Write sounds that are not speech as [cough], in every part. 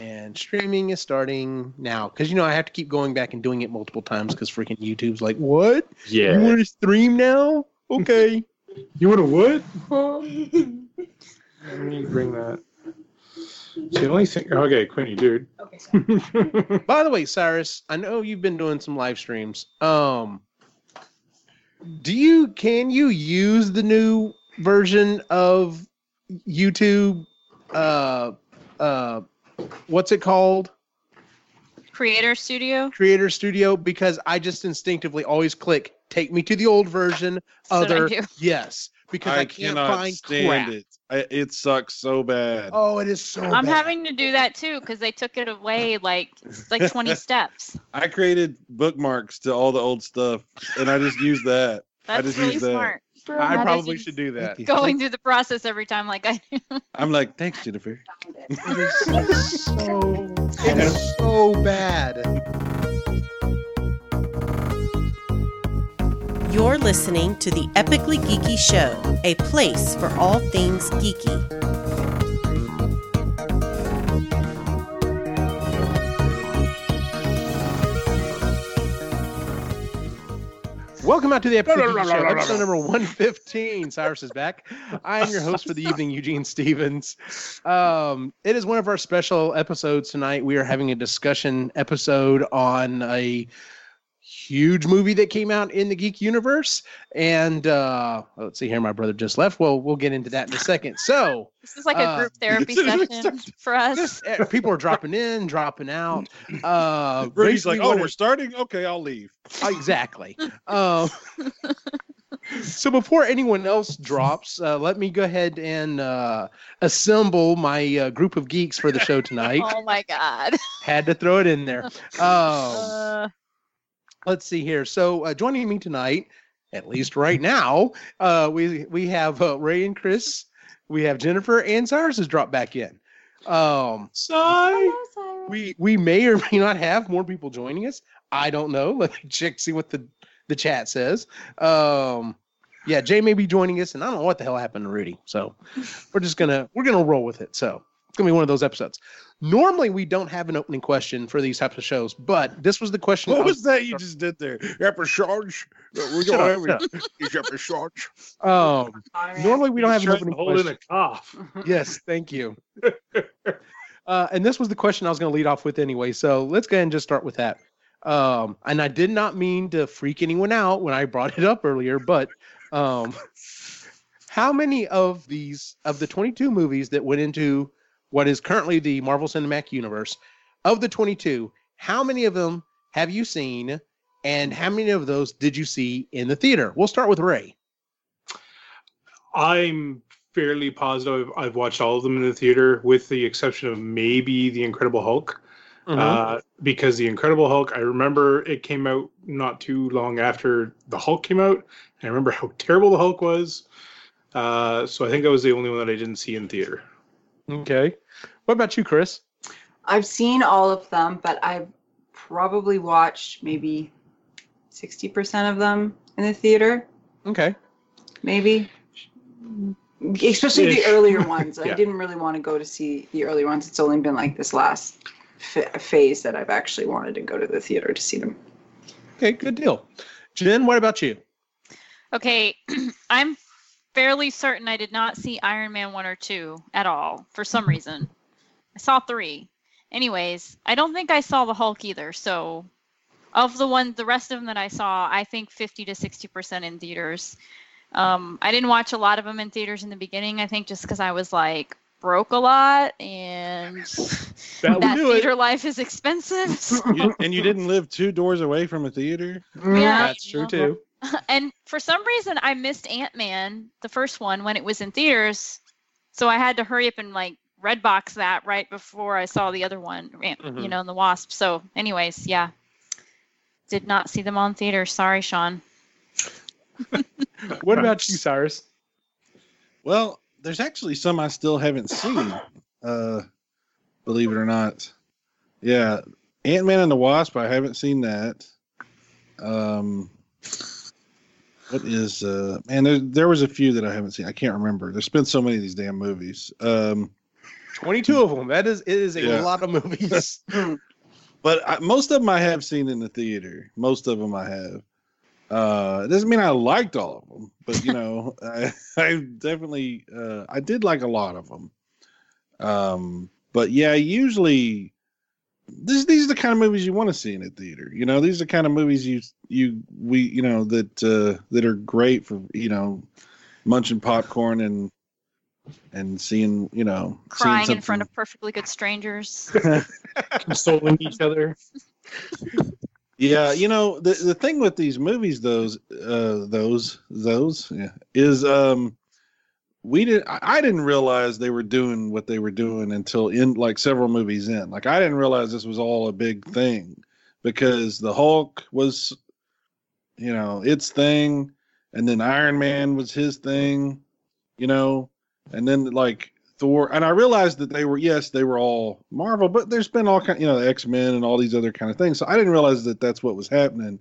And streaming is starting now because you know I have to keep going back and doing it multiple times because freaking YouTube's like, "What? Yeah, you want to stream now? Okay." [laughs] You want to what? [laughs] Let me bring that. See, the only thing. Okay, Quinny, dude. Okay, sorry. [laughs] By the way, Cyrus, I know you've been doing some live streams. Um, do you can you use the new version of YouTube? Uh, uh, what's it called? Creator Studio. Creator Studio because I just instinctively always click take me to the old version. That's Other [laughs] yes, because I, I, can't cannot find stand crap. it. I, it sucks so bad. Oh, it is so. I'm bad. having to do that too because they took it away like like 20 [laughs] steps. I created bookmarks to all the old stuff, and I just use that. I That's just really use that. smart. I probably should do that. Going through the process every time like I. [laughs] I'm like, thanks, Jennifer. It is so. It is so bad. You're listening to the Epically Geeky Show, a place for all things geeky. Welcome out to the Epic Show, episode number 115. Cyrus is back. I am your host for the evening, Eugene Stevens. Um, it is one of our special episodes tonight. We are having a discussion episode on a huge movie that came out in the geek universe. And uh, let's see here, my brother just left. Well, we'll get into that in a second. So, This is like a Uh, group therapy [laughs] session for us. eh, people are dropping in, dropping out. [laughs] Uh, Brady's like, oh, we're starting? Okay, I'll leave. exactly. [laughs] Um, so before anyone else drops, uh, let me go ahead and uh, assemble my uh, group of geeks for the show tonight. Oh my god. Had to throw it in there. Um, Uh, let's see here. So uh, joining me tonight, at least right now, uh, we we have uh, Ray and Chris. We have Jennifer and Cyrus has dropped back in. Um, Sigh. we we may or may not have more people joining us. I don't know. [laughs] Let me check see what the the chat says. Um, yeah, Jay may be joining us, and I don't know what the hell happened to Rudy. So we're just gonna we're gonna roll with it. So it's gonna be one of those episodes. Normally we don't have an opening question for these types of shows, but this was the question. I What was that you just did there? Episode. We're Shut up, going to episode. Um, normally we don't have an opening hold in question. a cough. [laughs] Yes, thank you. uh, and this was the question I was going to lead off with anyway. So let's go ahead and just start with that. Um, and I did not mean to freak anyone out when I brought it up earlier, but um, how many of these, of the 22 movies that went into what is currently the Marvel Cinematic Universe, of the 22, how many of them have you seen? And how many of those did you see in the theater? We'll start with Ray. I'm fairly positive I've watched all of them in the theater, with the exception of maybe The Incredible Hulk. Mm-hmm. Uh, because The Incredible Hulk, I remember it came out not too long after the Hulk came out. And I remember how terrible the Hulk was. Uh, so I think that was the only one that I didn't see in theater. okay. What about you, Chris? I've seen all of them, but I've probably watched maybe 60% of them in the theater, Okay. maybe. Especially the earlier ones. [laughs] yeah. I didn't really want to go to see the earlier ones. It's only been like this last f- phase that I've actually wanted to go to the theater to see them. Okay, good deal. Jen, what about you? okay, [clears throat] I'm fairly certain I did not see Iron Man 1 or 2 at all for some reason. I saw 3. Anyways, I don't think I saw the Hulk either. So, of the one the rest of them that I saw, I think 50 to 60% in theaters. Um, I didn't watch a lot of them in theaters in the beginning, I think just cuz I was like broke a lot and That that do it. theater life is expensive. [laughs] You- and you didn't live two doors away from a theater? Yeah, That's true too. [laughs] and for some reason I missed Ant Man, the first one, when it was in theaters. So I had to hurry up and like redbox that right before I saw the other one, Ant- you know, in the Wasp. So, anyways, yeah, did not see them on theater. Sorry, Sean. What about you, Cyrus? Well, there's actually some I still haven't seen. Uh, believe it or not. Yeah, Ant Man and the Wasp. I haven't seen that. Um, what is uh man? There, there was a few that I haven't seen. I can't remember. There's been so many of these damn movies. Um, 22 of them. That is it is a Yeah. lot of movies. [laughs] [laughs] But I, most of them I have seen in the theater. Most of them I have. Uh, it doesn't mean I liked all of them, but you know, [laughs] I, I definitely uh, I did like a lot of them. Um, but yeah, usually this, these are the kind of movies you want to see in a theater. You know, these are the kind of movies you you we you know that uh, that are great for you know munching popcorn and and seeing you know Crying in front of perfectly good strangers. [laughs] Consoling each other. Yeah, you know the the thing with these movies, those uh, those those yeah, is um we did I I didn't realize they were doing what they were doing until in like several movies in. Like I didn't realize this was all a big thing because the Hulk was, you know, its thing, and then Iron Man was his thing, you know, and then like Thor, and I realized that they were yes, they were all Marvel, but there's been all kind, you know, X Men and all these other kind of things. So I didn't realize that that's what was happening.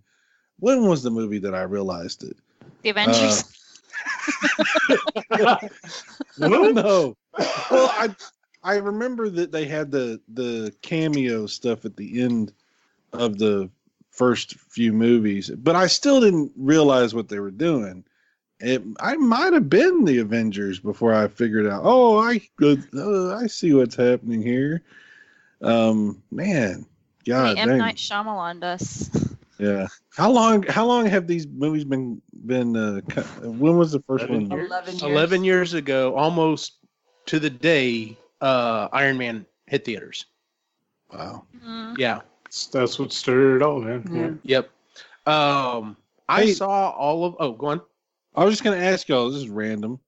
When was the movie that I realized it? The Avengers. Uh, [laughs] I don't know. Well, I I remember that they had the the cameo stuff at the end of the first few movies, but I still didn't realize what they were doing. It I might have been the Avengers before I figured out. Oh, I uh, I see what's happening here. Um, man, God, the M dang. Night Shyamalan does. [laughs] yeah. How long? How long have these movies been been? Uh, when was the first one? years. 11 years. 11 years ago, almost to the day, uh, Iron Man hit theaters. Wow. Mm. Yeah. That's, that's what started it all, man. Yeah. Yep. Um, I Hey. saw all of. Oh, go on. I was just going to ask y'all. This is random.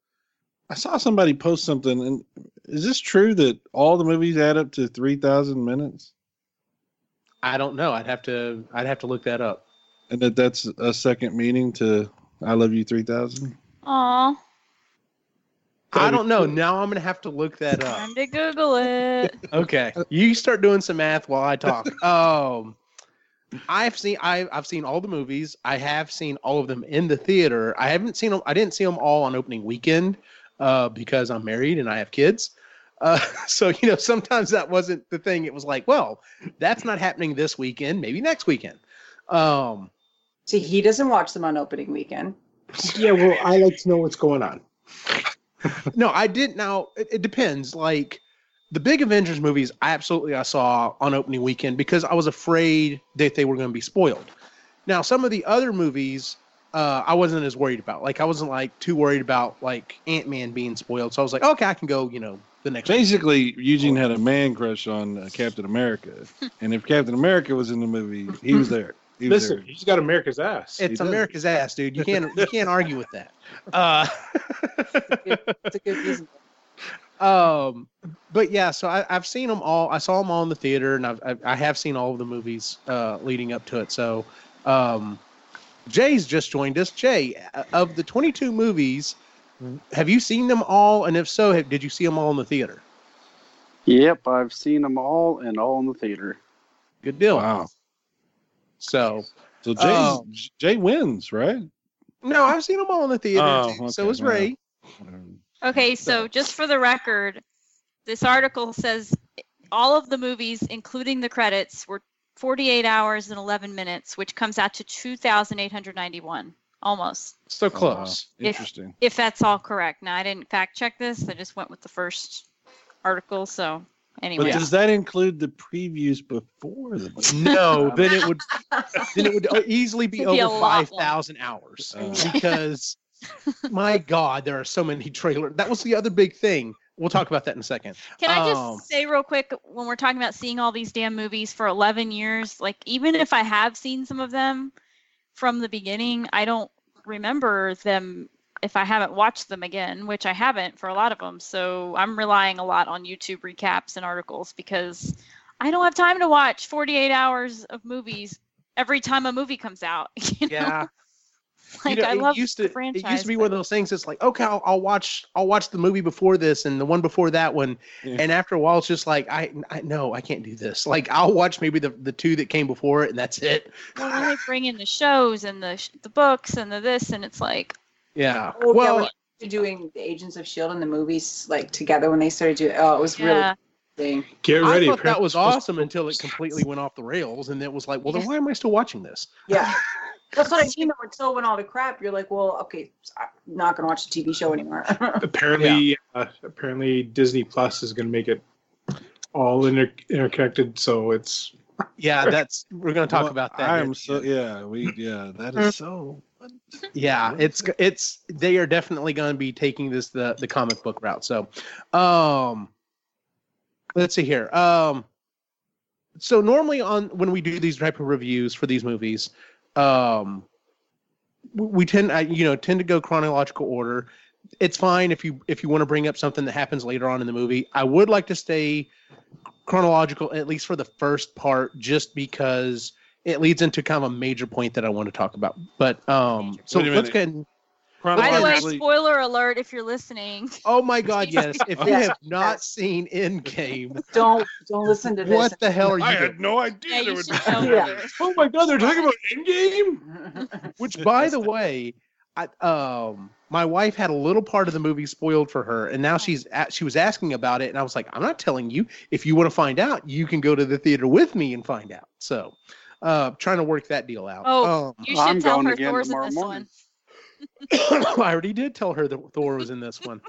I saw somebody post something, and is this true that all the movies add up to three thousand minutes, I don't know. I'd have to. I'd have to look that up. and that that's a second meaning to "I love you" three thousand? Aw, I don't know. Now I'm gonna have to look that up. time to Google it. [laughs] Okay, you start doing some math while I talk. [laughs] Um, I've seen I, I've seen all the movies. I have seen all of them in the theater. I haven't seen them. I didn't see them all on opening weekend uh, because I'm married and I have kids. Uh, [laughs] so you know, sometimes that wasn't the thing. It was like, well, that's not happening this weekend. Maybe next weekend. Um, See, he doesn't watch them on opening weekend. Yeah, well, I like to know what's going on. [laughs] no, I did. Now it, it depends. Like the big Avengers movies, I absolutely I saw on opening weekend because I was afraid that they were going to be spoiled. Now some of the other movies, uh, I wasn't as worried about. Like I wasn't like too worried about like Ant Man being spoiled. So I was like, okay, I can go. You know, the next. week. Basically, Eugene had a man crush on uh, Captain America, [laughs] and if Captain America was in the movie, he was there. He was Listen, there. he's got America's ass. It's. America's ass, dude. You can't you can't argue with that. [laughs] Uh, It's a good reason. Um but yeah so I, i've seen them all i saw them all in the theater and I've, I've i have seen all of the movies uh leading up to it so um jay's just joined us jay uh, of the 22 movies have you seen them all and if so have, did you see them all in the theater Yep, I've seen them all and all in the theater. good deal Wow. so So Jay Oh. Jay wins, right? no i've seen them all in the theater Oh, too. so okay, Ray. wow. Ray Okay, so just for the record, this article says all of the movies, including the credits, were 48 hours and 11 minutes, which comes out to 2,891, almost, so Oh, wow. close Interesting. if that's all correct. Now, I didn't fact check this, I just went with the first article. So, Anyway. But does that include the previews before the movie? no then it would [laughs] then it would uh, easily be It'd be over lot 5,000 hours Oh. because my God, there are so many trailers. That was the other big thing. We'll talk about that in a second. Can I just Um, say real quick when we're talking about seeing all these damn movies for 11 years, like even if I have seen some of them from the beginning, I don't remember them if I haven't watched them again, which I haven't for a lot of them. So I'm relying a lot on YouTube recaps and articles because I don't have time to watch 48 hours of movies every time a movie comes out. [laughs] You know? Yeah. Like you know, I it love used the to franchise. it used to be but- one of those things it's like okay I'll, I'll watch i'll watch the movie before this and the one before that one Yeah. and after a while it's just like i i no i can't do this [laughs] like i'll watch maybe the the two that came before it and that's it Well, then they bring in the shows and the the books and the this, and it's like, yeah Oh, yeah, well when you're doing the Agents of Shield and the movies like together when they started doing. Oh, it was really Thing. Get I ready. thought that was awesome until it completely went off the rails, and it was like, well, then why am I still watching this? Yeah. [laughs] That's what I mean. though, Until when all the crap, you're like, well, okay, I'm not gonna watch the TV show anymore. [laughs] apparently uh, apparently Disney Plus is going to make it all inter- interconnected. So it's Yeah, that's we're gonna talk Well, about that. I'm so yeah. We yeah. That is so. [laughs] yeah it's it's they are definitely going to be taking this the the comic book route so um let's see here um so normally on when we do these type of reviews for these movies um we- tend I, you know tend to go chronological order it's fine if you if you want to bring up something that happens later on in the movie i would like to stay chronological at least for the first part just because it leads into kind of a major point that I want to talk about. But um, so let's go ahead and. By the way, spoiler alert if you're listening. Oh my [laughs] God! Yes, if you Yeah. have not seen Endgame, [laughs] don't don't listen to this. what the hell are you I doing? had no idea Yeah, there would be. Yeah. oh my god, they're talking about Endgame. [laughs] Which, by the way, I, um, my wife had a little part of the movie spoiled for her, and now she's at, she was asking about it, and I was like, I'm not telling you. If you want to find out, you can go to the theater with me and find out. So, uh, trying to work that deal out. Oh, Um, You I'm should tell going her again Thor's in tomorrow this morning. one. [coughs] I already did tell her that Thor was in this one.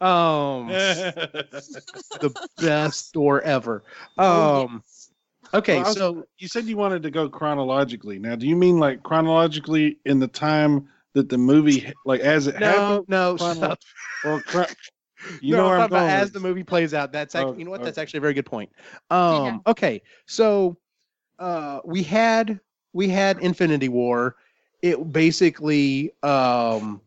Um, the best Thor ever. Oh, Um, okay, Well, was- so you said you wanted to go chronologically. Now, do you mean like chronologically in the time that the movie, like as it no, happened, no, or [laughs] you no, know where I'm I'm talking about going? as the movie plays out. That's actually, Oh, you know what? okay. That's actually a very good point. Um, okay, so uh, we had we had Infinity War. It basically um,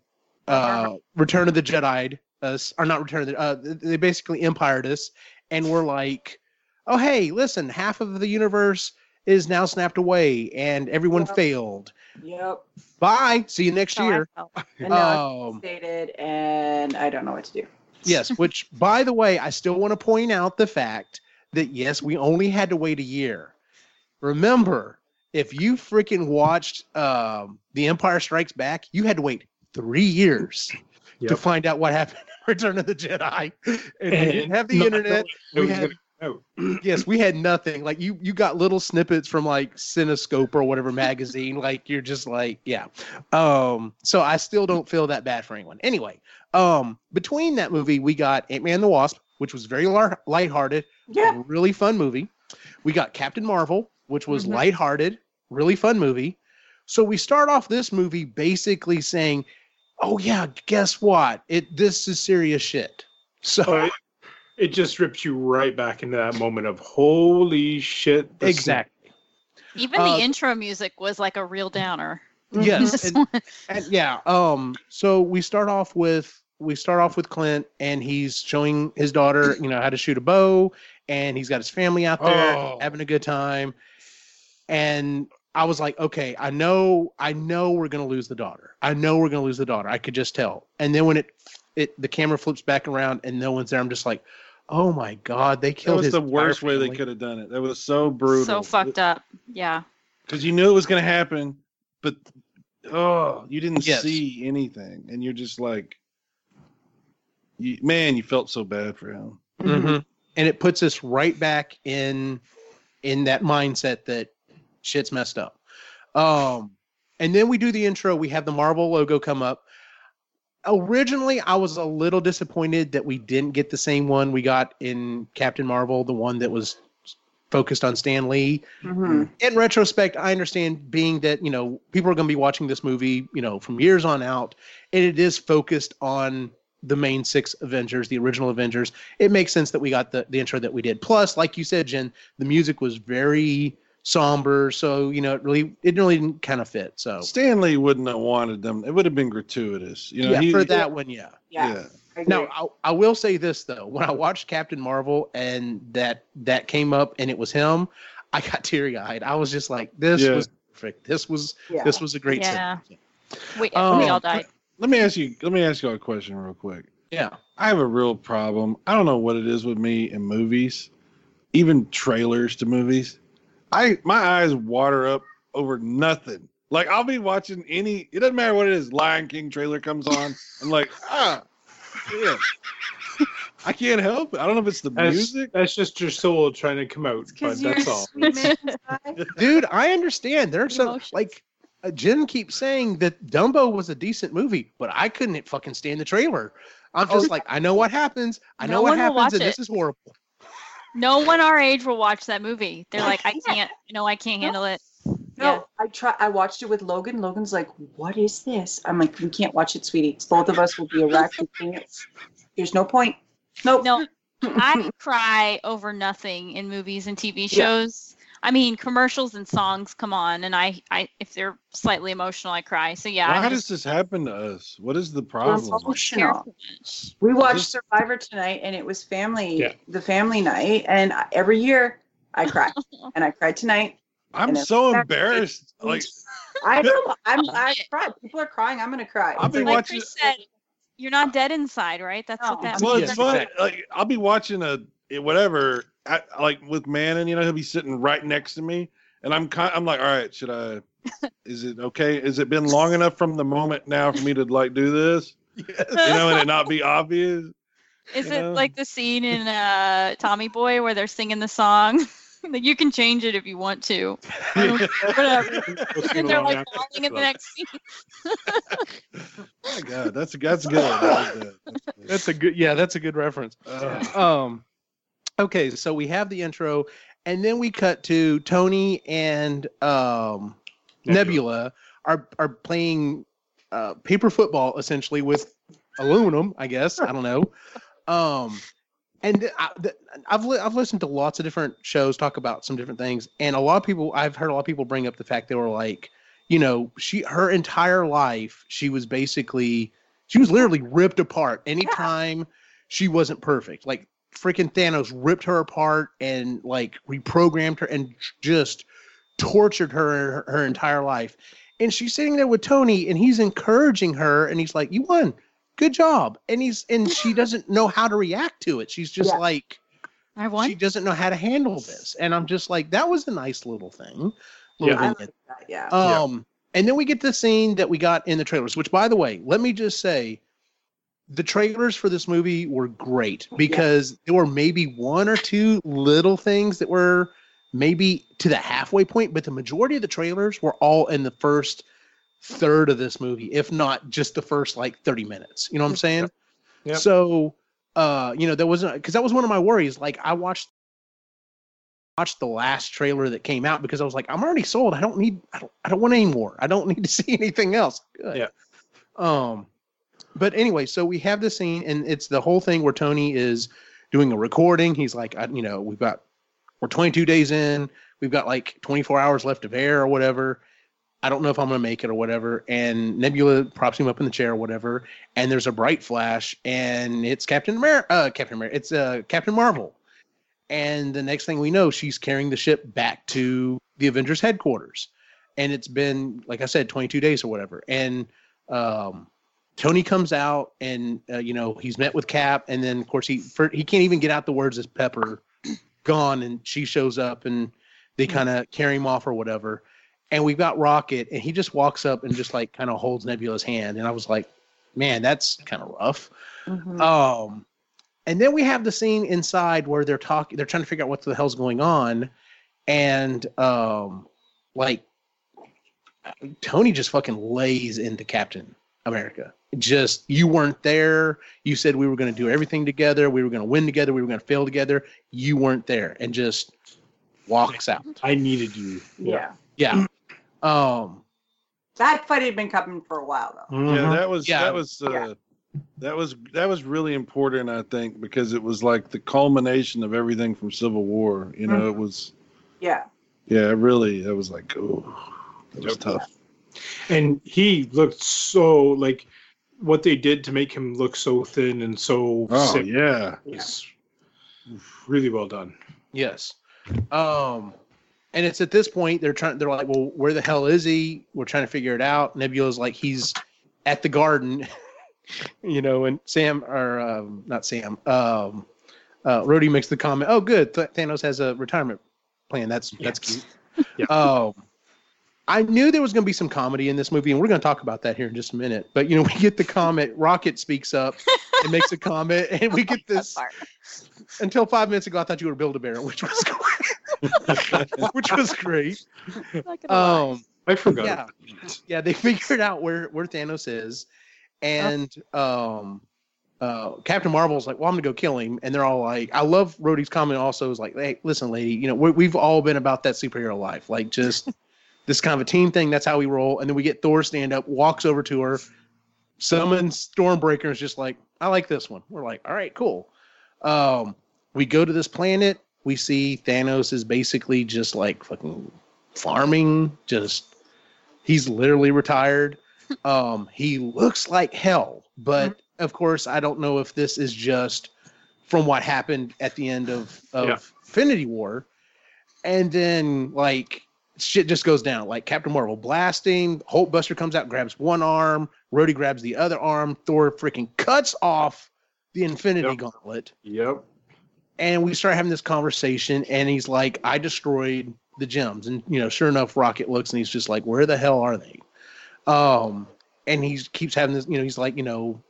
uh, Return of the Jedi us, or not Return of the. Uh, they basically empired us, and we're like, oh hey, listen, half of the universe is now snapped away, and everyone Yeah. failed. Yep. Bye. See you next year. And now Um, stated, and I don't know what to do. [laughs] Yes, which by the way, I still want to point out the fact that yes, we only had to wait a year. Remember, if you freaking watched um, The Empire Strikes Back, you had to wait three years to find out what happened in [laughs] Return of the Jedi. And we didn't have the Not internet. knowing We had gonna come [clears throat] yes, we had nothing. Like you, you got little snippets from like Cinescope or whatever magazine. like you're just like, yeah. Um, so I still don't feel that bad for anyone. Anyway, um, between that movie, we got Ant Man and the Wasp, which was very lar- lighthearted, Yeah. a really fun movie. We got Captain Marvel, which was Mhm. lighthearted, really fun movie. So we start off this movie basically saying, "Oh yeah, guess what? It this is serious shit." [laughs] So Oh, it, it just rips you right back into that moment of holy shit. this- exactly. Even Uh, the intro music was like a real downer. [laughs] Yes, [laughs] and- And yeah, um, so we start off with we start off with Clint, and he's showing his daughter, you know, how to shoot a bow, and he's got his family out there Oh. having a good time. And I was like, okay, I know, I know we're gonna lose the daughter. I know we're gonna lose the daughter. I could just tell. And then when it, it, the camera flips back around and no one's there, I'm just like, oh my god, they killed. That was his the worst entire way they could have done it. That was so brutal. so fucked up. Yeah. Because you knew it was going to happen, but oh, you didn't Yes. see anything, and you're just like, you, man, you felt so bad for him. Mhm. and it puts us right back in in that mindset that shit's messed up um and then we do the intro we have the marvel logo come up originally i was a little disappointed that we didn't get the same one we got in captain marvel the one that was focused on stan lee Mhm. in retrospect, I understand being that you know people are going to be watching this movie, you know, from years on out, and it is focused on the main six Avengers, the original Avengers. It makes sense that we got the the intro that we did. Plus, like you said, Jen, the music was very somber, so you know it really it really didn't kind of fit. So Stan Lee wouldn't have wanted them. It would have been gratuitous, you know. yeah, he- for that one, yeah. Yeah. I. Now, I, I will say this though: when I watched Captain Marvel and that that came up and it was him, I got teary eyed. I was just like, "This Yeah. was perfect. This was yeah. this was a great Yeah. scene." We, Oh, we all um, died. Let me ask you. Let me ask you a question real quick. Yeah. I have a real problem. I don't know what it is with me in movies, even trailers to movies. I my eyes water up over nothing. Like I'll be watching any. It doesn't matter what it is. Lion King trailer comes on. I'm like, [laughs] ah, yeah. I can't help it. I don't know if it's the That's, music. that's just your soul trying to come out, but that's all. sweet man inside. Dude, I understand. There's some Emotions. like uh, Jen keeps saying that Dumbo was a decent movie, but I couldn't fucking stand the trailer. I'm just like, I know what happens. I know what happens, and it. this is horrible. No one our age will watch that movie. They're like, I can't. No, I can't handle it. No, Yeah. I try. I watched it with Logan. Logan's like, "What is this?" I'm like, "We can't watch it, sweetie. Both of us will be erect. Can't- There's no point. Nope. No, [laughs] I cry over nothing in movies and TV shows. I mean, commercials and songs come on, and I, I, if they're slightly emotional, I cry. So yeah, Why I does this happen to us? What is the problem? emotional. We watched Just- Survivor tonight, and it was family, Yeah. the family night, and every year I cry, [laughs] and I cried tonight. I'm so embarrassed. Like I know. [laughs] I'm. I cry. People are crying. I'm gonna cry. I'll It's be like- Like watching- Chris said, you're not dead inside, right? That's what No. that well, means. it's Yeah, fun. exactly. Like I'll be watching a whatever, I, like with Mannon. You know, he'll be sitting right next to me, and I'm kind. I'm like, all right, should I? [laughs] Is it okay? Has it been long enough from the moment now for me to like do this? [laughs] You know, and it not be obvious. Is it know? like the scene in uh, Tommy Boy where they're singing the song? [laughs] like you can change it if you want to. Whatever. We'll And they're like falling in the next scene. Oh my god, that's that's good. That was good. That's good. That's a good, yeah, that's a good reference. Ugh. Um, okay, so we have the intro, and then we cut to Tony and um, Nebula are are playing uh, paper football essentially with aluminum, I guess. I don't know. [laughs] Um, and I, I've li- I've listened to lots of different shows talk about some different things, and a lot of people I've heard a lot of people bring up the fact they were like, you know, she her entire life she was basically she was literally ripped apart anytime she wasn't perfect. Like freaking Thanos ripped her apart and like reprogrammed her and just tortured her her, her entire life. And she's sitting there with Tony and he's encouraging her and he's like, "You won. Good job." And he's and she doesn't know how to react to it. She's just Yeah. like I won. she doesn't know how to handle this. And I'm just like, that was a nice little thing. Yeah. Little I like that, yeah. Um, and then we get the scene that we got in the trailers, which, by the way, let me just say, the trailers for this movie were great because there were maybe one or two little things that were maybe to the halfway point, but the majority of the trailers were all in the first third of this movie, if not just the first like 30 minutes. You know what I'm saying? Yep. So, uh, you know, there wasn't because that was one of my worries. Like, I watched watched the last trailer that came out because I was like, I'm already sold. I don't need I don't I don't want any more. I don't [laughs] need to see anything else. Good. Yeah. Um but anyway, so we have this scene and it's the whole thing where Tony is doing a recording. He's like, I, you know, we've got we're 22 days in. We've got like 24 hours left of air or whatever. I don't know if I'm gonna make it or whatever. And Nebula props him up in the chair or whatever. And there's a bright flash, and it's Captain America. Uh, Captain America. It's uh, Captain Marvel. And the next thing we know, she's carrying the ship back to the Avengers headquarters. And it's been, like I said, 22 days or whatever. And um, Tony comes out, and uh, you know he's met with Cap, and then of course he for, he can't even get out the words as Pepper [clears throat] gone, and she shows up, and they kind of carry him off or whatever. And we've got Rocket, and he just walks up and just like kind of holds Nebula's hand, and I was like, man, that's kind of rough. Mhm. Um, and then we have the scene inside where they're talking, they're trying to figure out what the hell's going on, and um, like Tony just fucking lays into Captain America. Just you weren't there. You said we were going to do everything together. We were going to win together. We were going to fail together. You weren't there, and just walks out. I needed you. yeah. Yeah. Um. That fight had been coming for a while though. Mhm. Yeah, that was Yeah. that was uh, Yeah. that was that was really important, I think, because it was like the culmination of everything from Civil War. You know, it was Yeah. yeah, it really that was like oh, that was Yep. tough. and he looked so like what they did to make him look so thin and so Oh sick yeah, was really well done. Yes. Um, and it's at this point they're trying. They're like, "Well, where the hell is he?" We're trying to figure it out. Nebula's like, "He's at the garden," [laughs] you know. And Sam or um, not Sam, um, uh, Rhodey makes the comment, "Oh, good, Th- Thanos has a retirement plan. That's that's Yes. cute." [laughs] Yeah. Um, I knew there was going to be some comedy in this movie, and we're going to talk about that here in just a minute. But you know, [laughs] we get the comment. Rocket speaks up and makes a comment, [laughs] and we get this. Until five minutes ago, I thought you were Build a Bear, which was [laughs] which was great. Not gonna lie. Um, I forgot. Yeah. yeah, they figured out where where Thanos is, and um, uh, Captain Marvel's like, "Well, I'm gonna go kill him," and they're all like, "I love Rhodey's comment." Also, is like, "Hey, listen, lady, you know, we, we've all been about that superhero life, like just this kind of a team thing. That's how we roll." And then we get Thor stand up, walks over to her, summons Stormbreaker, is just like, "I like this one." We're like, "All right, cool." Um, we go to this planet. We see Thanos is basically just like fucking farming, just he's literally retired. [laughs] Um, he looks like hell, but of course, I don't know if this is just from what happened at the end of of Yeah. Infinity War, and then like shit just goes down. Like Captain Marvel blasting, Hulkbuster comes out, grabs one arm, Rhodey grabs the other arm, Thor freaking cuts off the Infinity Yep. Gauntlet. Yep. and we start having this conversation and he's like i destroyed the gems. And you know sure enough rocket looks and he's just like where the hell are they? Um and he keeps having this you know he's like you know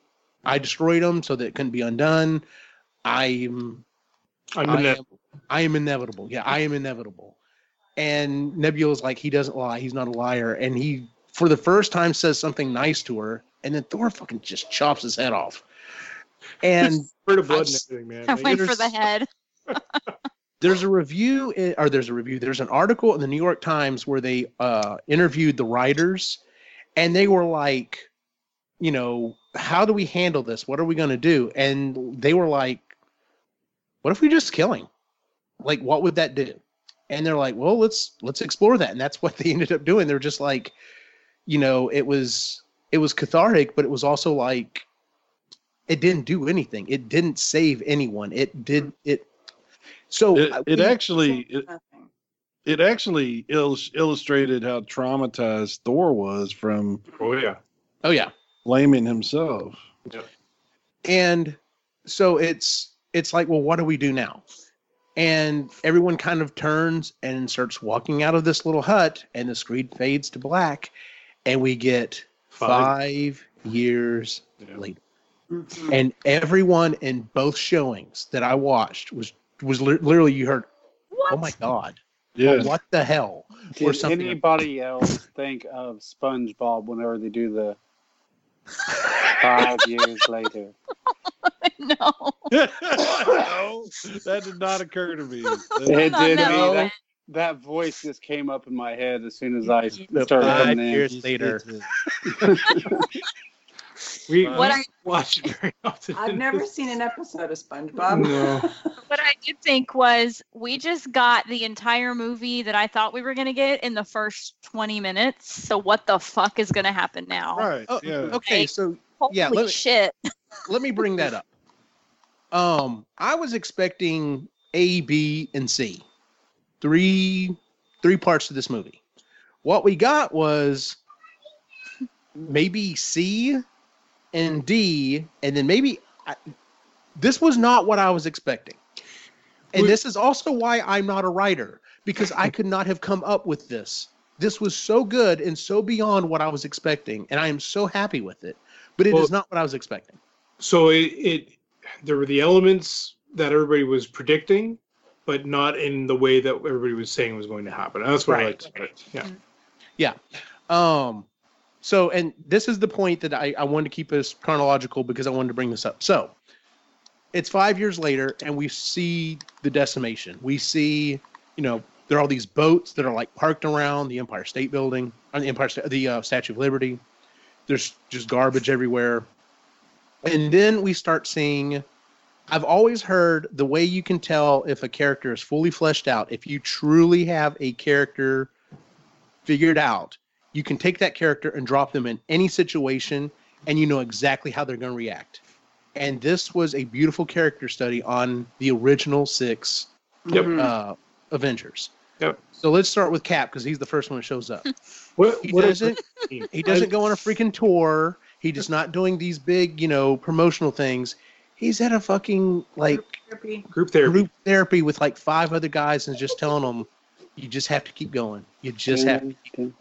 i destroyed them so that it couldn't be undone. I'm I'm I am, I am inevitable. Yeah i am inevitable and nebula's like he doesn't lie. He's not a liar. And he for the first time says something nice to her. And then thor fucking just chops his head off. And Spurt of blood I've and everything, man. [laughs] I went for there's- the head. [laughs] there's a review or there's a review there's an article in the new york times where they uh interviewed the writers. And they were like you know how do we handle this? What are we going to do? And they were like what if we just kill him? Like what would that do and they're like well let's let's explore that and that's what [laughs] they ended up doing they're just like you know it was it was cathartic but it was also like it didn't do anything it didn't save anyone it did mm-hmm. it so It, it we- actually it, Nothing. it actually illus- illustrated how traumatized Thor was from Oh yeah. oh yeah blaming himself. yeah. and so it's it's like well what do we do now and everyone kind of turns and starts walking out of this little hut and the screen fades to black and we get Five. five years Yeah. later Mhm. and everyone in both showings that i watched was was li- literally you heard What? oh my god Yeah. what the hell or Did something anybody else think of SpongeBob whenever they do the five years later? no. no, [laughs] that did not occur to me. It did that me. That, that voice just came up in my head as soon as I started five coming in. years later [laughs] [laughs] We What we I- [laughs] watch very often. I've never [laughs] seen an episode of SpongeBob. No. [laughs] What I did think was we just got the entire movie that I thought we were gonna get in the first 20 minutes. So what the fuck is gonna happen now? Right. oh, yeah. okay Like- so Holy Yeah, let me- shit. let me bring that up. Um, I was expecting A, B, and C, three three parts to this movie. What we got was maybe C and D, and then maybe I, this was not what I was expecting. And this is also why I'm not a writer because I could not have come up with this. This was so good and so beyond what I was expecting, and I am so happy with it. But it is Well- not what I was expecting. So it, it there were the elements that everybody was predicting, but not in the way that everybody was saying was going to happen. And that's what I Right. liked about it. Yeah. Um, so, and this is the point that I, I wanted to keep us chronological because I wanted to bring this up. So, it's five years later, and we see the decimation. We see, you know, there are all these boats that are like parked around the Empire State Building, on the Empire, the uh, Statue of Liberty. There's just garbage everywhere, and then we start seeing. I've always heard the way you can tell if a character is fully fleshed out, if you truly have a character figured out, you can take that character and drop them in any situation and you know exactly how they're going to react. And this was a beautiful character study on the original six Yep. Mhm. uh, Avengers. Yep. So let's start with Cap because he's the first one that shows up. [laughs] What, He what doesn't. He doesn't go on a freaking tour. He does not doing these big, you know, promotional things. He's at a fucking like Therapy. group therapy. group therapy with like five other guys and just telling them, You just have to keep going. You just have to.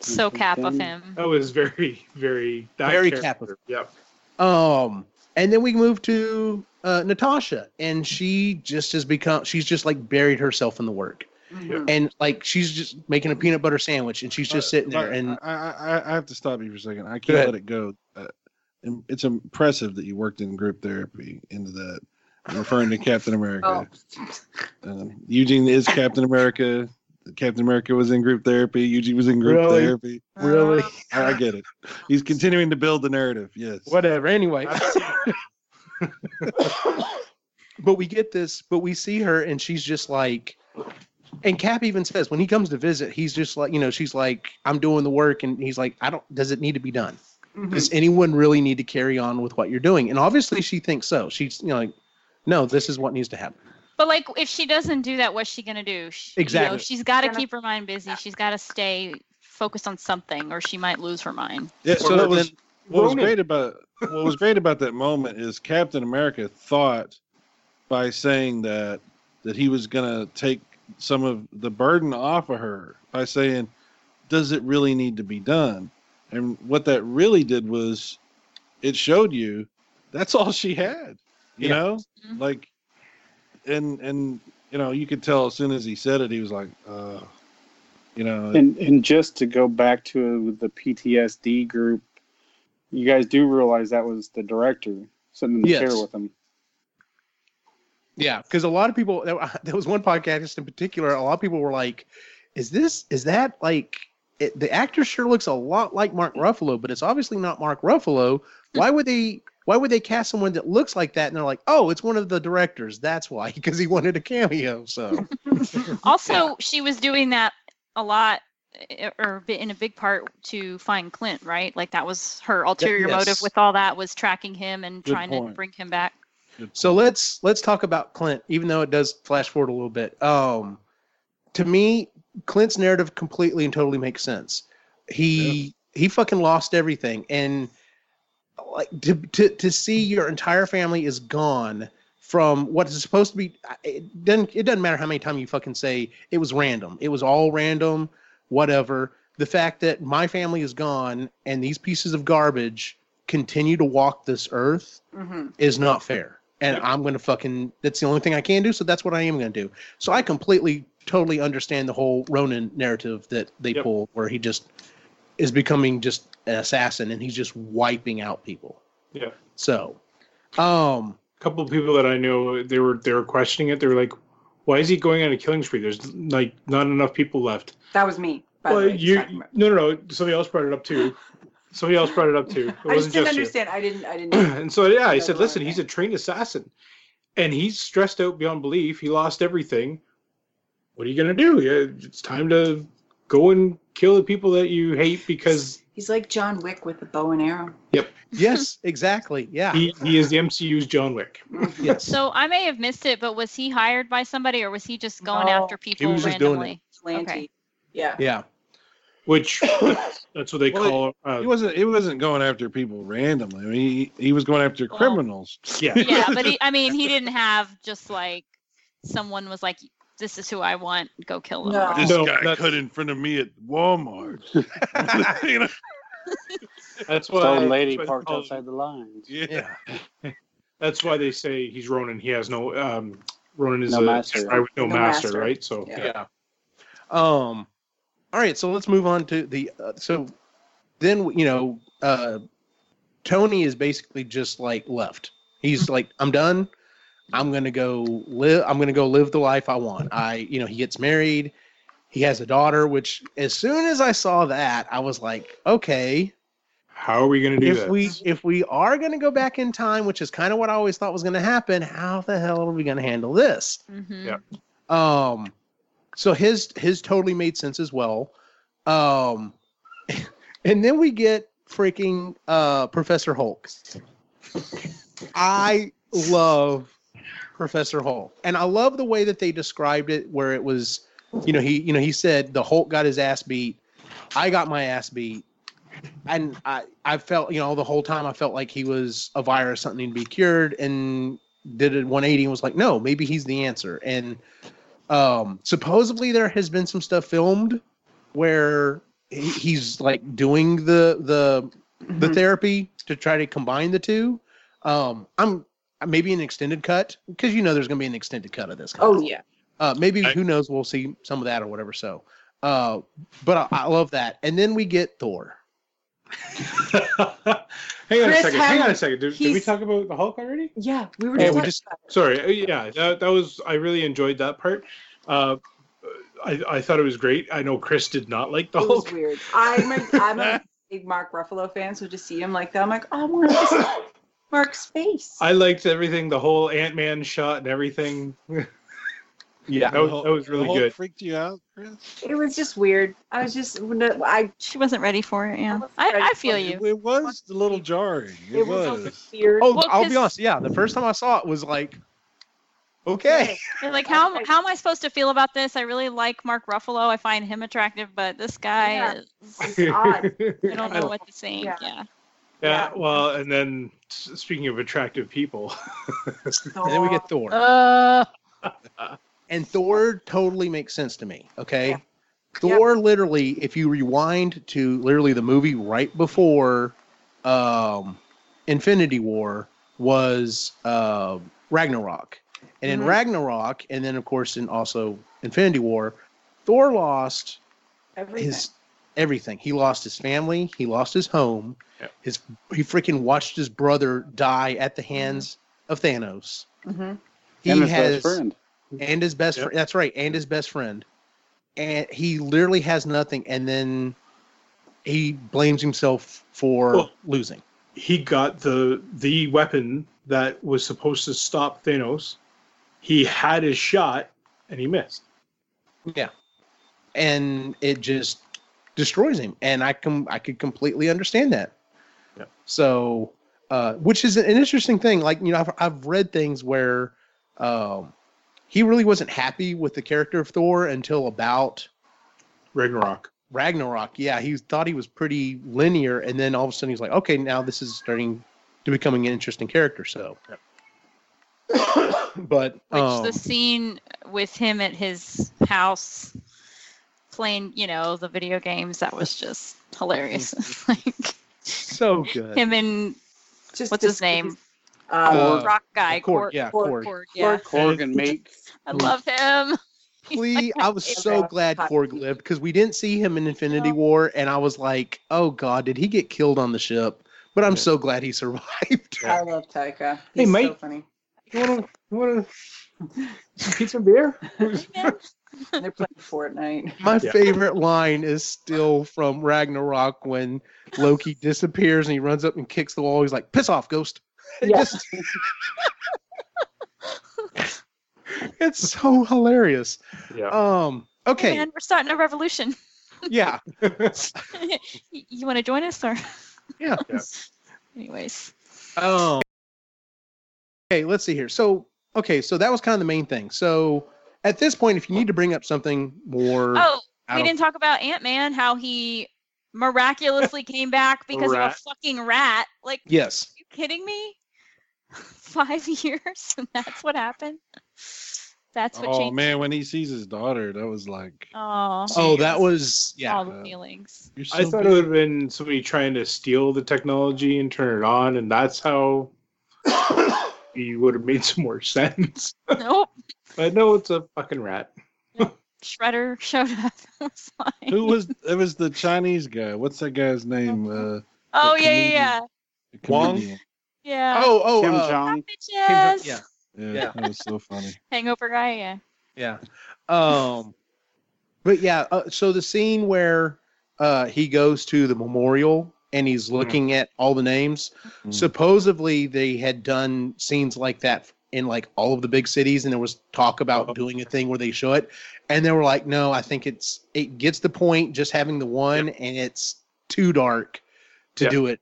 So cap of him. That was very, very that Very character. Yep. Um, and then we move to uh, Natasha, and she just has become. She's just like buried herself in the work, Mhm. and like she's just making a peanut butter sandwich, and she's just sitting there. And I, I, I have to stop you for a second. I can't let it go. Uh, it's impressive that you worked in group therapy into that. I'm referring to Captain America. [laughs] Um, Eugene is Captain America. Captain America was in group therapy. Eugene was in group Really? therapy. really, I, I get it. He's continuing to build the narrative. Yes. whatever. Anyway, I've seen it. [laughs] but we get this, but we see her, and she's just like. And Cap even says when he comes to visit, he's just like, you know, she's like, I'm doing the work. And he's like, I don't, does it need to be done? Mhm. does anyone really need to carry on with what you're doing? And obviously she thinks so. She's you know like, no, this is what needs to happen. But like, if she doesn't do that, what's she gonna do? She, You Exactly. know, she's got to keep her mind busy. She's got to stay focused on something, or she might lose her mind. Yeah. So So that was then- what was great about what was great about that moment is Captain America thought by saying that that he was gonna take some of the burden off of her by saying, "Does it really need to be done?" And what that really did was, it showed you that's all she had. You Yeah. know, Mhm. like, and and you know you could tell as soon as he said it, he was like, uh, you know, And and just to go back to the PTSD group, you guys do realize that was the director sitting in the Yes. chair with him. Yeah, because a lot of people there, [laughs] there was one podcast in particular. A lot of people were like, "Is this is that like it, the actor sure looks a lot like Mark Ruffalo, but it's obviously not Mark Ruffalo. Why would they?" Why would they cast someone that looks like that? And they're like, "Oh, it's one of the directors. That's why, [laughs] because he wanted a cameo." So, [laughs] Also, she was doing that a lot, eh, or in a big part to find Clint, right? Like that was her ulterior motive with all that was tracking him and Good trying to bring him back. so let's let's talk about Clint, even though it does flash forward a little bit. Um, to me, Clint's narrative completely and totally makes sense. He he fucking lost everything, and like to to to see your entire family is gone from what is supposed to be. It doesn't it doesn't matter how many times you fucking say it was random. It was all random, whatever. The fact that my family is gone and these pieces of garbage continue to walk this earth Mhm. is not fair. And Yep. I'm going to fucking, that's the only thing I can do. So that's what I am going to do. So I completely, totally understand the whole Ronin narrative that they Yep. pull where he just is becoming just an assassin and he's just wiping out people. Yeah. So, um, A couple of people that I know, they were they were questioning it. They were like, "Why is he going on a killing spree? There's like not enough people left." That was me. By Well, way, you no no no. Somebody else brought it up too. Somebody else brought it up too. It I just wasn't didn't just you. understand. I didn't. I didn't. [clears throat] and so yeah, I said, listen, he's a trained assassin, and he's stressed out beyond belief. He lost everything. What are you gonna do? Yeah, it's time to go and kill the people that you hate because He's like John Wick with a bow and arrow. Yep. [laughs] yes, exactly. Yeah. he, he is the MCU's John Wick. Mhm. yes. So I may have missed it, but was he hired by somebody, or was he just going No, after people he was just doing it. randomly? Okay. Yeah. yeah. Which [coughs] that's what they Well, call. Uh, he wasn't. He wasn't going after people randomly. I mean, he, he was going after Well, criminals. yeah. Yeah, but [laughs] he, I mean, he didn't have just like someone was like, "This is who I want. Go kill them." No. This No, guy that's- cut in front of me at Walmart. [laughs] you know? That's why. Some lady that's why they parked call- outside the lines. Yeah. Yeah. That's why they say he's Ronin. He has no. Um, Ronin is No a master. guy with no, No master, master. right? So Yeah. yeah. Um. All right, so let's move on to the. Uh, so then you know, uh, Tony is basically just like left. He's like, I'm done. I'm gonna go live. I'm gonna go live the life I want. I, you know, he gets married. He has a daughter. Which, as soon as I saw that, I was like, okay, how are we gonna do this? if that? we if we are gonna go back in time, which is kind of what I always thought was gonna happen, how the hell are we gonna handle this? hmm Yeah. Um, so his his totally made sense as well. Um, [laughs] and then we get freaking uh Professor Hulk. I love Professor Hulk, and I love the way that they described it, where it was, you know, he you know he said the Hulk got his ass beat, I got my ass beat. And I, I felt, you know, the whole time I felt like he was a virus, something to be cured, and did a 180 and was like, no, maybe he's the answer. And Um, supposedly there has been some stuff filmed where he's like doing the the the Mhm. therapy to try to combine the two. Um, I'm maybe an extended cut because you know there's going to be an extended cut of this. kind Oh of yeah. uh, maybe I- who knows? We'll see some of that or whatever. So, uh, but I, I love that. And then we get Thor. [laughs] hang on a Chris second. Hang on a second. Did, did we talk about the Hulk already? Yeah, we were Yeah, just, we just- Sorry. uh, Yeah, that, that was. I really enjoyed that part. Uh, I, I thought it was great. I know Chris did not like the it. It was Hulk. weird. I'm a, I'm a [laughs] big Mark Ruffalo fan, so to see him like that, I'm like, oh, I want to see [laughs] Mark's face. I liked everything, the whole Ant Man shot and everything. [laughs] Yeah. That was- The Hulk- that was really the Hulk good. Freaked you out, Chris? It was just weird. I was just, I. She wasn't ready for it. Yeah, wasn't I, I feel you. It, it was a little jarring. It, It was, was. weird. Oh, Well, I'll be honest. Yeah, the first time I saw it was like, okay. You're like, how how am I supposed to feel about this? I really like Mark Ruffalo. I find him attractive, but this guy Yeah. is. It's odd. I don't know what to think. Yeah. Yeah. Yeah, Yeah. well, and then speaking of attractive people, [laughs] And then we get Thor. Uh, [laughs] and Thor totally makes sense to me. Okay. Yeah. Thor literally, if you rewind to literally the movie right before um, Infinity War was uh, Ragnarok. And in Mhm. Ragnarok, and then of course in also Infinity War, Thor lost Everything. his everything. He lost his family. He lost his home. Yep. His he freaking watched his brother die at the hands of Thanos. hmm He and his has best friend. and his best Yep. friend. That's right, and his best friend. And he literally has nothing, and then he blames himself for Well- losing. he got the the weapon that was supposed to stop Thanos. He had his shot and he missed. Yeah, and it just destroys him, and I can I could completely understand that. Yep. So, uh, which is an interesting thing. Like you know, I've I've read things where um, he really wasn't happy with the character of Thor until about Ragnarok. Ragnarok, yeah, he thought he was pretty linear, and then all of a sudden he's like, okay, now this is starting to becoming an interesting character. So, [coughs] but which um, the scene with him at his house playing, you know, the video games, that was just hilarious. [laughs] like so good. him and Just what's to his name? his- Um, Uh, rock guy, Korg, Korg. yeah, Korg, Korg. Korg, yeah. Korg and Miek. [laughs] I love him. [laughs] He's Please, I was so glad Hot. Korg lived because we didn't see him in Infinity War, and I was like, oh god, did he get killed on the ship? But I'm so glad he survived. I love Taika. Hey, He's so funny. You wanna you wanna some pizza and beer? [laughs] They're playing Fortnite. My Yeah. favorite line is still from Ragnarok when Loki [laughs] disappears and he runs up and kicks the wall. He's like, "Piss off, ghost!" It Yeah. just- [laughs] it's so hilarious. yeah. Um. Hey, Okay. man, we're starting a revolution. Yeah. Y- you want to join us or? Yeah. Yeah. Anyways. Um. Okay. Let's see here. So. Okay. So that was kind of the main thing. So at this point, if you need to bring up something more, Oh, we didn't talk about Ant Man, how he miraculously [laughs] came back because of a fucking rat. Like, yes. you kidding me? [laughs] Five years and that's what happened. That's what changed. Oh changed. man, when he sees his daughter, that was like, Oh, Oh, that was yeah. all the feelings. so I thought it would have been somebody trying to steal the technology and turn it on, and that's how [coughs] [coughs] [coughs] he would have made [laughs] some more sense. nope. [laughs] But no, it's a fucking rat. Shredder [laughs] showed up. Was. Who was it? Was the Chinese guy? What's that guy's name? Uh, Oh yeah, yeah, comedian? yeah, the Wong? yeah. Oh, oh, Ken uh, Jeong. Bitches. yeah. Yeah, Yeah. that was so funny. Hangover guy. Yeah. Yeah. Um, but yeah, uh, so the scene where uh, he goes to the memorial and he's looking at all the names. Mm. Supposedly, they had done scenes like that in like all of the big cities, and there was talk about Oh. doing a thing where they show it, and they were like, "No, I think it's it gets the point just having the one, and it's too dark to Yep. do it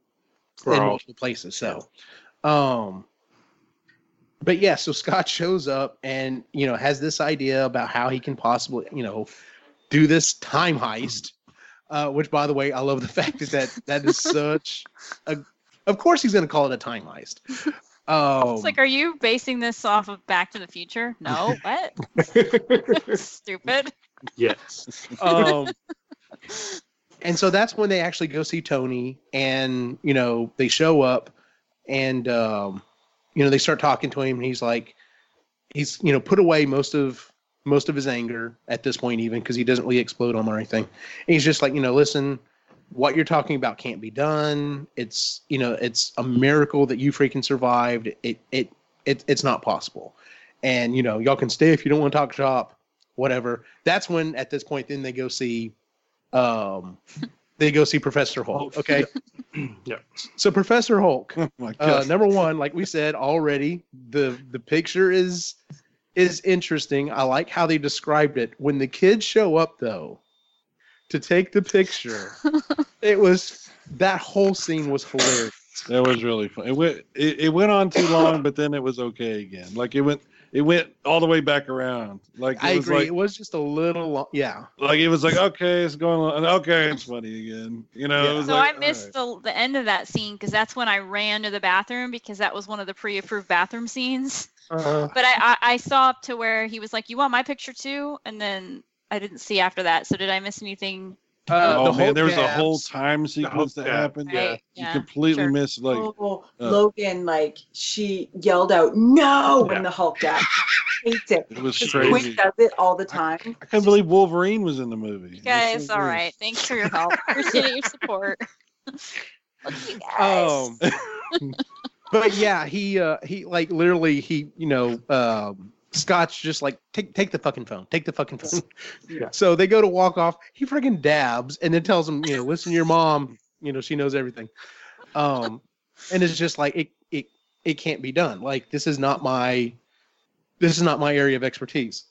For in all- multiple places." So, um, but yeah, so Scott shows up and you know has this idea about how he can possibly you know do this time heist. Uh, which, by the way, I love the [laughs] fact that that, that is such a. Of course, he's going to call it a time heist. Um, It's like, are you basing this off of Back to the Future? No, [laughs] what? [laughs] Stupid. yes. um, and so that's when they actually go see Tony, and you know they show up, and um, you know they start talking to him, and he's like, he's you know put away most of most of his anger at this point, even because he doesn't really explode on or anything. And he's just like, you know, listen, what you're talking about can't be done. It's you know it's a miracle that you freaking survived. It it it it's not possible, and you know y'all can stay if you don't want to talk shop, whatever. That's when at this point then they go see um [laughs] they go see Professor Hulk. Okay. [laughs] Yeah. So Professor Hulk, Oh my uh, number one, like we said already, the the picture is is interesting. I like how they described it. When the kids show up though, to take the picture, [laughs] it was that whole scene was hilarious. That was really fun. It went it, it went on too long, but then it was okay again. Like it went it went all the way back around. Like it I was agree. like it was just a little long. Yeah. like it was like okay, it's going on. Okay, it's funny again. You know. Yeah. So like, I missed the, the end of that scene because that's when I ran to the bathroom because that was one of the pre-approved bathroom scenes. Uh, But I, I, I saw up to where he was like, "You want my picture too?" And then I didn't see after that. So did I miss anything? Uh, oh the man, Hulk there was a whole time sequence that happened. Right, You yeah, completely sure. missed like oh, uh, Logan, like she yelled out "No" when Yeah. the Hulk died. [laughs] Hates it. it was crazy. Quick does it all the time. I couldn't believe Wolverine was in the movie. You It guys, so all weird. right. Thanks for your help. [laughs] Appreciate your support. [laughs] Look you. Um, but yeah, he uh he like literally he you know um Scott's just like take take the fucking phone, take the fucking phone. [laughs] Yeah. So they go to walk off. He freaking dabs and then tells him, you know, listen to your mom. You know, she knows everything. Um, and it's just like it it it can't be done. Like this is not my this is not my area of expertise.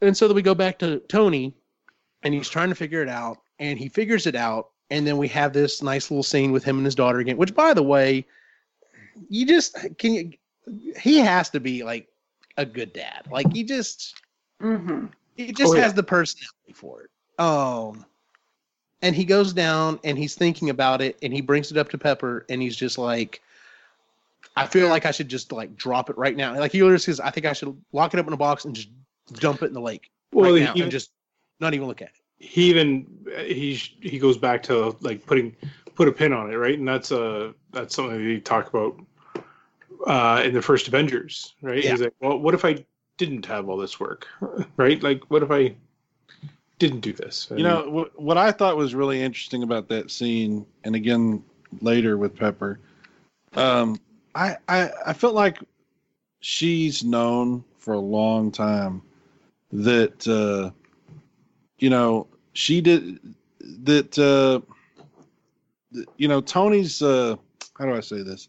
And so then we go back to Tony, and he's trying to figure it out, and he figures it out, and then we have this nice little scene with him and his daughter again. Which, by the way, you just can you he has to be like a good dad. Like he just hmm he just Oh, yeah. has the personality for it. Um, and he goes down and he's thinking about it and he brings it up to Pepper and he's just like, I feel like I should just like drop it right now. Like he literally says, I think I should lock it up in a box and just dump it in the lake Well, right he, now and just not even look at it. he even he he goes back to like putting put a pin on it, right? And that's uh that's something that he talked about uh in the first Avengers, right? Yeah. He's like, well, what if I didn't have all this work, [laughs] right? Like, what if I didn't do this? You know what, what I thought was really interesting about that scene, and again later with Pepper, um, I, I I felt like she's known for a long time that uh, you know she did that uh, you know Tony's uh, how do I say this?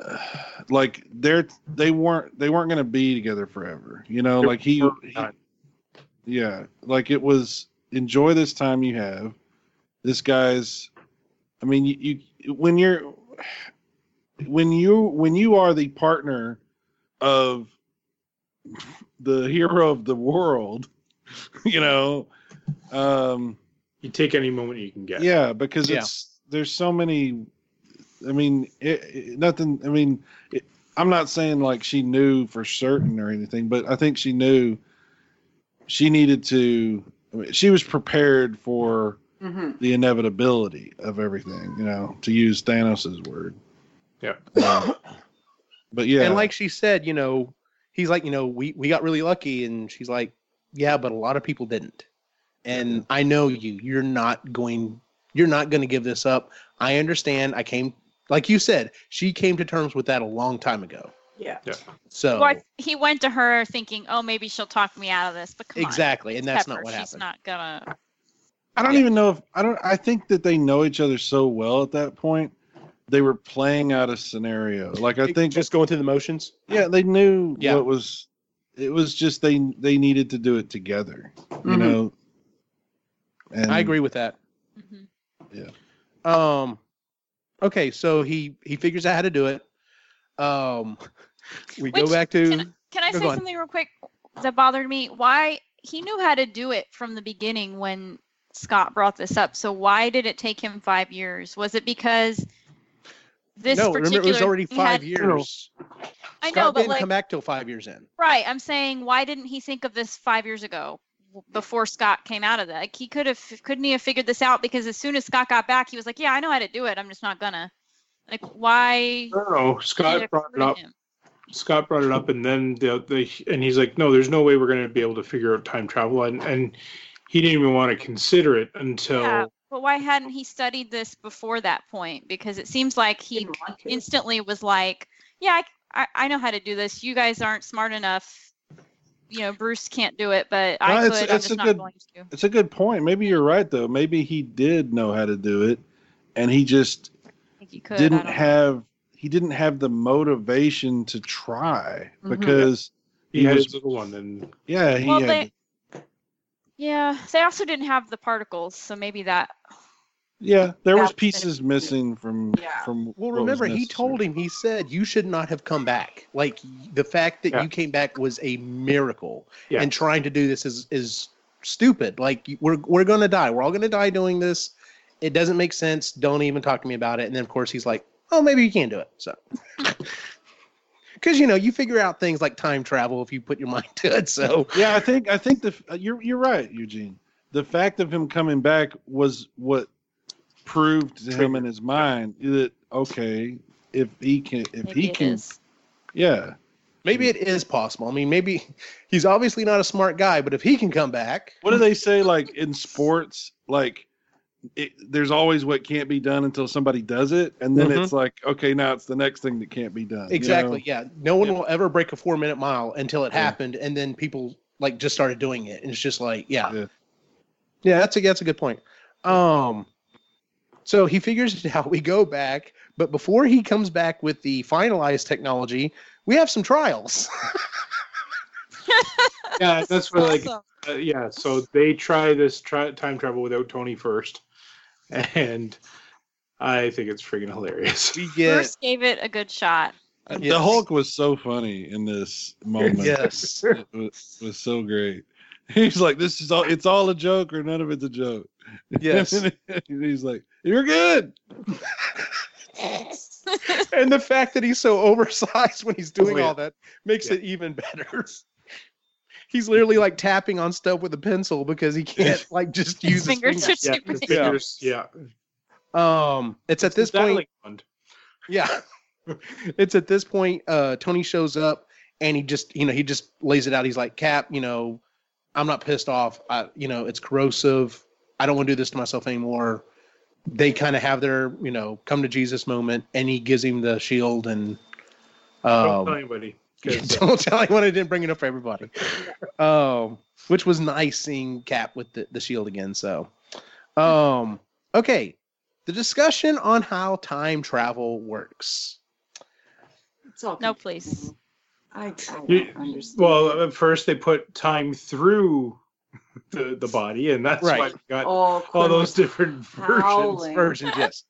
Uh, [sighs] like they're they weren't they weren't going to be together forever. You know, like he, he yeah, like it was enjoy this time you have. This guy's I mean you, you when you're when you when you are the partner of [laughs] the hero of the world, [laughs] you know, um you take any moment you can get. yeah, because Yeah. it's there's so many. I mean, it, it, nothing. I mean, it, I'm not saying like she knew for certain or anything, but I think she knew she needed to. I mean, she was prepared for hmm the inevitability of everything. You know, to use Thanos's word. Yeah. Uh, but yeah, And like she said, you know, he's like, you know, we, we got really lucky. And she's like, yeah, but a lot of people didn't. And I know you, you're not going, you're not going to give this up. I understand. I came, like you said, she came to terms with that a long time ago. Yeah. So Well, I- he went to her thinking, "Oh, maybe she'll talk me out of this." But come exactly. And that's on, not Pepper, what she's not gonna. I don't yeah. even know if I don't. I think that they know each other so well at that point. They were playing out a scenario. Like I think just going through the motions. Yeah, they knew Yeah. what was. It was just they they needed to do it together. You Mhm. know. And I agree with that. Mhm. Um, okay, so he he figures out how to do it. Um, [laughs] we go back to Can, can I say something real quick that bothered me? Why he knew how to do it from the beginning when Scott brought this up. So why did it take him five years? Was it because this no, particular. remember it was already five had- years. I Scott know, but didn't like come back till five years in. Right. I'm saying, why didn't he think of this five years ago w- before Scott came out of that? Like, he could have, couldn't he have figured this out? Because as soon as Scott got back, he was like, yeah, I know how to do it. I'm just not gonna. Like, why? I don't know. did Scott brought it up. him? Scott brought it up, and then the, the and he's like, "No, there's no way we're going to be able to figure out time travel," and and he didn't even want to consider it until Yeah, but why hadn't he studied this before that point? Because it seems like he Didn't want to. instantly was like, yeah, I, I, I know how to do this. You guys aren't smart enough. You know, Bruce can't do it, but I No, could. it's- I'm it's just a not good- going to. It's a good point. Maybe you're right though. Maybe he did know how to do it, and he just I think you could. Didn't don't know. have he didn't have the motivation to try Mhm. because he, he had was his little one. And yeah he Well, had they- Yeah, they also didn't have the particles, so maybe that. Yeah there was That- pieces missing from Yeah. from Well, remember, he told him, he said, you should not have come back. Like, the fact that Yeah. you came back was a miracle. Yeah. And trying to do this is, is stupid. Like, we're, we're going to die. We're all going to die doing this. It doesn't make sense. Don't even talk to me about it. And then, of course, he's like, oh, maybe you can do it. So, [laughs] because, you know, you figure out things like time travel if you put your [laughs] mind to it. So, yeah i think i think the you're you're right eugene the fact of him coming back was what proved to him in his mind that okay if he can if Maybe he can is. yeah maybe it is possible. I mean, maybe he's obviously not a smart guy, but if he can come back, what do they say like in sports like it, there's always what can't be done until somebody does it and then Mhm. it's like okay now it's the next thing that can't be done you Exactly. know? Yeah. No one Yeah. will ever break a four minute mile until it Yeah. happened, and then people like just started doing it, and it's just like, yeah, Yeah. yeah. that's a that's a good point. Um, so he figures it out. We go back, but before he comes back with the finalized technology, we have some trials. [laughs] [laughs] yeah, that's what like Awesome. uh, yeah. So they try this try, time travel without Tony first, [laughs] and I think it's freaking hilarious. we get Bruce gave it a good shot. the Yes. hulk was so funny in this moment yes, it was, was so great he's like this is all it's all a joke or none of it's a joke yes. he's like you're good [laughs] and the fact that he's so oversized when he's doing Oh, yeah. all that makes Yeah. it even better. He's literally like tapping on stuff with a pencil because he can't [laughs] like just His use his fingers fingers. are yeah, too his big. Yeah. fingers, yeah. Um, it's at this point, dialing fund. yeah, it's at this point. Uh, Tony shows up and he just, you know, he just lays it out. He's like, Cap, you know, I'm not pissed off. I, you know, it's corrosive. I don't want to do this to myself anymore. They kind of have their, you know, come to Jesus moment, and he gives him the shield and. Don't Um, tell anybody. [laughs] 'cause, uh, don't tell anyone I didn't bring it up for everybody. Um, which was nice seeing Cap with the, the shield again. So, um, okay, the discussion on how time travel works. It's all No, please. I, I don't You- understand. well, at first they put time through the, the body, and that's why Right. we got oh, all those different [laughs] versions. howling. Versions, yes.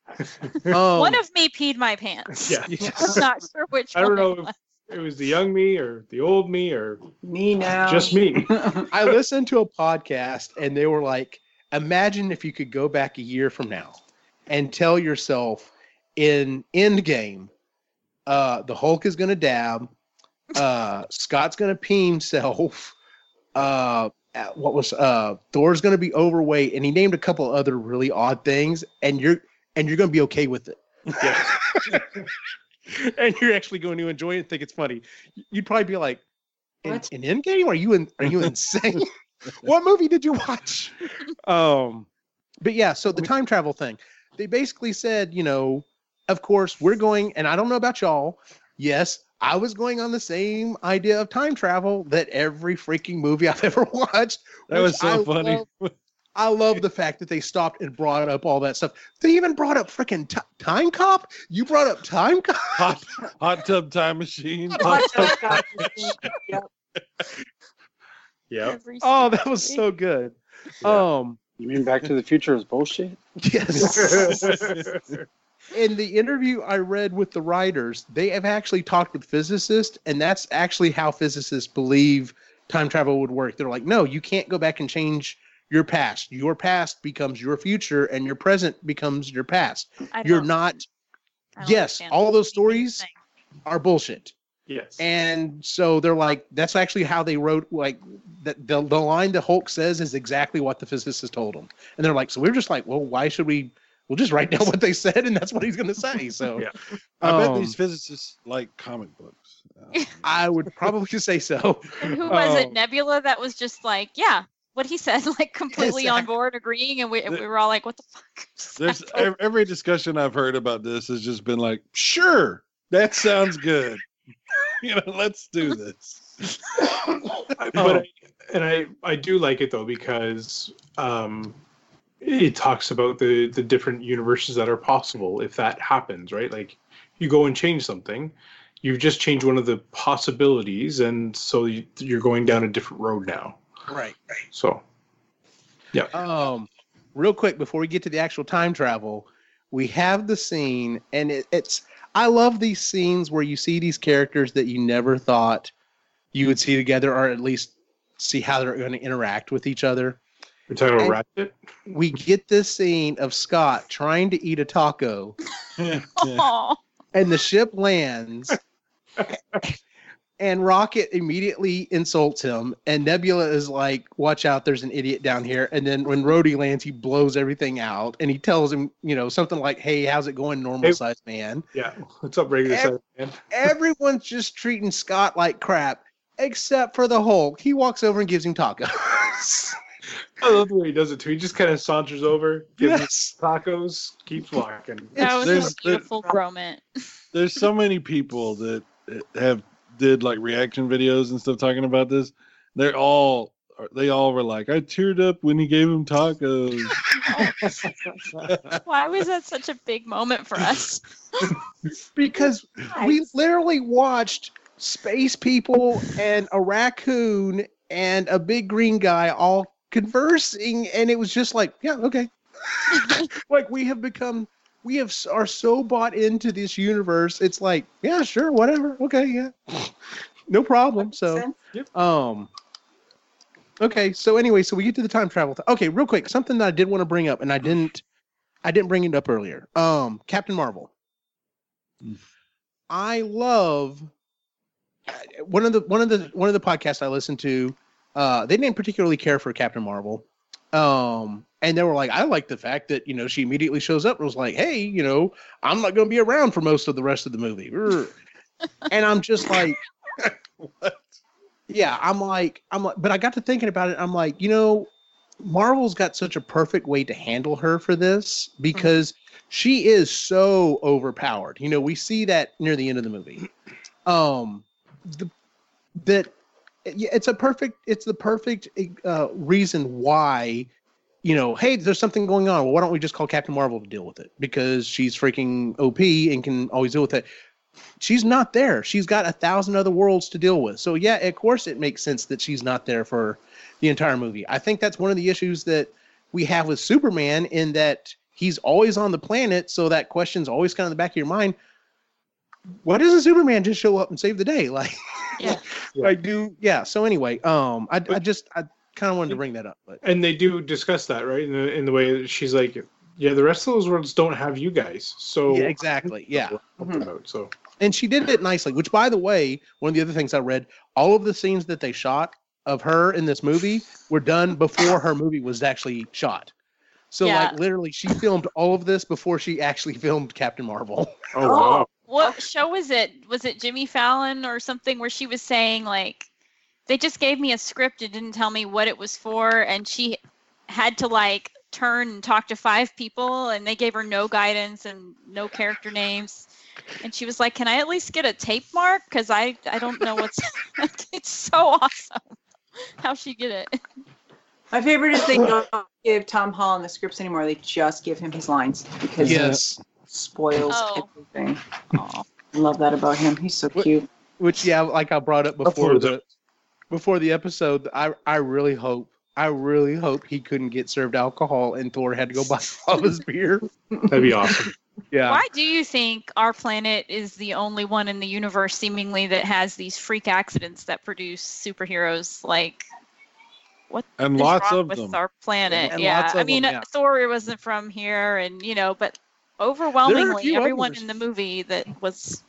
Um, [laughs] One of me peed my pants. Yeah. [laughs] yes. I'm not sure which I don't one. know it if it was the young me or the old me or Me now. just me. I listened to a podcast and they were like, imagine if you could go back a year from now and tell yourself in Endgame, uh, the Hulk is going to dab, uh, Scott's going to pee himself, uh, what was uh, Thor's going to be overweight, and he named a couple other really odd things, and you're and you're going to be okay with it. [laughs] and you're actually going to enjoy it and think it's funny. You'd probably be like, in, What? in Endgame? Are you in, are you insane? [laughs] what movie did you watch? [laughs] Um, but yeah, so the time travel thing, they basically said, you know, of course we're going, and I don't know about y'all. Yes, I was going on the same idea of time travel that every freaking movie [laughs] I've ever watched. that was so I funny love- I love the fact that they stopped and brought up all that stuff. They even brought up freaking t- Time Cop. You brought up Time Cop. [laughs] hot, hot tub time machine Hot tub guy. [laughs] Yep. Yeah. Every Oh, that was so good. Yeah. Um, You mean Back to the Future is bullshit? yes. In the interview I read with the writers, they have actually talked with physicists, and that's actually how physicists believe time travel would work. They're like, no, you can't go back and change your past. Your past becomes your future, and your present becomes your past. I You're don't- not. I don't yes, all those stories thing. are bullshit. Yes. And so they're like, that's actually how they wrote like that. The, the line the Hulk says is exactly what the physicist told him. And they're like, so we're just like, well, why should we? We'll just write down [laughs] what they said, and that's what he's going to say. So [laughs] Yeah. I bet um, these physicists like comic books. [laughs] I would probably say so. And who was Oh. it? Nebula that was just like, yeah, what he said, like completely on board, agreeing, and we, and we were all like, what the fuck? There's ev- every discussion I've heard about this has just been like, sure, that sounds good. you know, let's do this. But I, and I I do like it though because um, it talks about the the different universes that are possible if that happens, right? Like you go and change something, you've just changed one of the possibilities, and so you, you're going down a different road now. Right. So yeah. Um, real quick before we get to the actual time travel, we have the scene, and it, it's I love these scenes where you see these characters that you never thought you would see together, or at least see how they're going to interact with each other. We're talking about Ratchet. We get this scene of Scott trying to eat a taco, Yeah. [laughs] And the ship lands. And Rocket immediately insults him, and Nebula is like, "Watch out! There's an idiot down here." And then when Rhodey lands, he blows everything out, and he tells him, you know, something like, "Hey, how's it going, normal Hey. sized man?" Yeah, what's up, regular Ev- size man? Everyone's just treating Scott like crap, except for the Hulk. He walks over and gives him tacos. [laughs] I love the way he does it too. He just kind of saunters over, gives yes, tacos, keeps walking. That was there's- a beautiful moment. [laughs] There's so many people that have did like reaction videos and stuff talking about this. They're all they all were like, I teared up when he gave him tacos. Why was that such a big moment for us? [laughs] because we literally watched space people and a raccoon and a big green guy all conversing, and it was just like, yeah, okay. [laughs] like we have become, we have are so bought into this universe. It's like, yeah, sure, whatever, okay, yeah, [laughs] no problem. So, Sense? um, okay. So anyway, so we get to the time travel. th- okay, real quick, something that I did want to bring up, and I didn't, I didn't bring it up earlier. Um, Captain Marvel. Mm. I love uh, one of the one of the one of the podcasts I listen to. Uh, they didn't particularly care for Captain Marvel. Um, and they were like, I like the fact that you know she immediately shows up and was like, hey, you know, I'm not going to be around for most of the rest of the movie. [laughs] And I'm just like, [laughs] what? yeah, I'm like, I'm like, but I got to thinking about it. I'm like, you know, Marvel's got such a perfect way to handle her for this because she is so overpowered. You know, we see that near the end of the movie. Um, the, that it's a perfect, it's the perfect uh, reason why, you know, hey, there's something going on. Well, why don't we just call Captain Marvel to deal with it? Because she's freaking OP and can always deal with it. She's not there. She's got a thousand other worlds to deal with. So yeah, of course it makes sense that she's not there for the entire movie. I think that's one of the issues that we have with Superman in that he's always on the planet, so that question's always kind of in the back of your mind. Why doesn't Superman just show up and save the day? [laughs] Like, Yeah. like do yeah. So anyway, um, I, I just I kind of wanted to bring that up, but And they do discuss that, right? In the, in the way that she's like, yeah, the rest of those worlds don't have you guys. So yeah, exactly, yeah. Help them out, so and she did it nicely. Which, by the way, one of the other things I read, all of the scenes that they shot of her in this movie were done before her movie was actually shot. So, Yeah. like, literally, she filmed all of this before she actually [laughs] filmed Captain Marvel. oh wow. What oh. show was it? Was it Jimmy Fallon or something where she was saying like they just gave me a script and didn't tell me what it was for and she had to like turn and talk to five people and they gave her no guidance and no character names and she was like can i at least get a tape mark because i i don't know what's [laughs] it's so awesome how she get it My favorite is they don't give Tom Holland the scripts anymore. They just give him his lines because Yes. it spoils Oh. everything. Aw. I love that about him. He's so cute. Which, yeah, like I brought up before Before the before the episode, I I really hope I really hope he couldn't get served alcohol and Thor had to go buy [laughs] all his beer. That'd be awesome. Yeah. why do you think our planet is the only one in the universe seemingly that has these freak accidents that produce superheroes like what And is lots wrong of with them. our planet. And yeah, I mean, them, yeah. Thor wasn't from here, and you know, but overwhelmingly everyone others. in the movie that was,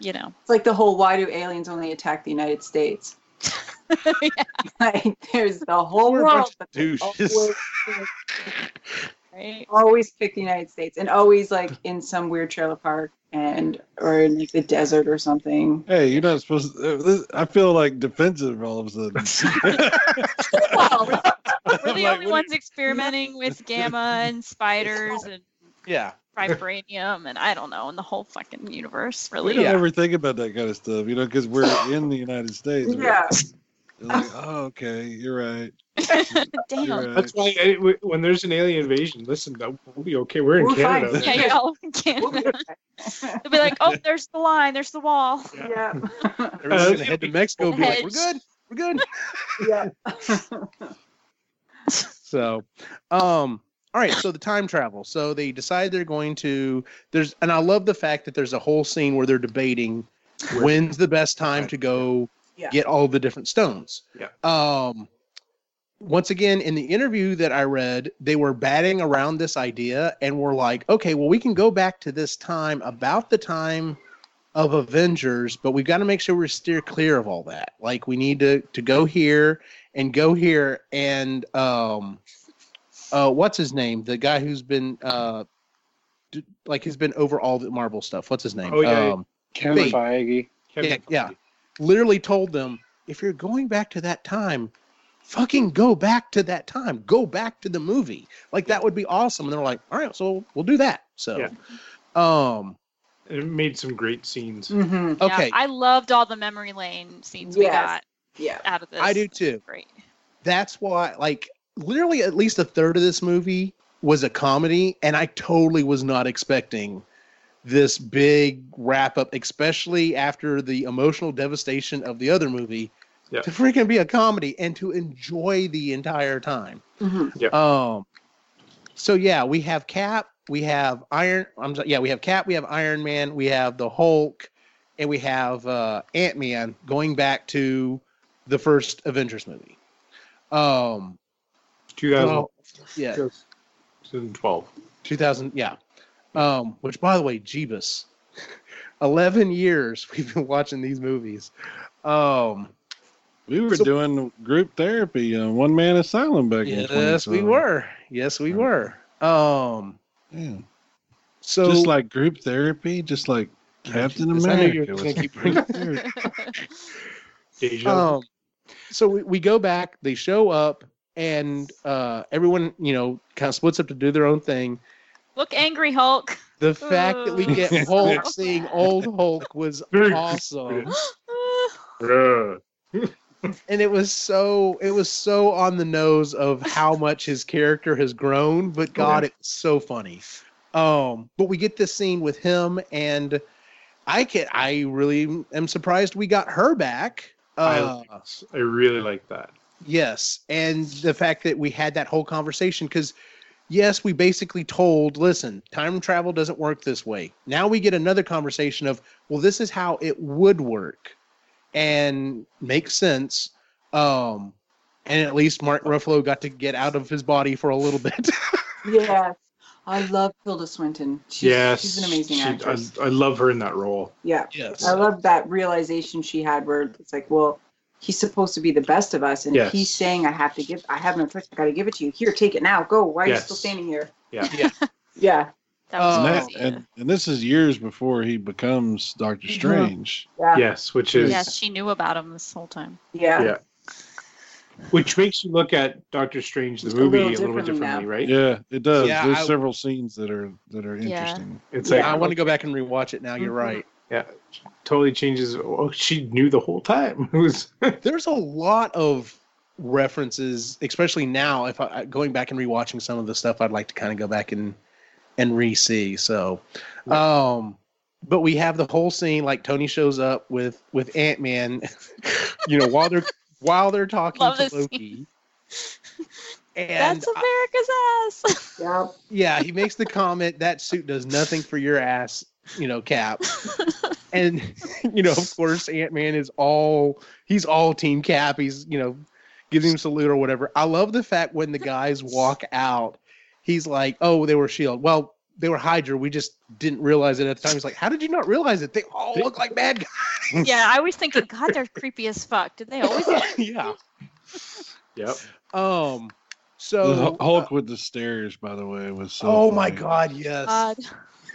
you know, It's like the whole why do aliens only attack the United States? [laughs] yeah, Like there's the whole We're bunch world, of but douches. always, [laughs] right. always pick the United States and always like in some weird trailer park and or in like the desert or something. Hey, you're not supposed to. uh, this- I feel like defensive all of a sudden. [laughs] Well, We're the Like, only what- ones experimenting with gamma and spiders and Yeah. vibranium and I don't know, and the whole fucking universe, we really. don't Yeah. ever think about that kind of stuff, you know, because we're [laughs] in the United States. yeah. You're like, oh, okay, you're right. [laughs] Damn. You're right. That's why I, w- when there's an alien invasion, listen, we'll be okay. We're in We're fine. Canada. Yeah, you're all in We'll be Canada. They'll be like, oh, there's the line, there's the wall. yeah. [laughs] Everyone's gonna head to Mexico be like, we're good. We're good. yeah. So, um, all right. So the time travel. So they decide they're going to. There's, and I love the fact that there's a whole scene where they're debating when's the best time to go Yeah. get all the different stones. Yeah. Um, once again, in the interview that I read, they were batting around this idea and were like, okay, well, we can go back to this time about the time of Avengers, but we've got to make sure we steer clear of all that. Like we need to to go here and go here and um uh what's his name? The guy who's been uh d- like he's been over all the Marvel stuff. What's his name? Oh, yeah, yeah. Um, Kevin Wait. Feige. yeah, yeah. Literally told them if you're going back to that time, fucking go back to that time. Go back to the movie. Like that would be awesome. And they're like, all right, so we'll do that. So, Yeah. um, It made some great scenes. hmm Yeah, okay, I loved all the memory lane scenes we got Yeah. out of this. I do too. Great. That's why, like, literally at least a third of this movie was a comedy, and I totally was not expecting this big wrap up, especially after the emotional devastation of the other movie, Yeah. to freaking be a comedy and to enjoy the entire time. hmm Um, so yeah, we have Cap, we have Iron. I'm sorry, yeah, we have Cap, we have Iron Man, we have the Hulk, and we have uh, Ant Man going back to the first Avengers movie. Um, 2000, yeah, 2012. 2000, yeah. Um, which by the way, Jeebus, eleven years we've been watching these movies. Um, We were So- doing group therapy, uh, one man asylum back in the year. yes, we were. Yes, we were. Um, Yeah. so just like group therapy, just like Captain Jesus, I knew you America. was gonna keep group bringing- [laughs] therapy. Deja. Um, so we, we go back, they show up, and uh, everyone, you know, kind of splits up to do their own thing. Look angry, Hulk. The fact that we get [laughs] Hulk seeing old Hulk was [laughs] Very awesome, [gasps] [laughs] and it was so it was so on the nose of how much his character has grown. But God, it's so funny. Um, but we get this scene with him, and I can I really am surprised we got her back. I, Uh, liked- I really like that. Yes, and the fact that we had that whole conversation because yes, we basically told, listen, time travel doesn't work this way. Now we get another conversation of, well, this is how it would work, and makes sense. Um, and at least Mark Ruffalo got to get out of his body for a little [laughs] bit. Yes. I love Tilda Swinton. She's, yes, she's an amazing she- actress. I, I love her in that role. yeah. yes. I love that realization she had where it's like, well, he's supposed to be the best of us. And Yes. he's saying I have to give I have no choice, I gotta give it to you. Here, take it now. Go. Why are you still standing here? Yeah. [laughs] Yeah. Yeah. That was Uh, And, that, and, and this is years before he becomes Doctor. Strange. Yeah. Yes, which is yes, she knew about him this whole time. Yeah. Yeah. which makes you look at Doctor Strange the Just a movie a little little, bit differently differently, right? Yeah, it does. Yeah, There's I- several scenes that are that are Yeah. interesting. It's Yeah. like I want to go back and rewatch it now. You're Mhm. right. Yeah, totally changes. Oh, she knew the whole time. [laughs] It was There's a lot of references, especially now. If I going back and rewatching some of the stuff, I'd like to kind of go back and and re-see. So, um, but we have the whole scene like Tony shows up with with Ant Man, [laughs] you know, while they're while they're talking Love to this Loki. [laughs] And That's America's ass. Yeah. yeah, he makes the comment that suit does nothing for your ass, you know, Cap. And [laughs] you know, of [laughs] course, Ant Man is all he's all Team Cap. He's you know, gives him salute or whatever. I love the fact when the guys walk out, he's like, "Oh, they were Shield." Well, they were Hydra. We just didn't realize it at the time. He's like, "How did you not realize it? They all look like bad guys." [laughs] yeah, I always think, God, they're creepy as fuck. Did they always? yeah. Yep. Um. So. Hu- Hulk with the stairs, by the way, was so. oh my. God! Yes. God.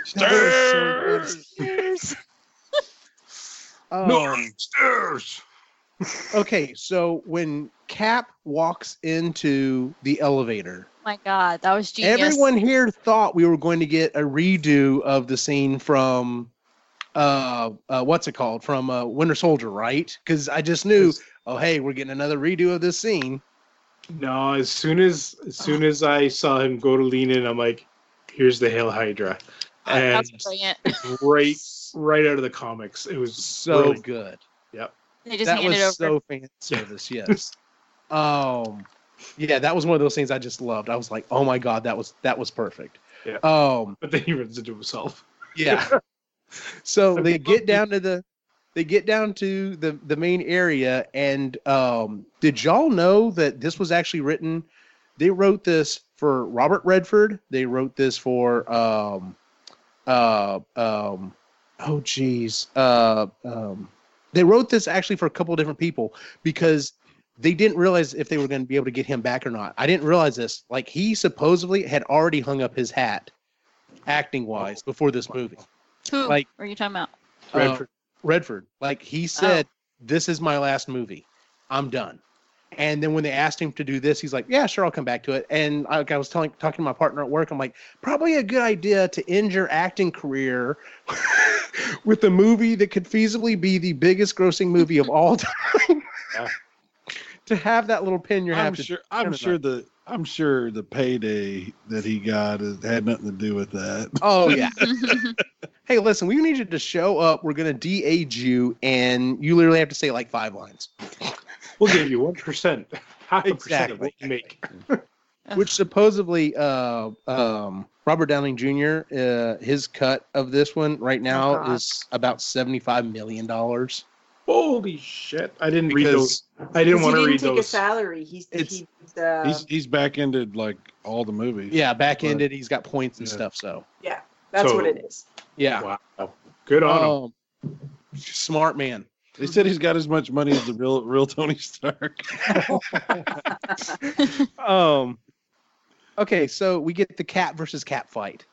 Stairs. so good. Stairs! No Um, stairs. okay, so when Cap walks into the elevator, My God, that was genius. everyone here thought we were going to get a redo of the scene from uh, uh what's it called from uh, Winter Soldier, right? Because I just knew, oh hey, we're getting another redo of this scene. No, as soon as as soon as I saw him go to lean in, I'm like, here's the Hail Hydra. And That's brilliant. right right out of the comics. It was So brilliant. good. Yep. They just that was over. so fan service. Yes. [laughs] um, yeah, that was one of those things I just loved. I was like, oh my god, that was that was perfect. Yeah. Um, But then he runs into himself. yeah. [laughs] so they get down to the they get down to the the main area and um did y'all know that this was actually written they wrote this for Robert Redford they wrote this for um uh um oh geez uh um they wrote this actually for a couple of different people because they didn't realize if they were going to be able to get him back or not. I didn't realize this. Like he supposedly had already hung up his hat acting wise before this movie. Who like- are you talking about? Uh, Redford. Redford. Like he said, this is my last movie. I'm done. And then when they asked him to do this, he's like, "Yeah, sure, I'll come back to it." And like I was telling, talking to my partner at work, I'm like, probably a good idea to end your acting career [laughs] with a movie that could feasibly be the biggest grossing movie of all [laughs] time. Yeah. to have that little pin you're I'm sure. I'm sure the. I'm sure the payday that he got is, had nothing to do with that. Oh yeah. [laughs] hey, listen, we need you to show up. We're gonna de-age you, and you literally have to say like five lines. We'll give you one percent, [laughs] half a percent of what you make. [laughs] which supposedly uh, um, Robert Downey Jr. Uh, his cut of this one right now God. is about seventy five million dollars. Holy shit! I didn't read those. I didn't want to he read didn't take a salary. He's It's- he's uh, he's he's back ended like all the movies. Yeah, back ended. He's got points and Yeah. stuff. So yeah, that's so- what it is. yeah, Wow, good on him. um, smart man. They said he's got as much money as the real real Tony Stark. [laughs] um, okay, so we get the Cap versus Cap fight.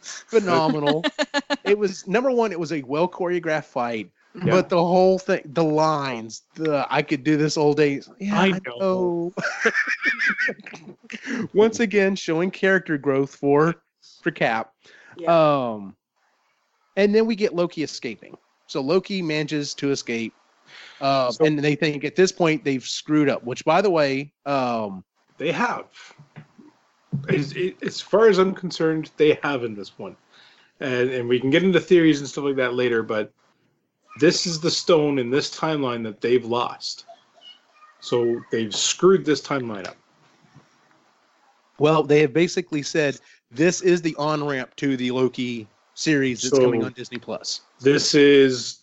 Phenomenal. [laughs] it was number one. It was a well choreographed fight. Yeah. But the whole thing, the lines, the I could do this all day. Yeah, I I know. [laughs] Once again, showing character growth for for Cap. Yeah. Um, and then we get Loki escaping. So Loki manages to escape, uh, So- and they think at this point they've screwed up. Which, by the way, um, They have. As, as far as I'm concerned, they have in this one, and and we can get into theories and stuff like that later. But this is the stone in this timeline that they've lost. So they've screwed this timeline up. well, they have basically said this is the on ramp to the Loki series that's So- coming on Disney Plus. This is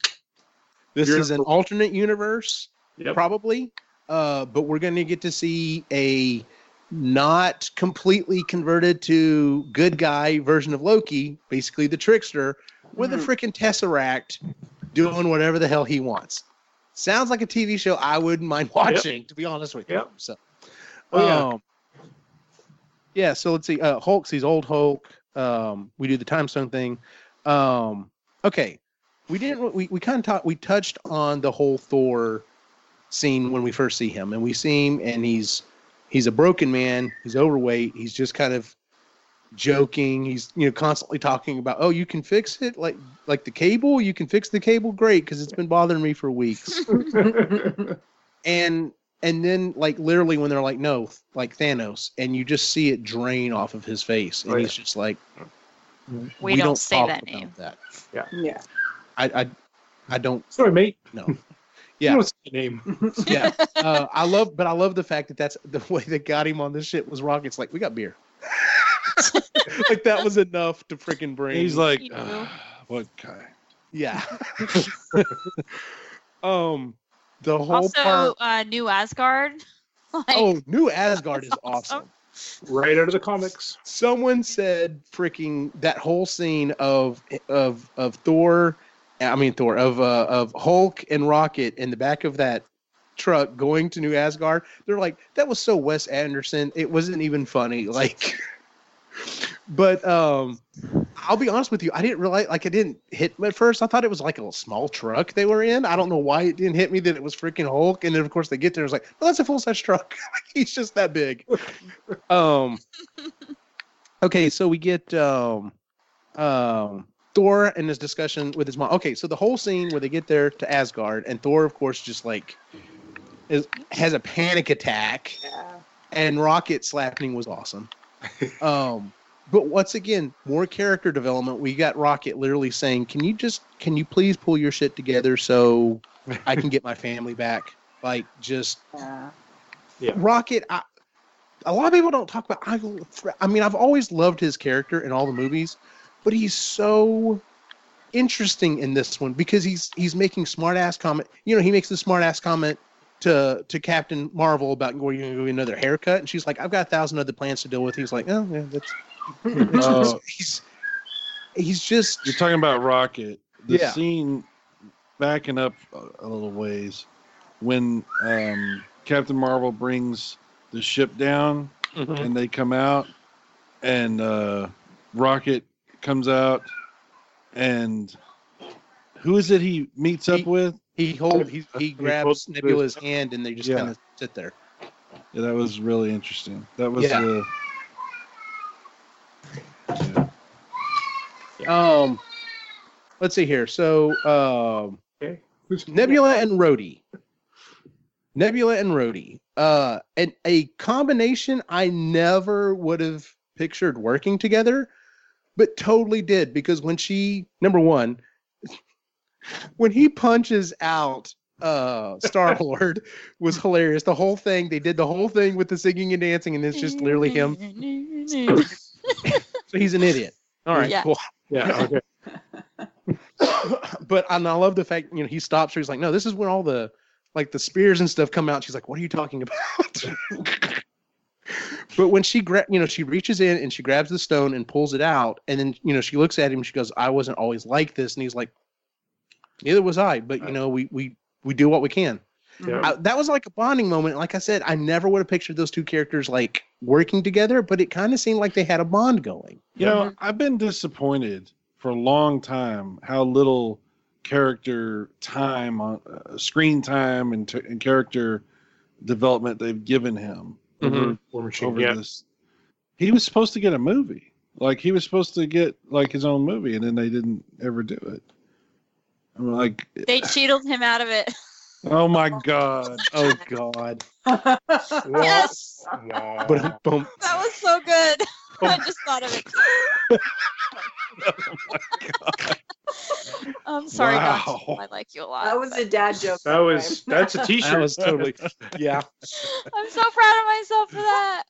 This is an alternate universe. yep, probably. Uh, but we're going to get to see a not completely converted to good guy version of Loki, basically the trickster, with a Mhm. freaking Tesseract doing whatever the hell he wants. Sounds like a TV show I wouldn't mind watching, to be honest with you. Yep. So, Oh, yeah. um, yeah. So let's see. Uh, Hulk sees old Hulk. Um, we do the time stone thing. Um, okay. We didn't. We, we kind of talked. We touched on the whole Thor scene when we first see him, and we see him, and he's he's a broken man. He's overweight. He's just kind of joking. He's you know constantly talking about, oh, you can fix it, like like the cable. You can fix the cable, great, because it's been bothering me for weeks. [laughs] and and then like literally when they're like, no, like Thanos, and you just see it drain off of his face, and Right. he's just like, We, don't, say talk that about name. That Yeah. I I I don't Sorry, mate. know. [laughs] You Yeah. don't say the name. [laughs] yeah. Uh, I love, but I love the fact that that's the way that got him on this shit was Rocket's. Like we got beer. [laughs] like that was enough to freaking bring. He's like, You "Ah, what kind? yeah. um, the whole Also, part. uh, New Asgard. [laughs] Like, Oh, New Asgard is [laughs] awesome. right out of the comics. Someone said freaking that whole scene of of of Thor, I mean Thor of uh, of Hulk and Rocket in the back of that truck going to New Asgard. They're like that was so Wes Anderson. It wasn't even funny. [laughs] Like, but um, I'll be honest with you. I didn't realize like it didn't hit me at first. I thought it was like a small truck they were in. I don't know why it didn't hit me that it was freaking Hulk. And then of course they get there. It's like, well, that's a full size truck. [laughs] He's just that big. Um. Okay, so we get um, um, Thor and his discussion with his mom. Okay, so the whole scene where they get there to Asgard, and Thor, of course, just like is has a panic attack, Yeah. and Rocket slapping was awesome. Um, but once again, more character development. We got Rocket literally saying, "Can you just, can you please pull your shit together so I can get my family back?" Like, just [laughs] Yeah. Rocket, I, a lot of people don't talk about. I, I mean, I've always loved his character in all the movies, but he's so interesting in this one because he's he's making smart ass comment. You know, he makes the smart ass comment to to Captain Marvel about going to get another haircut, and she's like, "I've got a thousand other plans to deal with." He's like, "Oh, yeah, that's." it's [laughs] Oh. he's he's just You're talking about Rocket. The Yeah. scene backing up a, a little ways when um, Captain Marvel brings the ship down Mhm. and they come out and uh, Rocket comes out and who is it he meets up with? He hold he, he He grabs holds- Nebula's hand and they just Yeah. kind of sit there. Yeah, that was really interesting. That was Yeah. the Um, let's see here. So, um, Okay. Nebula and Rhodey. Nebula and Rhodey. Uh, and a combination I never would have pictured working together, but totally did because when she number one, when he punches out uh Star Lord [laughs] was hilarious. The whole thing they did the whole thing with the singing and dancing, and it's just literally him. [laughs] So he's an idiot. All right, Yeah. cool. Yeah. [laughs] Okay. but and I love the fact you know he stops her. He's like, no, this is when all the like the spears and stuff come out. She's like, what are you talking about? but when she gra- you know she reaches in and she grabs the stone and pulls it out, and then you know she looks at him. She goes, I wasn't always like this, and he's like, neither was I. But you know we we we do what we can. Yeah. I, that was like a bonding moment. Like I said, I never would have pictured those two characters like working together, but it kind of seemed like they had a bond going. You know, I've been disappointed for a long time how little character time on uh, screen time and, t- and character development they've given him Mhm. War Machine. over Yeah. this. He was supposed to get a movie. Like he was supposed to get like his own movie, and then they didn't ever do it. I'm like, They cheated him out of it. oh my god! Oh God! Yes, Wow. But boom. that was so good. [laughs] I just thought of it. oh my god! I'm sorry, Wow. Don. I like you a lot. that was a dad joke. that was that's a T-shirt. That was totally yeah. I'm so proud of myself for that.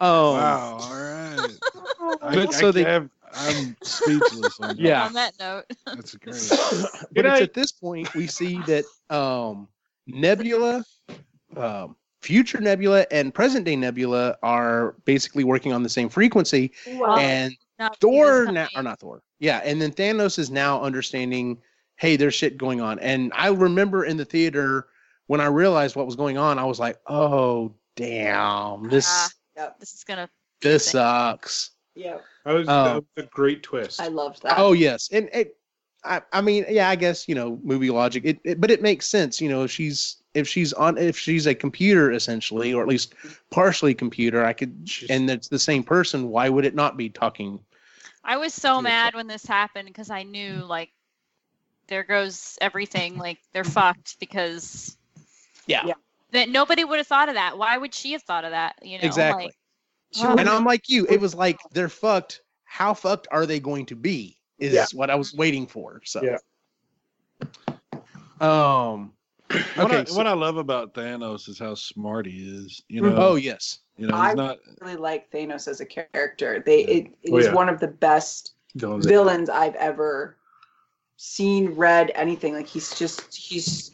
oh [laughs] wow! All right. [laughs] I, But I so they- have, I'm speechless on that. Yeah. On that note, That's [laughs] great. but Good it's night. at this point we see that um, Nebula, um, future Nebula, and present day Nebula are basically working on the same frequency, Well, and not Thor this now, or not Thor, yeah, and then Thanos is now understanding, hey, there's shit going on, and I remember in the theater when I realized what was going on, I was like, oh damn, this Ah. yep, This is gonna. this sucks. Yep. That was, Oh. that um, was a great twist. I loved that. Oh yes, and it, I, I mean, yeah, I guess you know movie logic. It, it, but it makes sense. You know, if she's if she's on if she's a computer essentially, or at least partially computer, I could, She's- and it's the same person. Why would it not be talking? I was so Yeah. mad when this happened because I knew like there goes everything. Like they're fucked because Yeah, Yeah. that nobody would have thought of that. Why would she have thought of that? You know, exactly. Like, She Oh. and I'm like you. It was like they're fucked. How fucked are they going to be? Is Yeah. what I was waiting for. So Yeah. Um. [clears throat] What, Okay. I, so- what I love about Thanos is how smart he is. You know, oh yes. you know, I- he's not. really like Thanos as a character. They it, it Oh, is yeah. one of the best Villains. villains I've ever seen, read, anything. Like he's just he's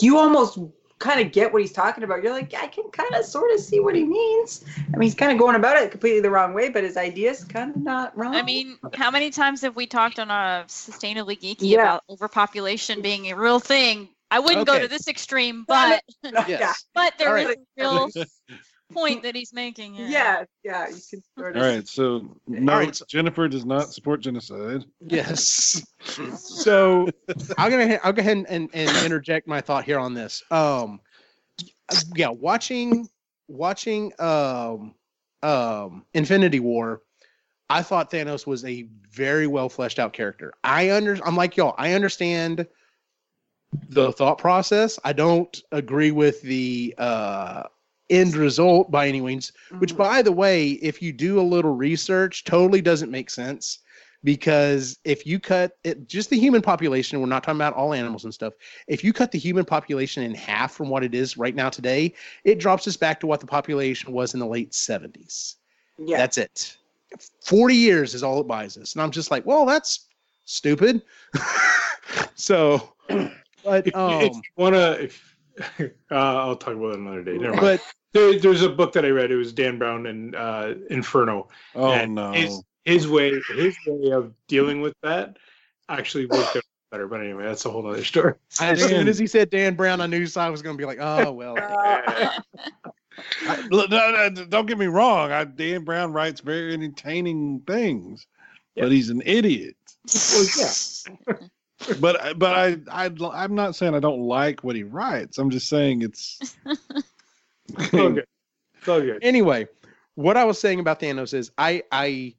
you almost kind of get what he's talking about. You're like, I can kind of sort of see what he means. I mean, he's kind of going about it completely the wrong way, but his idea's kind of not wrong. I mean, how many times have we talked on a sustainably geeky Yeah. about overpopulation being a real thing? I wouldn't go to this extreme, but [laughs] Yes. but there All is right. a real [laughs] point that he's making. here. yeah, yeah, you can [laughs] sort of. All right, so no, right, so- Jennifer does not support genocide. Yes. [laughs] So I'm gonna I'll go ahead and, and, and interject my thought here on this. Um, yeah, watching watching um um Infinity War, I thought Thanos was a very well fleshed out character. I under I'm like y'all. I understand the thought process. I don't agree with the uh end result by any means. Which, Mhm. by the way, if you do a little research, totally doesn't make sense because if you cut it, just the human population, we're not talking about all animals and stuff. If you cut the human population in half from what it is right now today, it drops us back to what the population was in the late 70s. yeah, That's it. 40 years is all it buys us. And I'm just like, well, that's stupid. [laughs] so, [clears throat] but, If, um, if you wanna, if [laughs] uh, I'll talk about it another day. Never mind. but There, there's a book that I read. It was Dan Brown and uh, Inferno. Oh and no. His, his way, his way of dealing with that actually worked out better. But anyway, that's a whole other story. [laughs] as soon as he said Dan Brown, I knew I was going to be like, oh, well. [laughs] I- look, no, no, don't get me wrong. I, Dan Brown writes very entertaining things, Yeah. but he's an idiot. Well, yeah. But but I I I'm not saying I don't like what he writes. I'm just saying it's. [laughs] [laughs] It's all [laughs] good. It's all good. anyway, what I was saying about Thanos is I I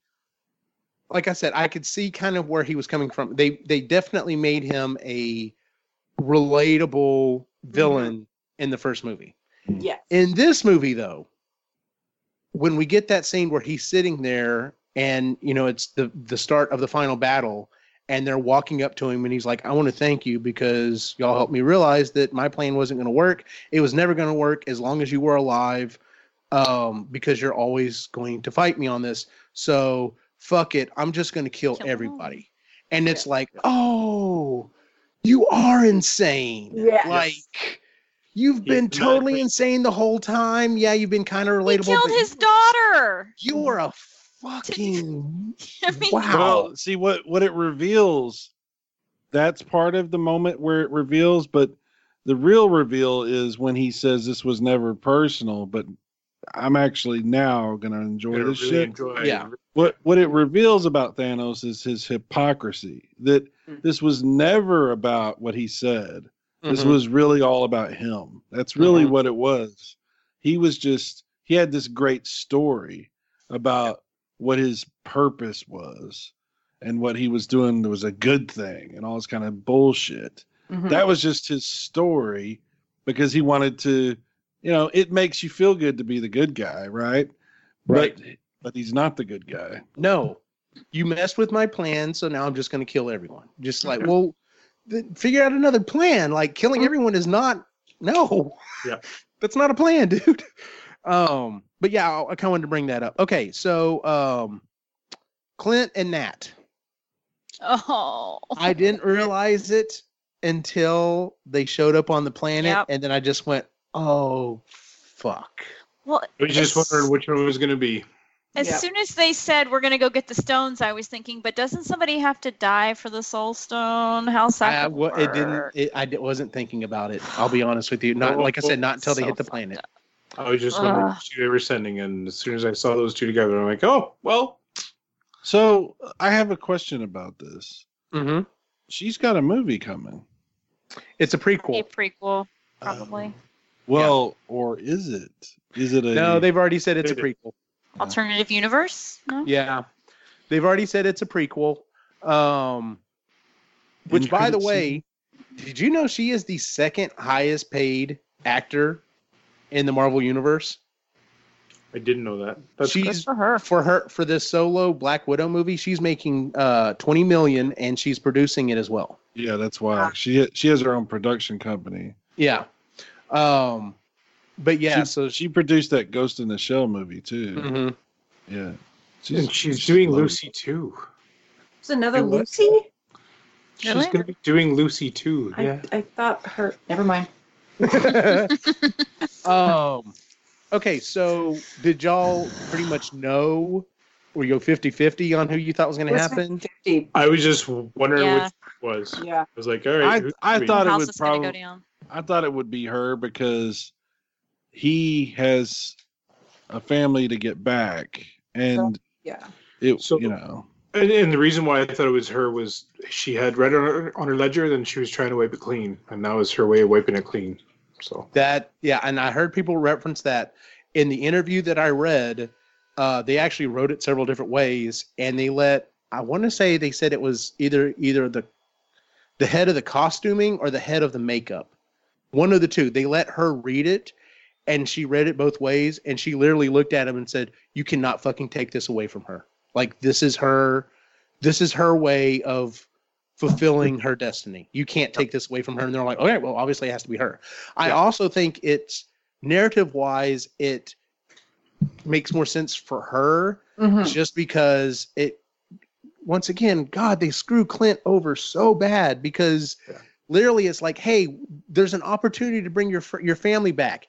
like I said, I could see kind of where he was coming from. They they definitely made him a relatable mm-hmm. villain in the first movie. yeah, In this movie though, when we get that scene where he's sitting there and you know it's the the start of the final battle and they're walking up to him and he's like I want to thank you because y'all helped me realize that my plan wasn't going to work. It was never going to work as long as you were alive um because you're always going to fight me on this. So fuck it, I'm just going to kill Kill them all. everybody. And it's like, "Oh, you are insane." Yeah. Like You've Yeah, been totally insane the whole time. Yeah, you've been kind of He relatable. killed his daughter. You're a [laughs] fucking I mean, wow. Well, see what what it reveals. That's part of the moment where it reveals, but the real reveal is when he says this was never personal, but I'm actually now gonna enjoy Gonna this really shit. enjoy- Yeah. What what it reveals about Thanos is his hypocrisy. That Mm. this was never about what he said. This Mhm. was really all about him. That's really Mhm. what it was. He was just he had this great story about what his purpose was and what he was doing was a good thing and all this kind of bullshit. Mhm. That was just his story because he wanted to, you know, it makes you feel good to be the good guy, right? Right. But but he's not the good guy. no, you messed with my plan, so now I'm just going to kill everyone. Just like, well, th- figure out another plan. Like killing everyone is not. No. Yeah. [laughs] That's not a plan, dude. Um, but yeah, I, I kind of wanted to bring that up. Okay, so um, Clint and Nat. Oh. I didn't realize it until they showed up on the planet, Yep. and then I just went, "Oh, fuck." Well, I was just as- wondering which one was going to be. As Yeah. soon as they said we're gonna go get the stones, I was thinking, but doesn't somebody have to die for the soul stone? How's that? I, it didn't. It, I wasn't thinking about it. I'll be honest with you. Not like I said, not until they hit the planet. up. I was just wondering Ugh. which two they were sending, and as soon as I saw those two together, I'm like, oh, well, So I have a question about this. hmm She's got a movie coming. It's a prequel. A prequel. prequel, probably. Um, well, or is it? Is it a No, they've already said it's a prequel. Alternative universe? No? Yeah, they've already said it's a prequel. Um, which, by the way, did you know she is the second highest paid actor in the Marvel universe? I didn't know that. That's She's- Good for her. for her for this solo Black Widow movie, she's making uh 20 million and she's producing it as well. Yeah, that's why she she has her own production company. Yeah. Um but yeah, she, so she produced that Ghost in the Shell movie too. Mhm. Yeah, and she's doing loaded. Lucy too. There's another Do what? Lucy. She's Really? going to be doing Lucy too. I, Yeah. I thought her. Never mind. [laughs] [laughs] um, okay, so did y'all pretty much know Were you go 50-50 on who you thought was going to happen? 50. I was just wondering Yeah. which it was. Yeah. I was like, all right. I who's I three? thought it House would is gonna go probably down. I thought it would be her because he has a family to get back, and Yeah. it So- you know And, and the reason why I thought it was her was she had read on her, on her ledger, then she was trying to wipe it clean, and that was her way of wiping it clean. So That yeah, and I heard people reference that in the interview that I read. Uh, they actually wrote it several different ways, and they let I want to say they said it was either either the the head of the costuming or the head of the makeup, one of the two. They let her read it, and she read it both ways, and she literally looked at him and said, "You cannot fucking take this away from her. Like this is her, this is her way of." Fulfilling [laughs] her destiny. You can't take this away from her. And they're like, okay, well, obviously it has to be her. I Yeah. also think it's narrative wise, it makes more sense for her Mhm. just because it once again, God, they screw Clint over so bad because Yeah. literally it's like, hey, there's an opportunity to bring your your family back.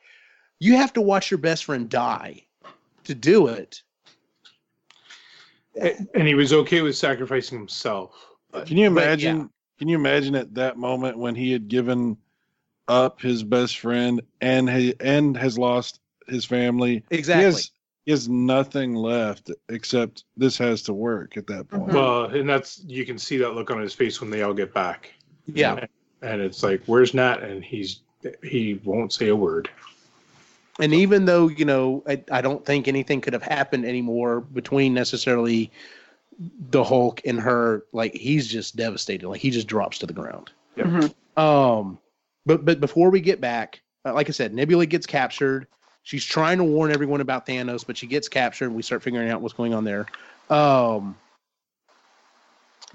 You have to watch your best friend die to do it. and he was okay with sacrificing himself. But Can you But, imagine? yeah. Can you imagine at that moment when he had given up his best friend and he, and has lost his family? Exactly. He has, he has nothing left except this has to work at that point. Mhm. well, and that's you can see that look on his face when they all get back. yeah. And it's like, where's Nat? And he's he won't say a word. And even though, you know, I, I don't think anything could have happened anymore between necessarily the Hulk and her, like he's just devastated. Like he just drops to the ground. Yep. Mhm. Um, but but before we get back, uh, like I said, Nebula gets captured. She's trying to warn everyone about Thanos, but she gets captured. We start figuring out what's going on there. Um,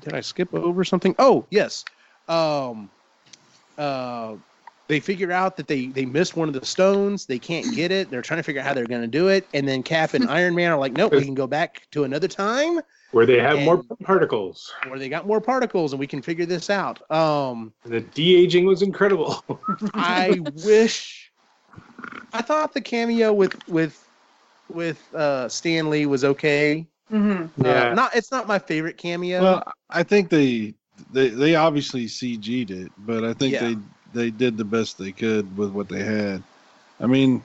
did I skip over something? Oh yes. Um, uh, they figure out that they they missed one of the stones. They can't get it. They're trying to figure out how they're going to do it. And then Cap and [laughs] Iron Man are like, nope, we can go back to another time Where they have more particles. where they got more particles and we can figure this out. Um, the de aging was incredible. [laughs] I wish. I thought the cameo with with with uh Stan Lee was okay. Mhm. Uh, not it's not my favorite cameo. Well, I think they they they obviously CG'd it, but I think Yeah. they they did the best they could with what they had. I mean,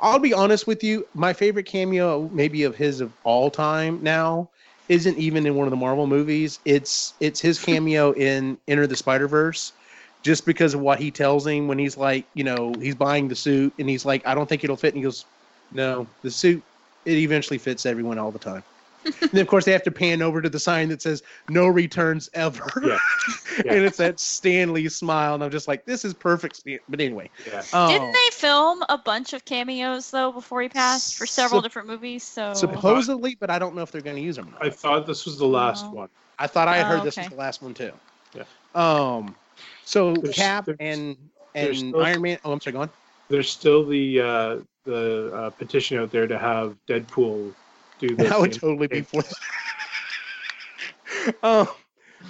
I'll be honest with you. My favorite cameo, maybe of his of all time now, isn't even in one of the Marvel movies. It's it's his cameo [laughs] in Enter the Spider Verse, just because of what he tells him when he's like, you know, he's buying the suit and he's like, I don't think it'll fit, and he goes, No, the suit it eventually fits everyone all the time. And [laughs] then of course they have to pan over to the sign that says no returns ever. [laughs] Yeah. Yeah. [laughs] and it's that Stan Lee smile, and I'm just like, this is perfect. But anyway, yeah. um, Didn't they film a bunch of cameos though before he passed for several Sup- different movies? So supposedly, but I don't know if they're going to use them. I thought this was the last Oh. one. I thought I had Oh, heard this was the last one too. Yeah. Um. So There's- Cap there's- and and still- Iron Man. Oh, I'm sorry. Go on. There's still the uh, the uh, petition out there to have Deadpool do the [laughs] That would totally be thing. for. [laughs] um,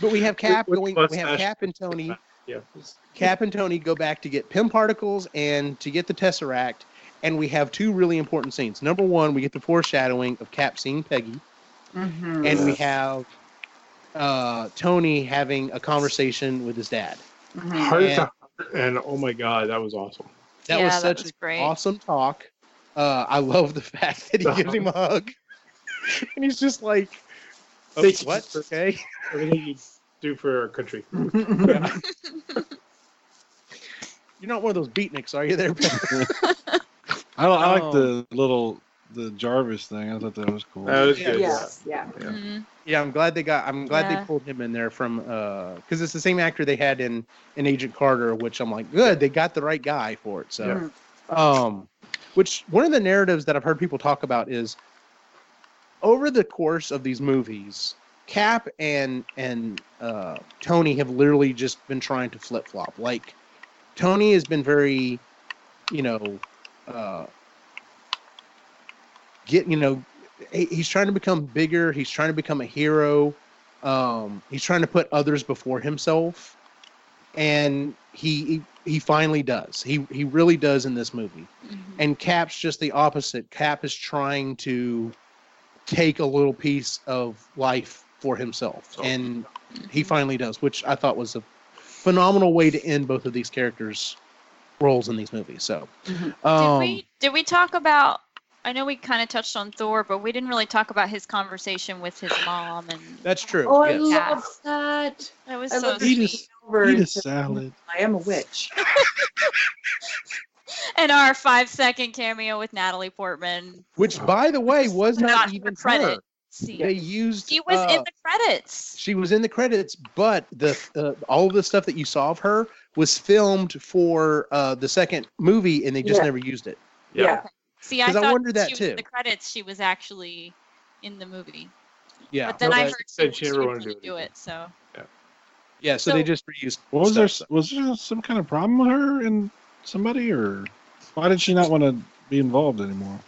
but we have Cap with going. mustache. We have Cap and Tony. Yeah. Cap and Tony go back to get Pym particles and to get the Tesseract, and we have two really important scenes. Number one, we get the foreshadowing of Cap seeing Peggy, Mhm. and we have uh, Tony having a conversation with his dad. Mhm. And- to heart, and oh my god, that was awesome. That Yeah, was that such was an great. awesome talk. Uh, I love the [laughs] fact that he gives him a hug, [laughs] and he's just like, oh, Thank you "What? for- Okay." [laughs] Everything you do for our country. [laughs] You're not one of those beatniks, are you? There, I, I like Oh. the little the Jarvis thing. I thought that was cool. That was Yeah. good. yes, yeah. Yeah. Mhm. yeah. I'm glad they got. I'm glad Yeah. they pulled him in there from because it's the same actor they had in in Agent Carter, which I'm like, good. They got the right guy for it. So, um, which one of the narratives that I've heard people talk about is over the course of these movies, Cap and and uh, Tony have literally just been trying to flip flop. Like Tony has been very, you know, uh, get you know, he- he's trying to become bigger. He's trying to become a hero. Um, he's trying to put others before himself, and he he finally does. He he really does in this movie. Mhm. And Cap's just the opposite. Cap is trying to take a little piece of life for himself, and he finally does, which I thought was a phenomenal way to end both of these characters' roles in these movies. So, Mhm. um, did we did we talk about? I know we kind of touched on Thor, but we didn't really talk about his conversation with his mom, and that's true. Oh, I yes. love that. that was I so love Eat that sweet. she over Eat a salad. I am a witch. [laughs] And our five second cameo with Natalie Portman. Which, by the way, was Not not even credit. her. See, They used. she was in uh, the credits. She was in the credits, but the uh, all of the stuff that you saw of her was filmed for uh, the second movie, and they just Yeah. never used it. Yeah. See, I 'Cause I thought wondered that she was too. in the credits. She was actually in the movie. Yeah, But then No, I heard she said she, she she never wanted to do do it it. So yeah. So, So- they just reused. What was there? Was there some kind of problem with her and somebody, or why did she not want to be involved anymore?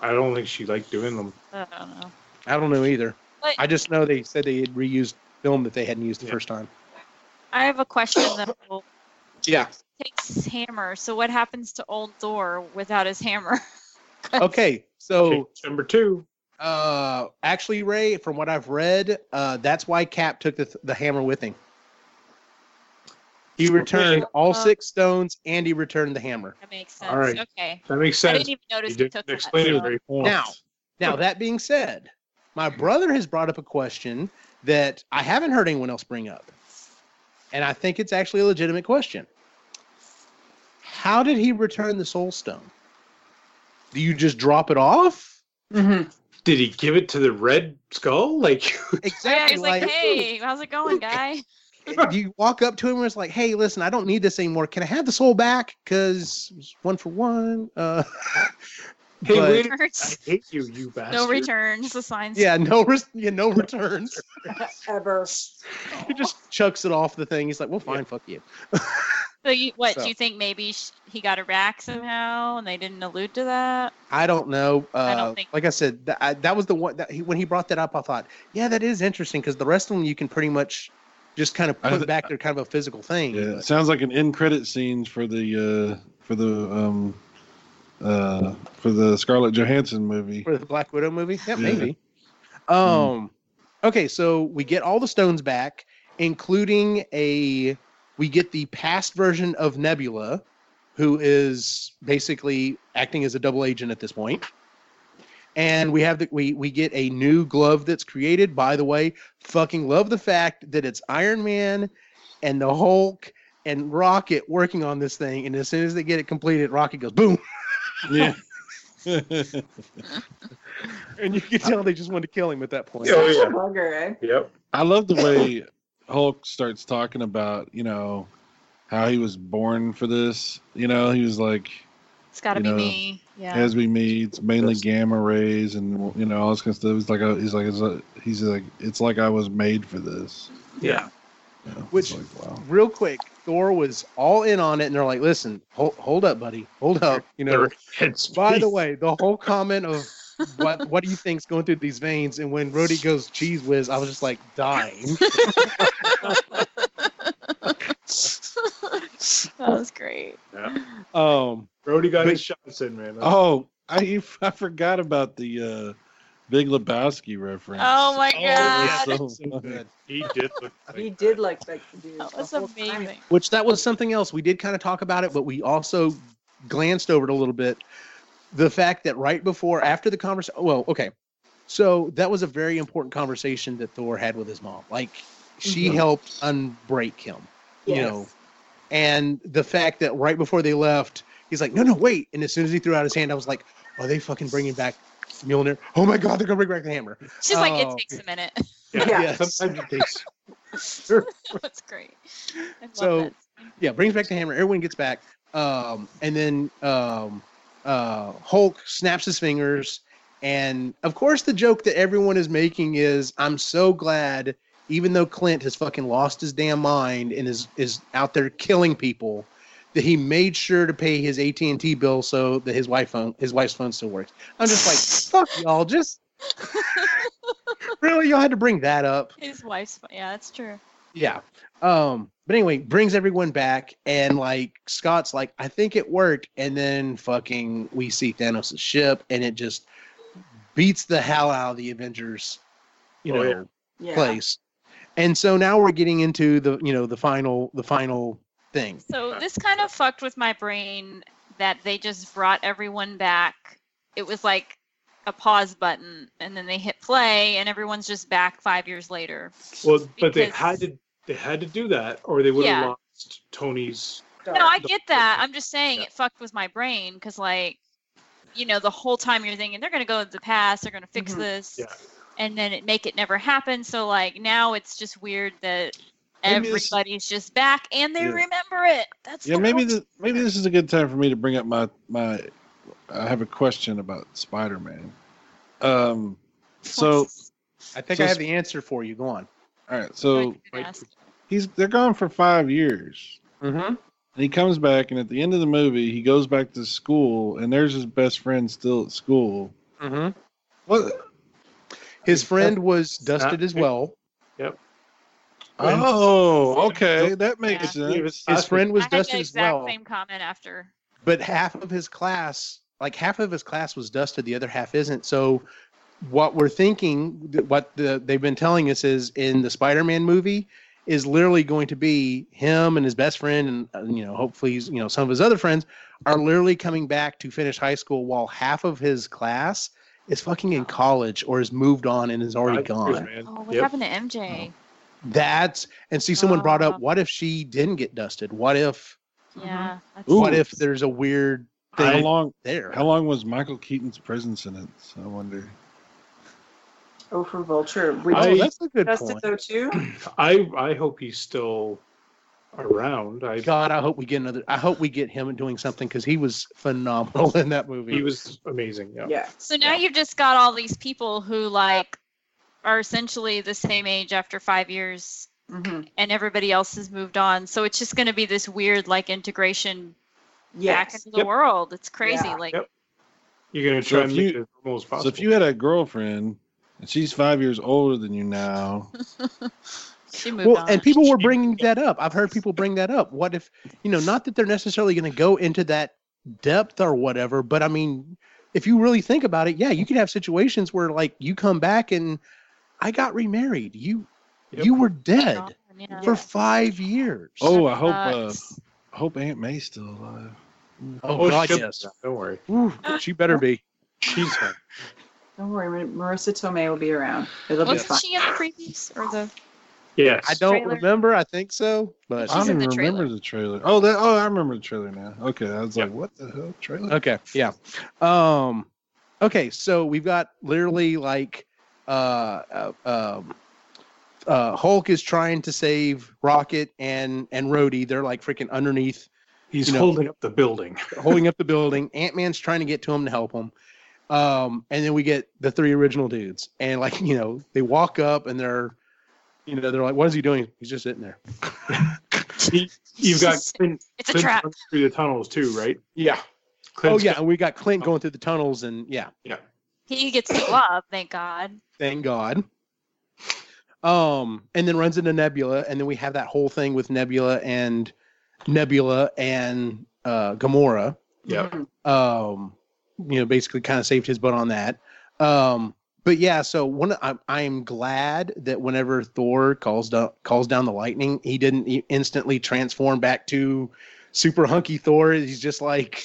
I don't think she liked doing them. I don't know. I don't know either. But I just know they said they had reused film that they hadn't used the Yeah. first time. I have a question though. Yeah. Takes his hammer. So what happens to old Thor without his hammer? [laughs] Okay, so Okay, number two. uh, actually, Ray, from what I've read, uh, that's why Cap took the the hammer with him. He returned all Uh, six stones, and he returned the hammer. That makes sense. All right. Okay. That makes sense. I didn't even notice You he took didn't that. explain it so- very Now, now that being said, my brother has brought up a question that I haven't heard anyone else bring up, and I think it's actually a legitimate question. How did he return the Soul Stone? Do you just drop it off? Mm-hmm. Did he give it to the red skull? Like, [laughs] Yeah, Exactly. he's like, like, hey, how's it going, [laughs] guy? [laughs] do you walk up to him and it's like, hey, listen, I don't need this anymore. Can I have the soul back? Because one for one. Uh, [laughs] hey, but- wait, I hate you, you bastard. No returns. The signs. yeah, no, res- yeah, no returns. [laughs] Ever. he just chucks it off the thing. He's like, well, fine, fuck you. So you, what So- do you think? Maybe he got it back somehow, and they didn't allude to that. I don't know. Uh, I don't think- like I said, that, I, that was the one that he, when he brought that up, I thought, yeah, that is interesting because the rest of them you can pretty much just kind of put th- back to kind of a physical thing. Yeah, but- it sounds like an end credit scenes for the uh for the um uh for the Scarlett Johansson movie. for the Black Widow movie. Yeah, Yeah. maybe. Um, okay, so we get all the stones back, including a. We get the past version of Nebula, who is basically acting as a double agent at this point. And we have the we we get a new glove that's created. By the way, fucking love the fact that it's Iron Man and the Hulk and Rocket working on this thing. And as soon as they get it completed, Rocket goes boom. Yeah. [laughs] [laughs] And you can tell they just wanted to kill him at that point. Oh, yeah. bugger, eh? Yep. I love the way Hulk starts talking about, you know, how he was born for this. You know, he was like, It's got to be know, me. Yeah. as we meet, mainly Yes. gamma rays and you know all this kind of stuff. He's like, a, he's like, it's a, he's like, it's like I was made for this. Yeah. You know, Which- like, wow. real quick, Thor was all in on it, and they're like, "Listen, hold, hold up, buddy, hold up." You know. [laughs] By the way, the whole comment of what what do you think's going through these veins, and when Rhodey goes Cheez Whiz, I was just like dying. [laughs] [laughs] that was great. Yeah. Um, Rhodey got But- his shots in, man. Oh, I [laughs] I forgot about the uh, Big Lebowski reference. Oh my Oh, god. It was so so [laughs] funny. good. he did look [laughs] like He did like that dude. That was whole time. amazing. Which that was something else we did kind of talk about it, but we also glanced over it a little bit. The fact that right before, after the conversation, well, okay, so that was a very important conversation that Thor had with his mom. Like she Mhm. helped unbreak him. you know, and the fact that right before they left, he's like, no, no, wait. And as soon as he threw out his hand, I was like, are they fucking bringing back Mjolnir? Oh my God, they're going to bring back the hammer. She's like, Oh. it takes a minute. [laughs] Yeah. Yeah. Yes. Sometimes it takes. [laughs] That's great. I love So- that. Yeah, brings back the hammer. Everyone gets back. Um, and then um, uh, Hulk snaps his fingers. And of course, the joke that everyone is making is, I'm so glad, even though Clint has fucking lost his damn mind and is is out there killing people, that he made sure to pay his AT and T bill so that his wife phone his wife's phone still works. I'm just like, fuck y'all, just [laughs] really y'all had to bring that up. His wife's. Yeah, that's true. Yeah. Um, but anyway, brings everyone back, and like Scott's like, I think it worked, and then fucking we see Thanos' ship, and it just beats the hell out of the Avengers, you Oh, know, yeah. Yeah. place. And so now we're getting into the you know the final the final thing. So this kind of fucked with my brain that they just brought everyone back. It was like a pause button, and then they hit play, and everyone's just back five years later. Well, but they had to they had to do that, or they would have Yeah. lost Tony's. No, I get that. I'm just saying Yeah. it fucked with my brain because, like, you know, the whole time you're thinking they're gonna go to the past, they're gonna fix Mhm. this, Yeah. and then it make it never happen. So like now it's just weird that Maybe this- everybody's just back and they Yeah. remember it. That's Yeah, the maybe most- the, maybe this is a good time for me to bring up my my. I have a question about Spider Man. Um, so I think So I have the answer for you. Go on. all right, so ahead and Right. ask. he's they're gone for five years, Mm-hmm. and he comes back, and at the end of the movie, he goes back to school, and there's his best friend still at school. Mm-hmm. What? His friend was dusted as Snap. Well. Oh, okay, that makes Yeah. He was sense. His friend was I had the dusted as exact well. same comment after. but half of his class like half of his class was dusted the other half isn't so what we're thinking what the, they've been telling us is in the spider-man movie is literally going to be him and his best friend and uh, you know hopefully he's, you know some of his other friends are literally coming back to finish high school while half of his class is fucking in college or has moved on and is already Five years, gone man. Oh, what Yep. happened to MJ? That's and see someone brought Uh. up what if she didn't get dusted what if Yeah. Ooh. what if there's a weird How thing long? there How long was Michael Keaton's prison sentence? I wonder. Oh, for Vulture. we I- oh that's a good dusted point though too. [clears throat] I I hope he's still around. I God, I hope we get another. I hope we get him doing something because he was phenomenal [laughs] in that movie. he was amazing. Yeah. Yeah. So now you've just got all these people who like are essentially the same age after five years, hmm and everybody else has moved on. So it's just going to be this weird like integration back Yes. into the Yep. world. It's crazy. Yeah. Like Yep. You're gonna So try if and make you- it as normal as So if you had a girlfriend and she's five years older than you now, [laughs] she moved well, on. and people were bringing that up. I've heard people bring that up. What if you know? Not that they're necessarily going to go into that depth or whatever, but I mean, if you really think about it, yeah, you could have situations where like you come back and I got remarried. You Yep. you were dead Yeah. for five years. oh, I hope uh, I hope Aunt May's still alive. oh God, yes. Don't worry. Ooh, [laughs] she better be. She's fine. Don't worry, Marisa Tomei will be around. It'll be Wasn't fine. she in the previews or the? Yes. I don't Trailer. remember. I think so, but I don't even the remember trailer. the trailer. Oh, that. Oh, I remember the trailer now. Okay, I was Yep. like, what the hell trailer? Okay, yeah. Um okay, so we've got literally like uh, uh um uh Hulk is trying to save Rocket and and Rhodey. They're like freaking underneath He's you know- holding up the building. [laughs] holding up the building. Ant-Man's trying to get to him to help him. Um and then we get the three original dudes. And like, [laughs] you know, they walk up and they're you know, they're like, what is he doing? He's just sitting there. [laughs] You've got Clint, It's a Clint trap. running through the tunnels too, right? Yeah. Oh Clint's yeah, and we got Clint going through the tunnels and yeah, yeah. He gets the glove, thank God. thank God. Um, and then runs into Nebula, and then we have that whole thing with Nebula and Nebula and uh, Gamora. Yeah. Mhm. Um, you know, basically kind of saved his butt on that. Um, but yeah, so one, I'm I'm glad that whenever Thor calls down calls down the lightning, he didn't instantly transform back to super hunky Thor. He's just like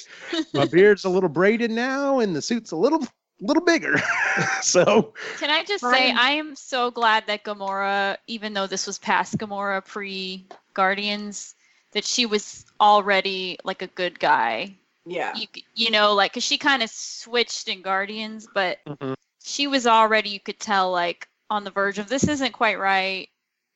my beard's a little braided now, and the suit's a little little bigger. [laughs] so Can I just say, I am so glad that Gamora, even though this was past Gamora pre Guardians, that she was already like a good guy. Yeah. You, you know, like, cause she kind of switched in Guardians, but Mhm. she was already, you could tell, like, on the verge of this isn't quite right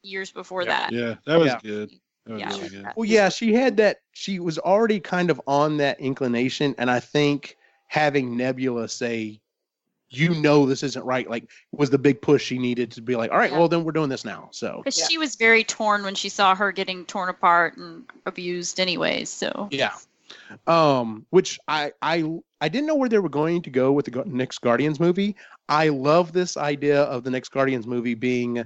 years before Yeah. that. Yeah, that was Yeah. good. That was Yeah. really good. Well, yeah, she had that. She was already kind of on that inclination, and I think having Nebula say, "You know, this isn't right," like was the big push she needed to be like, "All right, Yeah. well, then we're doing this now." So Because Yeah. she was very torn when she saw her getting torn apart and abused, anyways. So yeah, um, which I I I didn't know where they were going to go with the next Guardians movie. I love this idea of the next Guardians movie being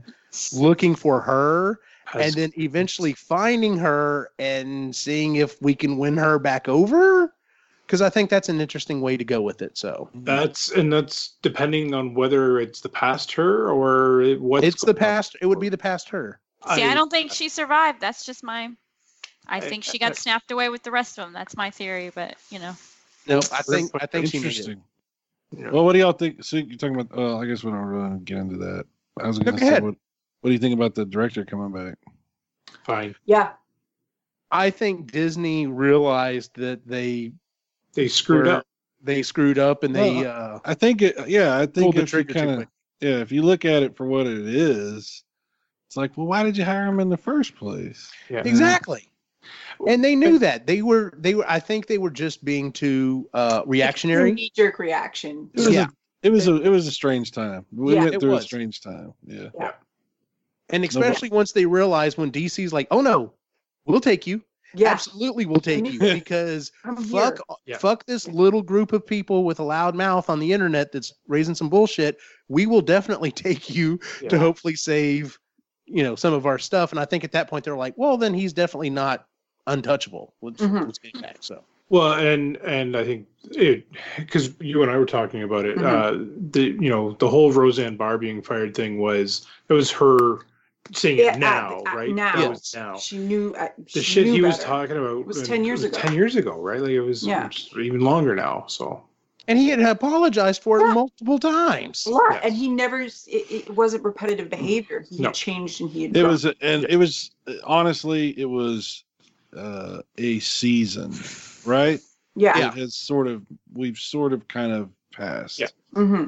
looking for her Has- and then eventually finding her and seeing if we can win her back over. Because I think that's an interesting way to go with it. So that's and that's depending on whether it's the past her or what. it's the past. It would be the past her. See, I don't think she survived. That's just my. I I- think she I- got snapped away with the rest of them. That's my theory, but you know. No, I think I think she made it. Interesting. Yeah. Well, what do y'all think? So you're talking about? Well, I guess we don't really get into that. I was going to say, what, what do you think about the director coming back? fine. Yeah. I think Disney realized that they They screwed up. They screwed up and they uh, I think it. Yeah, I think pulled the if you kind of yeah, if you look at it for what it is, it's like, well, why did you hire him in the first place? Yeah. Exactly. And they knew that they were they were. I think they were just being too uh, reactionary. Knee jerk reaction. It was Yeah. a, it was a it was a strange time. We Yeah, went it through a strange time. Yeah. And especially once they realized when DC's like, "Oh no, we'll take you. Yeah. Absolutely, we'll take you." Because fuck. Yeah. fuck this little group of people with a loud mouth on the internet that's raising some bullshit. We will definitely [laughs] take you to hopefully save, you know, some of our stuff. And I think at that point they're like, "Well, then he's definitely not untouchable." Let's, Mhm. let's get back. So Well, and and I think it because you and I were talking about it. Mhm. Uh, the you know the whole Roseanne Barr being fired thing was it was her saying Yeah, it now, uh, uh, right? now. It was now. She knew. Uh, The shit knew he was better. talking about was uh, 10 years ago. Ten years ago, right? Like it was Yeah. it's even longer now. So and he had apologized for it Yeah. multiple times. A lot, Yes. and he never. s- It, it wasn't repetitive behavior. He No. had changed, and he had. It grown. was, and it was honestly, it was uh, a season, right? Yeah. Yeah. It has sort of, we've sort of kind of passed. Yeah. hmm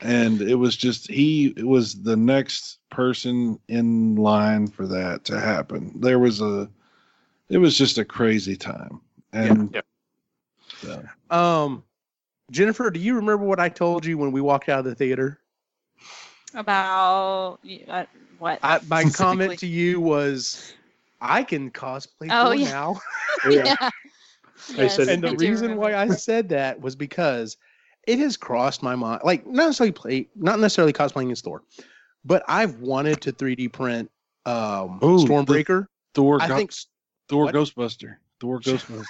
And it was just, he was the next person in line for that to happen. There was a, it was just a crazy time. And Yeah. so, Um, Jennifer, do you remember what I told you when we walked out of the theater? About uh, what? I, my [laughs] comment to you was, I can cosplay Oh, yeah. now. [laughs] yeah, yeah. I said- and the do reason remember. why I said that was because it has crossed my mind. Like not necessarily play, not necessarily cosplaying as Thor, but I've wanted to 3D print um Ooh, the- Stormbreaker. Thor, I Go- think Thor what? Ghostbuster. Thor Ghostbuster.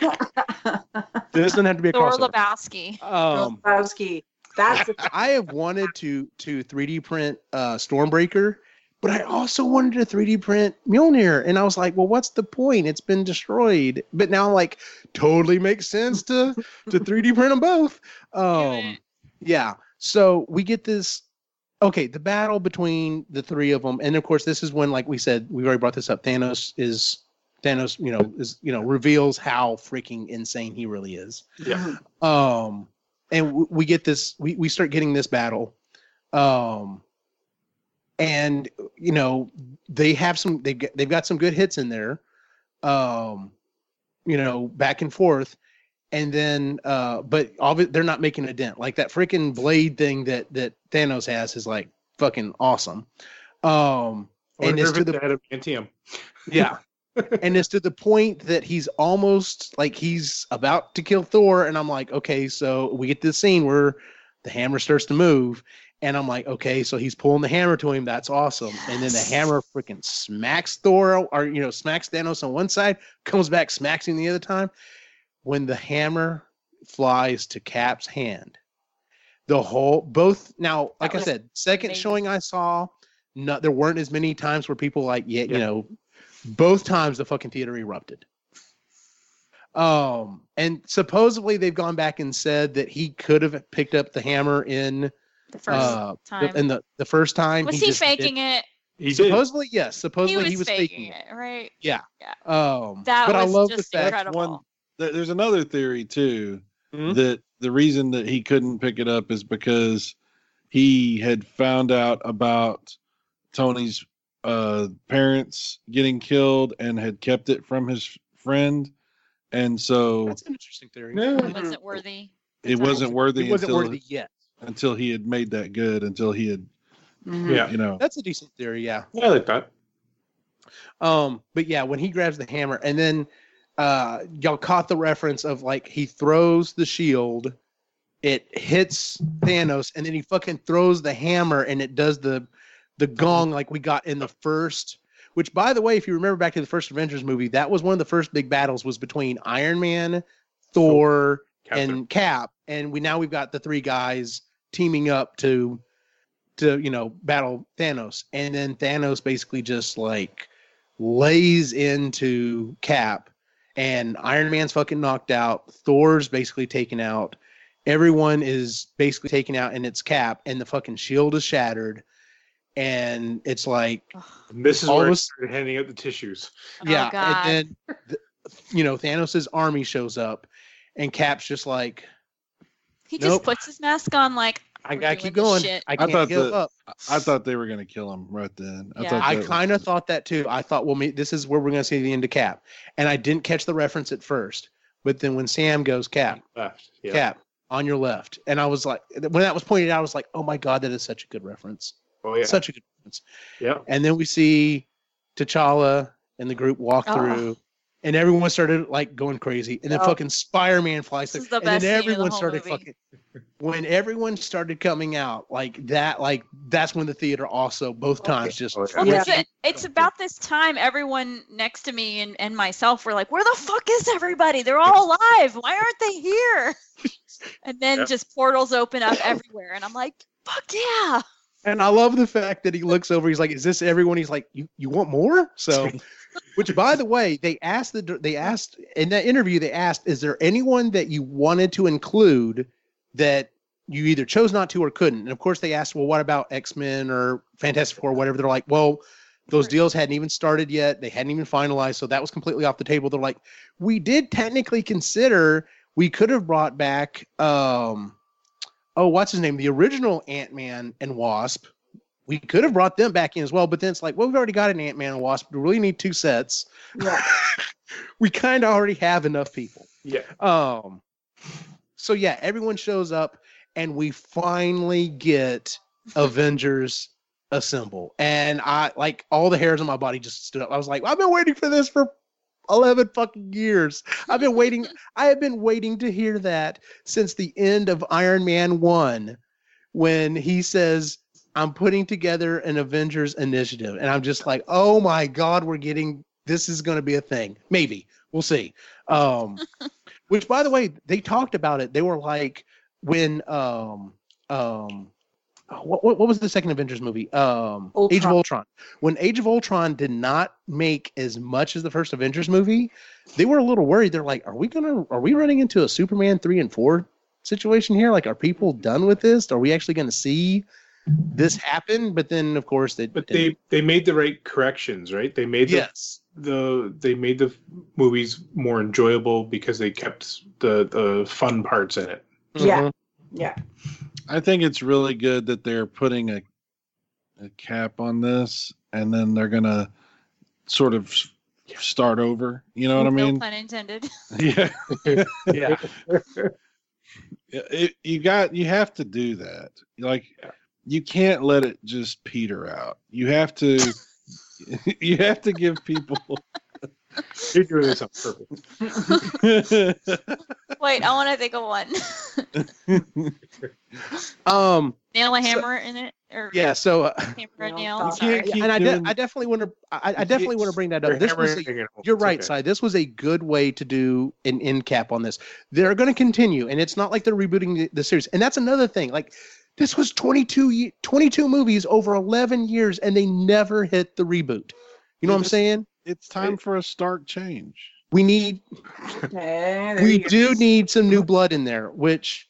[laughs] this doesn't have to be a Thor crossover. Lebowski. Um, Lebowski. That's the I have wanted to to 3D print uh, Stormbreaker, but I also wanted to 3D print Mjolnir, and I was like, well, what's the point? It's been destroyed. But now, like, totally makes sense to to 3D print them both. Um, yeah. So we get this. Okay, the battle between the three of them, and of course, this is when, like we said, we've already brought this up. Thanos is Thanos, you know, is you know reveals how freaking insane he really is yeah. um and w- we get this we, we start getting this battle um and you know they have some they've got, they've got some good hits in there um you know back and forth and then uh but all they're not making a dent like that freaking blade thing that that Thanos has is like fucking awesome um I and wonder it's if to it's the adamantium. yeah. [laughs] and it's to the point that he's almost like he's about to kill Thor. And I'm like, okay, so we get to the scene where the hammer starts to move. And I'm like, okay, so he's pulling the hammer to him. That's awesome. And then the hammer freaking smacks Thor or, you know, smacks Thanos on one side, comes back, smacks him the other time. When the hammer flies to Cap's hand, the whole, both, now, like I said, second amazing. showing I saw, no, there weren't as many times where people like, yeah, Yeah. you know, both times the fucking theater erupted. Um, and supposedly they've gone back and said that he could have picked up the hammer in The first uh time. in the the first time. was he, just faking did- it? He did. Supposedly, yes. He Supposedly was, he was faking, faking, it, right? Yeah. Yeah. Um, That but I was love the just fact. incredible. one- There- There's another theory too Mhm. that the reason that he couldn't pick it up is because he had found out about Tony's uh, parents getting killed and had kept it from his friend, and so That's an interesting theory. Yeah. It wasn't worthy. it wasn't worthy It wasn't until worthy yet. until he had made that good. Until he had, Mhm. Yeah. you know, That's a decent theory, yeah. Yeah, I like that. Um, but yeah, when he grabs the hammer, and then uh, y'all caught the reference of like he throws the shield, it hits Thanos, and then he fucking throws the hammer, and it does the the gong like we got in the first Which, by the way, if you remember back to the first Avengers movie, that was one of the first big battles was between Iron Man, Thor, Captain. and Cap, and we now we've got the three guys teaming up to to you know battle Thanos, and then Thanos basically just like lays into Cap, and Iron Man's fucking knocked out. Thor's basically taken out. Everyone is basically taken out, and it's Cap, and the fucking shield is shattered, and it's like And this is all where of I a started handing out the tissues. Oh, yeah, God. and then the, you know Thanos' army shows up, and Cap's just like, He just puts his mask on like I gotta keep going. I I can't thought give that- up. I thought they were going to kill him right then. I Yeah. I kind of thought that too. I thought, well, this is where we're gonna see the end of Cap, and I didn't catch the reference at first. But then when Sam goes, Cap, Left. Yeah. Cap, on your left, and I was like, when that was pointed out, I was like, oh my god, that is such a good reference, Oh yeah. such a good reference. yeah. And then we see T'Challa and the group walk Oh. through, and everyone started like going crazy. And then Oh. fucking Spider-Man flies This through, is the and best then scene the everyone started movie. fucking. When everyone started coming out like that, like that's when the theater also both times just. Oh. Well, Yeah. it's, it's about this time everyone next to me and, and myself were like, Where the fuck is everybody? They're all alive. Why aren't they here? [laughs] And then Yep. just portals open up everywhere. And I'm like, Fuck yeah. And I love the fact that he looks over. He's like, "Is this everyone?" He's like, "You you want more?" So, [laughs] which by the way, they asked the they asked in that interview. They asked, "Is there anyone that you wanted to include that you either chose not to or couldn't?" And of course, they asked, "Well, what about X Men or Fantastic Four, or whatever?" They're like, "Well." Those deals hadn't even started yet. They hadn't even finalized, so that was completely off the table. They're like, we did technically consider we could have brought back um oh, what's his name? The original Ant Man and Wasp. We could have brought them back in as well, but then it's like, well, we've already got an Ant Man and Wasp. We really need two sets. Yeah. [laughs] we kind of already have enough people. Yeah. Um, so yeah, everyone shows up, and we finally get Avengers assemble. And I like all the hairs on my body just stood up. I was like, I've been waiting for this for 11 fucking years. I've been waiting. I have been waiting to hear that since the end of Iron Man 1 when he says, I'm putting together an Avengers initiative. And I'm just like, oh my God, we're getting this is going to be a thing. Maybe we'll see. Um, [laughs] which, by the way, they talked about it. They were like, when um, um, what, what, what was the second Avengers movie? Um, Age of Ultron. Ultron. When Age of Ultron did not make as much as the first Avengers movie, they were a little worried. They're like, "Are we gonna? Are we running into a Superman three and four situation here? Like, are people done with this? Are we actually going to see this happened, But then, of course, they. But they they made the right corrections, right? They made the, yes, the they made the movies more enjoyable because they kept the the fun parts in it. Yeah. Mhm. Yeah. I think it's really good that they're putting a a cap on this, and then they're gonna sort of start over. You know what I mean? pun intended. [laughs] [laughs] Yeah. [laughs] yeah. It, you got you have to do that. Like you can't let it just peter out. You have to [laughs] you have to give people [laughs] You're doing this on purpose. Wait, I want to think of one. [laughs] Um. nail a So- hammer in it? Or Yeah. So. Uh, hammer a nail? stop. Sorry. can't and I, de- I definitely want to. I, I definitely want to bring that up. This was. A, you're right, okay. Si. This was a good way to do an end cap on this. They're going to continue, and it's not like they're rebooting the, the series. And that's another thing. Like, this was 22, 22 movies over 11 years, and they never hit the reboot. You know what I'm saying? it's time for a stark change. We need, we do need some new blood in there, which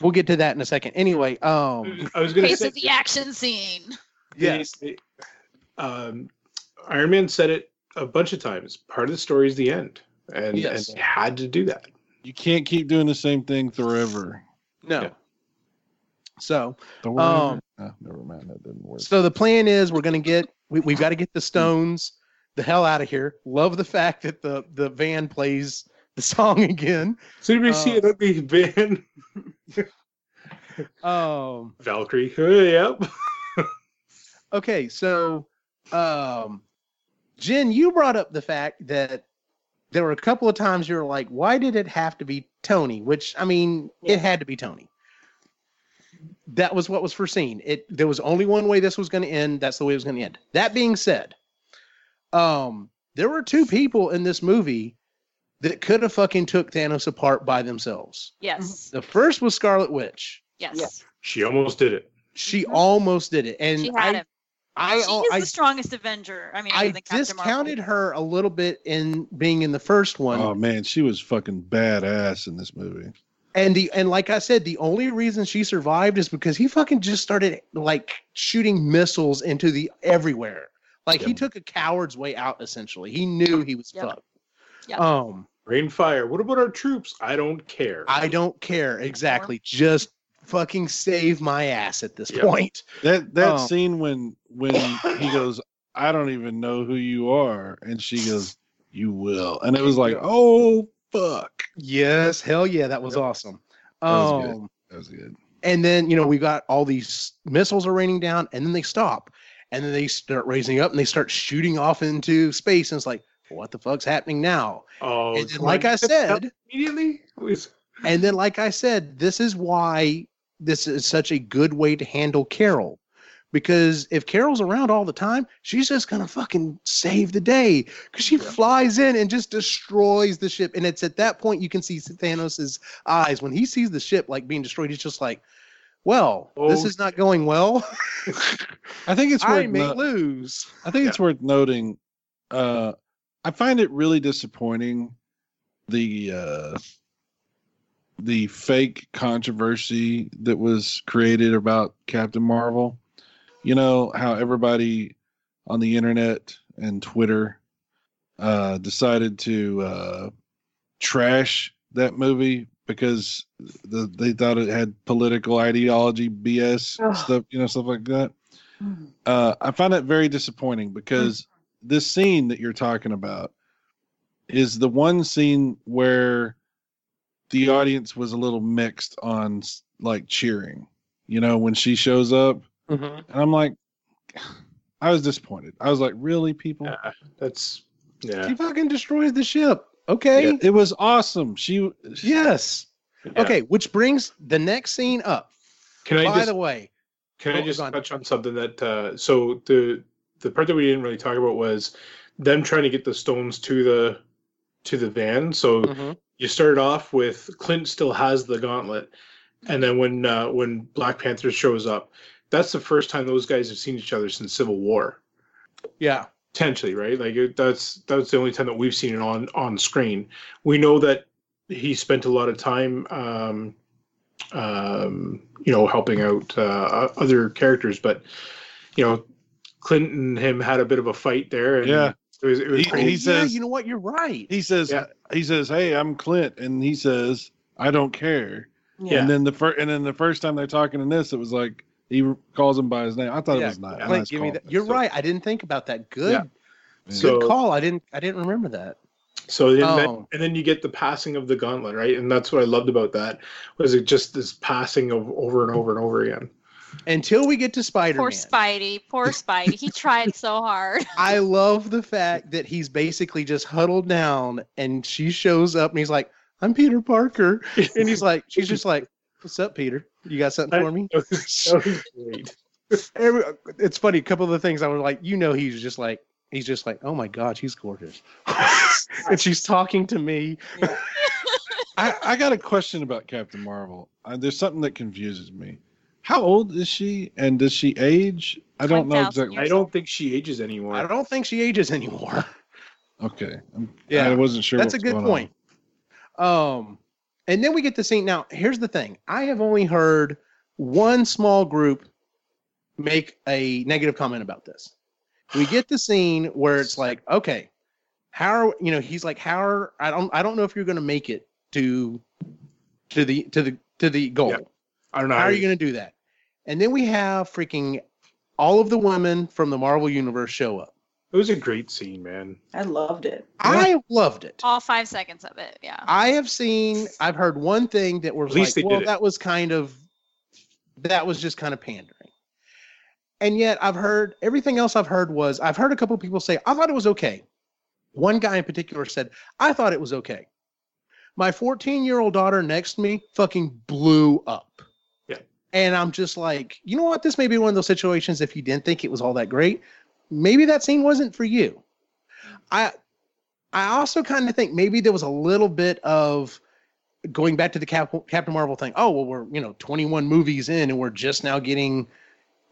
we'll get to that in a second. Anyway, um, I was gonna Case say of the action scene. yes, um, Iron Man said it a bunch of times. Part of the story is the end, and, Yes. and they had to do that. You can't keep doing the same thing forever. no. Yeah. So, Um, oh, never mind. That didn't work. So the plan is we're going to get we, we've got to get the stones the hell out of here. Love the fact that the the van plays the song [laughs] again. So did we see Uh, an ugly van? [laughs] Um Valkyrie. Uh, [laughs] yep. okay, so um Jen, you brought up the fact that there were a couple of times you were like, why did it have to be Tony? Which I mean, Yeah. it had to be Tony. That was what was foreseen. It there was only one way this was going to end. That's the way it was going to end. That being said, Um, there were two people in this movie that could have fucking took Thanos apart by themselves. Yes. The first was Scarlet Witch. Yes. Yeah. She almost did it. She Mhm. almost did it, and She had I, him. I, she is I, the strongest Avenger. I mean, I other than Captain discounted Marvel. her a little bit in being in the first one. Oh man, she was fucking badass in this movie. And the and like I said, the only reason she survived is because he fucking just started like shooting missiles into the everywhere. Like he took a coward's way out essentially. He knew he was Yep. fucked. Yep. Um, Rain fire. What about our troops? I don't care. I don't care exactly. Just fucking save my ass at this Yep. point. That that Oh. scene when when he [coughs] goes, I don't even know who you are, and she goes, You will, and it was like, oh fuck, Yes, hell yeah, that was Yep. awesome. That was good. Um, that was good. and then you know we got all these missiles are raining down, and then they stop, and then they start raising up, and they start shooting off into space, and it's like, what the fuck's happening now? Oh, and then, like I said, immediately. And then like I said, this is why this is such a good way to handle Carol. Because if Carol's around all the time, she's just gonna fucking save the day. Because she Yeah. flies in and just destroys the ship. And it's at that point you can see Thanos' eyes. When he sees the ship like being destroyed, he's just like, Well, this Oh, is not going well. [laughs] I think it's I worth may no- lose. I think it's worth noting. Uh, I find it really disappointing the uh, the fake controversy that was created about Captain Marvel. You know how everybody on the internet and Twitter uh, decided to uh, trash that movie because the, they thought it had political ideology, BS Ugh. stuff, you know, stuff like that Mhm. uh, I find that very disappointing because this scene that you're talking about is the one scene where the audience was a little mixed on like cheering. You know, when she shows up, and I'm like, [sighs] I was disappointed. I was like, really, people? yeah, that's yeah. She fucking destroys the ship. Okay. Yeah, it was awesome. She, Yes. yeah. Okay, which brings the next scene up. Can I By just the way, Can Oh, I just on. touch on something that uh, so the the part that we didn't really talk about was them trying to get the stones to the to the van. So Mm-hmm. you started off with Clint still has the gauntlet, and then when uh, when Black Panther shows up, that's the first time those guys have seen each other since Civil War. yeah. Potentially, right? Like it- that's that's the only time that we've seen it on on screen. We know that he spent a lot of time um um you know helping out uh other characters but you know Clinton and him had a bit of a fight there and Yeah. it was, it was He- pretty- he yeah, says- you know what? You're right. he says, Yeah. he says, hey, I'm Clint, and he says, I don't care. Yeah. And then the first, and then the first time they're talking in this, it was like he calls him by his name. I thought Yeah, it was nice. yeah. nice give me that. You're So- right. I didn't think about that. Good. Yeah. Good So- call. I didn't. I didn't remember that. so then, Oh. and then you get the passing of the gauntlet right and that's what I loved about that was it just this passing of over and over and over again Until we get to Spider Poor Man. Spidey. Poor Spidey. He tried so hard. [laughs] I love the fact that he's basically just huddled down, and she shows up, and he's like, "I'm Peter Parker," and he's like, she's just like, "What's up, Peter? You got something for me?" [laughs] that was, that was great Every, it's funny. A couple of the things I was like, you know, he's just like, he's just like, oh my god, she's gorgeous, [laughs] and she's talking to me. I, I got a question about Captain Marvel. Uh, there's something that confuses me. How old is she, and does she age? I don't know exactly. I don't think she ages anymore I don't think she ages anymore. [laughs] Okay, I'm, Yeah, I wasn't sure. That's a good going point. Um, and then we get the scene. Now, here's the thing: I have only heard one small group make a negative comment about this. We get the scene where it's like, okay, how are you know? He's like, how are I don't I don't know if you're going to make it to to the to the to the goal. Yeah. I don't know How are you going to do that? And then we have freaking all of the women from the Marvel universe show up. It was a great scene man I loved it. I loved it. All five seconds of it. Yeah. I have seen, I've heard one thing that was At least like, well, did it. that was kind of, that was just kind of pandering. And yet I've heard everything else I've heard was, I've heard a couple of people say, I thought it was okay. One guy in particular said, I thought it was okay. My 14 year old daughter next to me fucking blew up. Yeah. And I'm just like, you know what? This may be one of those situations if you didn't think it was all that great, maybe that scene wasn't for you. I I also kind of think maybe there was a little bit of going back to the Cap, Captain Marvel thing. Oh well, we're you know 21 movies in, and we're just now getting.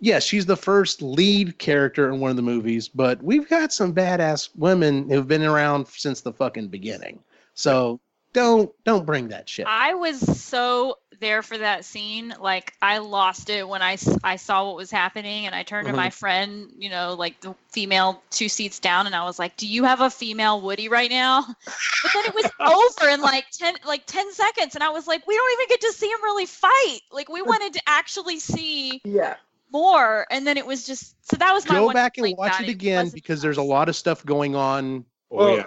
Yes, she's the first lead character in one of the movies, but we've got some badass women who've been around since the fucking beginning. So don't don't bring that shit. I was so there for that scene. Like I lost it when I, I saw what was happening, and I turned to my mm-hmm. friend, you know, like the female two seats down, and I was like, "Do you have a female Woody right now?" [laughs] But then it was over in like ten like ten seconds, and I was like, "We don't even get to see him really fight. Like we [laughs] wanted to actually see Yeah. more." And then it was just so that was my Go one back and watch it again wasn't because there's a lot of stuff going on. Oh Well, yeah.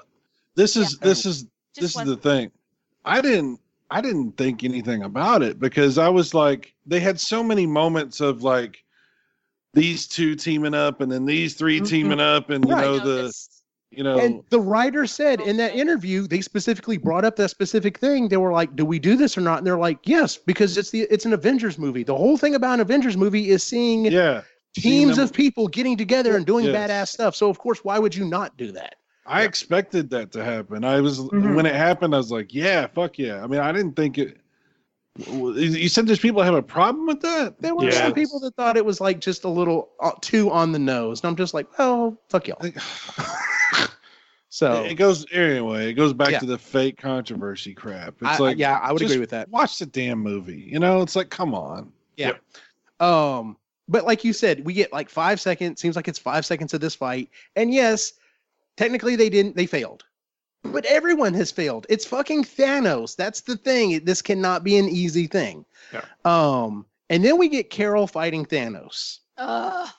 This is Yeah. this is Just this is wasn't- the thing. I didn't I didn't think anything about it because I was like they had so many moments of like these two teaming up and then these 3 Mhm. teaming up and you Right. know the you know And the writer said in that interview, they specifically brought up that specific thing. They were like, "Do we do this or not?" And they're like, "Yes, because it's the it's an Avengers movie. The whole thing about an Avengers movie is seeing yeah teams them- of people getting together and doing Yes. badass stuff. So of course, why would you not do that? I expected that to happen. I was Mhm. when it happened I was like, yeah, fuck yeah. I mean, I didn't think it you said there's people that have a problem with that? There were Yeah. some people that thought it was like just a little uh, too on the nose, and I'm just like, "Oh, fuck y'all." [laughs] So it goes anyway. It goes back Yeah. to the fake controversy crap. It's I, like, yeah, I would agree with that. Watch the damn movie. You know, it's like, come on. Yeah. Um, but like you said, we get like five seconds. Seems like it's five seconds of this fight, and yes, technically they didn't. They failed, but everyone has failed. It's fucking Thanos. That's the thing. This cannot be an easy thing. Yeah. Um, and then we get Carol fighting Thanos. Ugh.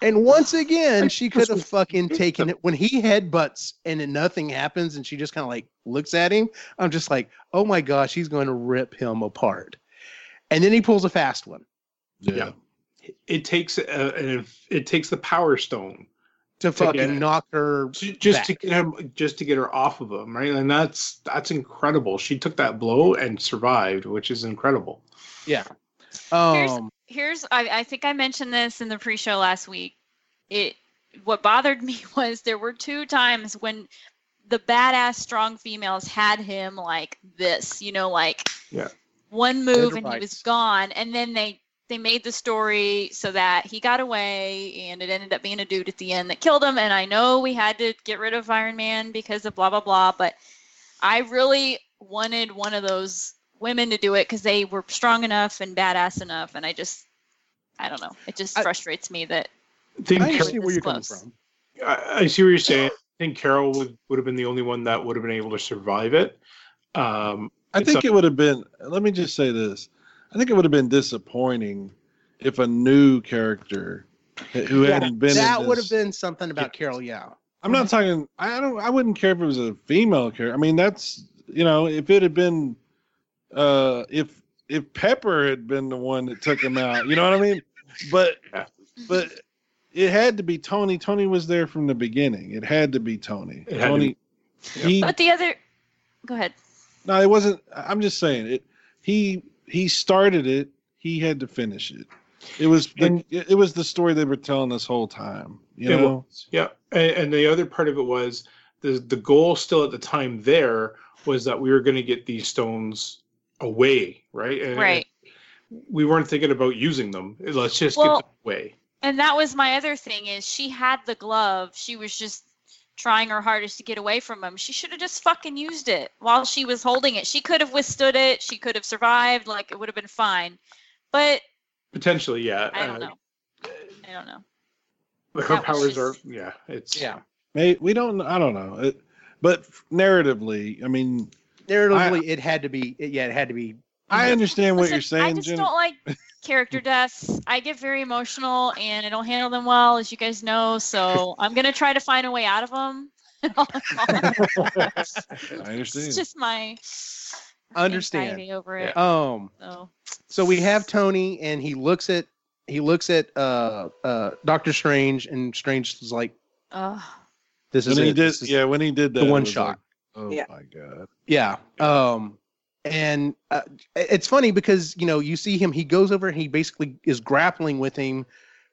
And once again, she could have fucking [laughs] taken it when he headbutts and then nothing happens, and she just kind of like looks at him. I'm just like, oh my gosh, he's going to rip him apart. And then he pulls a fast one Yeah. It takes a, it takes the Power Stone to To fucking knock her. ju- just to get him, just to get her off of him, right? And that's that's incredible. She took that blow and survived, which is incredible. Yeah. Here's- Um, here's I, I think I mentioned this in the pre-show last week. It what bothered [laughs] me was there were two times when the badass strong females had him like this, you know, like Yeah. one move and he was gone, and then they they made the story so that he got away and it ended up being a dude at the end that killed him. And I know we had to get rid of Iron Man because of blah blah blah, but I really wanted one of those women to do it because they were strong enough and badass enough, and I just, I don't know, it just I- frustrates me that I think I Carol, understand where you're coming from. I, I see what you're saying. I think Carol would, would have been the only one that would have been able to survive it. Um, I think a- it would have been. Let me just say this. I think it would have been disappointing if a new character who Yeah, hadn't been. that would have been something about Carol. Yeah. I'm not talking. I don't. I wouldn't care if it was a female character. I mean, that's you know, if it had been, uh, if if Pepper had been the one that took him out, you know what I mean? But but it had to be Tony. Tony was there from the beginning. It had to be Tony. It had to Tony. Yeah. He But the other, go ahead. no, it wasn't. I'm just saying it. He he started it. He had to finish it. It was the, And- it, it was the story they were telling this whole time. You know, was, yeah. And, and the other part of it was the the goal still at the time there was that we were going to get these stones away, right? And Right. We weren't thinking about using them. Let's just Well- get them away. And that was my other thing is she had the glove. She was just trying her hardest to get away from him. She should have just fucking used it while she was holding it. She could have withstood it. She could have survived. Like it would have been fine. But Potentially, yeah. I don't Uh, know. I don't know. Her That was powers are, yeah. It's Yeah. We don't. I don't know. It, but narratively, I mean, Narratively, it had to be. It, yeah, it had to be. I understand what Listen, you're saying, I just Jen. don't like [laughs] character deaths. I get very emotional and I don't handle them well, as you guys know. So I'm gonna try to find a way out of them. [laughs] I understand. it's just my Understand. over it. Um. So So we have Tony, and he looks at he looks at uh uh Doctor Strange, and Strange is like, uh, "This is when he did, This is- yeah, when he did that, the one shot. like, oh Yeah. my god. Yeah. Um, and uh, it's funny because you know you see him. He goes over. and He basically is grappling with him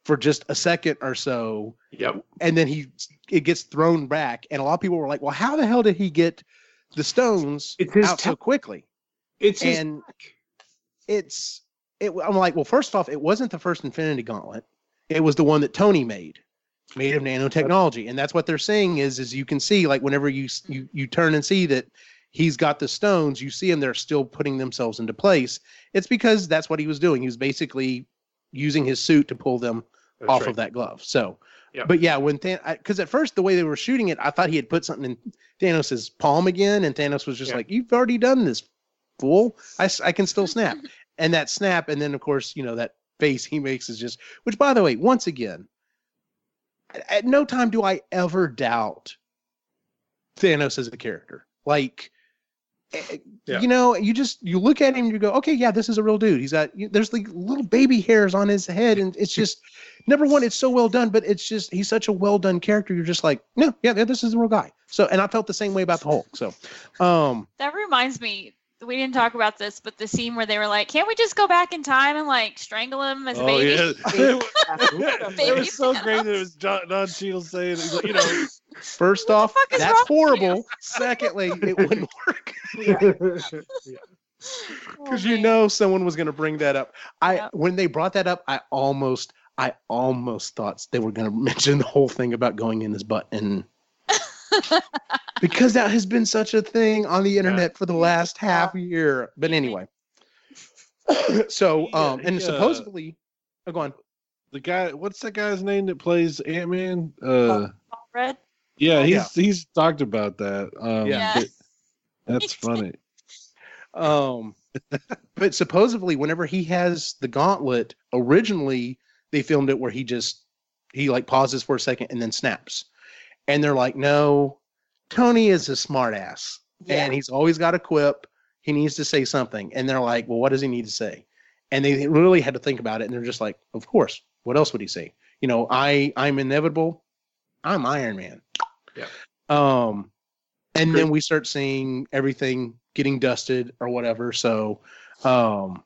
for just a second or so, Yep. and then he it gets thrown back. And a lot of people were like, "Well, how the hell did he get the stones out so quickly?" It's his and it's it. I'm like, well, first off, it wasn't the first Infinity Gauntlet. It was the one that Tony made, made of nanotechnology, and that's what they're saying is, is you can see like whenever you you you turn and see that he's got the stones, you see him, they're still putting themselves into place. It's because that's what he was doing. He was basically using his suit to pull them That's off right. of that glove. So, Yep. but yeah, when Thanos, because at first the way they were shooting it, I thought he had put something in Thanos's palm again, and Thanos was just Yeah. like, "You've already done this, fool. I, I can still [laughs] snap." and that snap, and then of course, you know that face he makes is just. Which, by the way, once again, at, at no time do I ever doubt Thanos as a character. Like, Yeah. you know, you just you look at him, and you go, "Okay, yeah, this is a real dude." He's got you- there's like little baby hairs on his head, and it's just number one, it's so well done, but it's just he's such a well done character. You're just like, no, yeah, yeah, this is the real guy. So, and I felt the same way about the Hulk. So, um, That reminds me, we didn't talk about this, but the scene where they were like, "Can't we just go back in time and like strangle him as a Oh baby?" yeah, [laughs] it [laughs] Baby was so Thanos. great that it was John, Don Cheadle saying, he's you know, [laughs] first off, that's horrible. Secondly, it wouldn't work because oh, you know someone was going to bring that up. I Yep. when they brought that up, I almost, I almost thought they were going to mention the whole thing about going in his butt and. Because that has been such a thing on the internet for the last half year. But anyway, [laughs] so um, and he, uh, supposedly, oh, go on. the guy, what's that guy's name that plays Ant Man? Uh, Rudd. yeah, he's yeah. he's talked about that. Um, Yeah. that's funny. [laughs] Um, but supposedly, whenever he has the gauntlet, originally they filmed it where he just he like pauses for a second and then snaps, and they're like, "No, Tony is a smartass, and he's always got a quip. He needs to say something." And they're like, "Well, what does he need to say?" And they really had to think about it, and they're just like, "Of course, what else would he say? You know, I I'm inevitable. I'm Iron Man." Yeah. Um, and Great. then we start seeing everything getting dusted or whatever. So, um,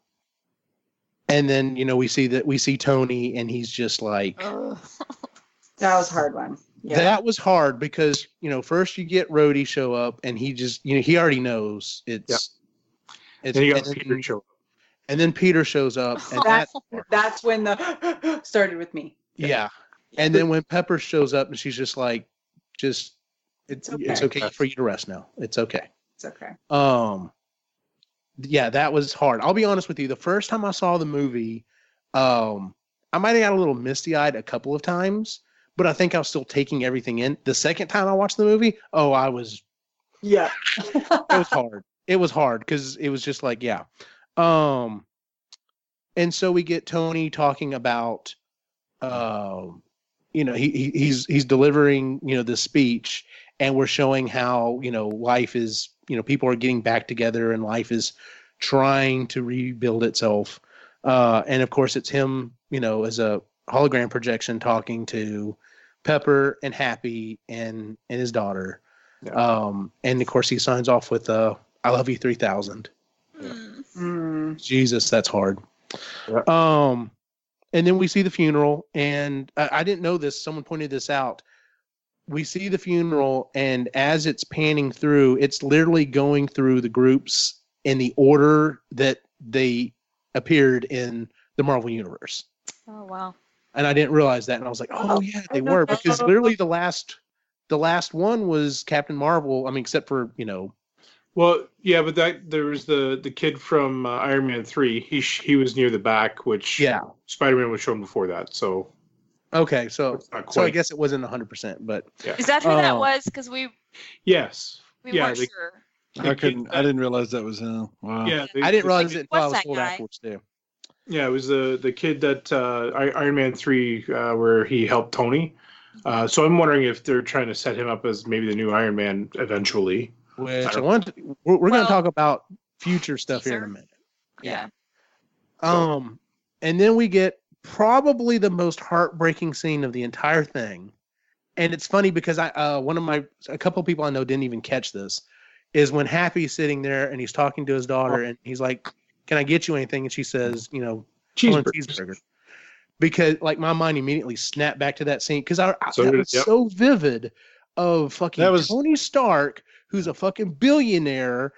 and then you know we see that we see Tony, and he's just like Ugh. [laughs] That was a hard one. Yeah. that was hard because you know first you get Rhodey show up, and he just you know he already knows it's. It's, Then you got and, Peter then, show. and then Peter shows up, [laughs] and that That's that's when the [gasps] started with me. yeah, and then when Pepper shows up, and she's just like, just it's It's it's okay. okay for you to rest now. It's okay. It's okay. Um, yeah, that was hard. I'll be honest with you. The first time I saw the movie, um, I might have got a little misty eyed a couple of times, but I think I was still taking everything in. The second time I watched the movie, oh, I was Yeah. [laughs] it was hard. It was hard because it was just like, yeah. Um, and so we get Tony talking about, um, you know, he, he he's he's delivering, you know, the speech, and we're showing how you know life is, you know, people are getting back together, and life is trying to rebuild itself. Uh, and of course, it's him, you know, as a hologram projection talking to Pepper and Happy and and his daughter. Yeah. Um, and of course, he signs off with uh, "I love you 3000." Mm. Mm. Jesus, that's hard. Yeah. Um, and then we see the funeral, and I, I didn't know this. Someone pointed this out. We see the funeral, and as it's panning through, it's literally going through the groups in the order that they appeared in the Marvel universe. Oh wow. And I didn't realize that, and I was like, "Oh yeah, they were," because literally the last, the last one was Captain Marvel. I mean, except for you know, Well, yeah, but that there was the the kid from uh, Iron Man three. He sh- he was near the back, which yeah. Spider Man was shown before that. So Okay, so so I guess it wasn't 100%, but Is that who that Oh. was? Because we yes, we Yeah, weren't the- sure. I couldn't. I didn't realize that was him. Wow. yeah. the- I didn't the- realize it until I What's was that told guy? afterwards too. Yeah, it was the the kid that uh, Iron Man three uh, where he helped Tony. Uh, so I'm wondering if they're trying to set him up as maybe the new Iron Man eventually. Which I don't- want. To, we're we're going to talk about future stuff here in a minute. Yeah. Um, and then we get probably the most heartbreaking scene of the entire thing, and it's funny because I uh one of my a couple of people I know didn't even catch this is when Happy's sitting there and he's talking to his daughter and he's like, "Can I get you anything?" and she says, "You know, I want a Cheeseburgers. cheeseburger." because like my mind immediately snapped back to that scene because I, I So that did- was yep. so vivid of fucking That was- Tony Stark, who's a fucking billionaire,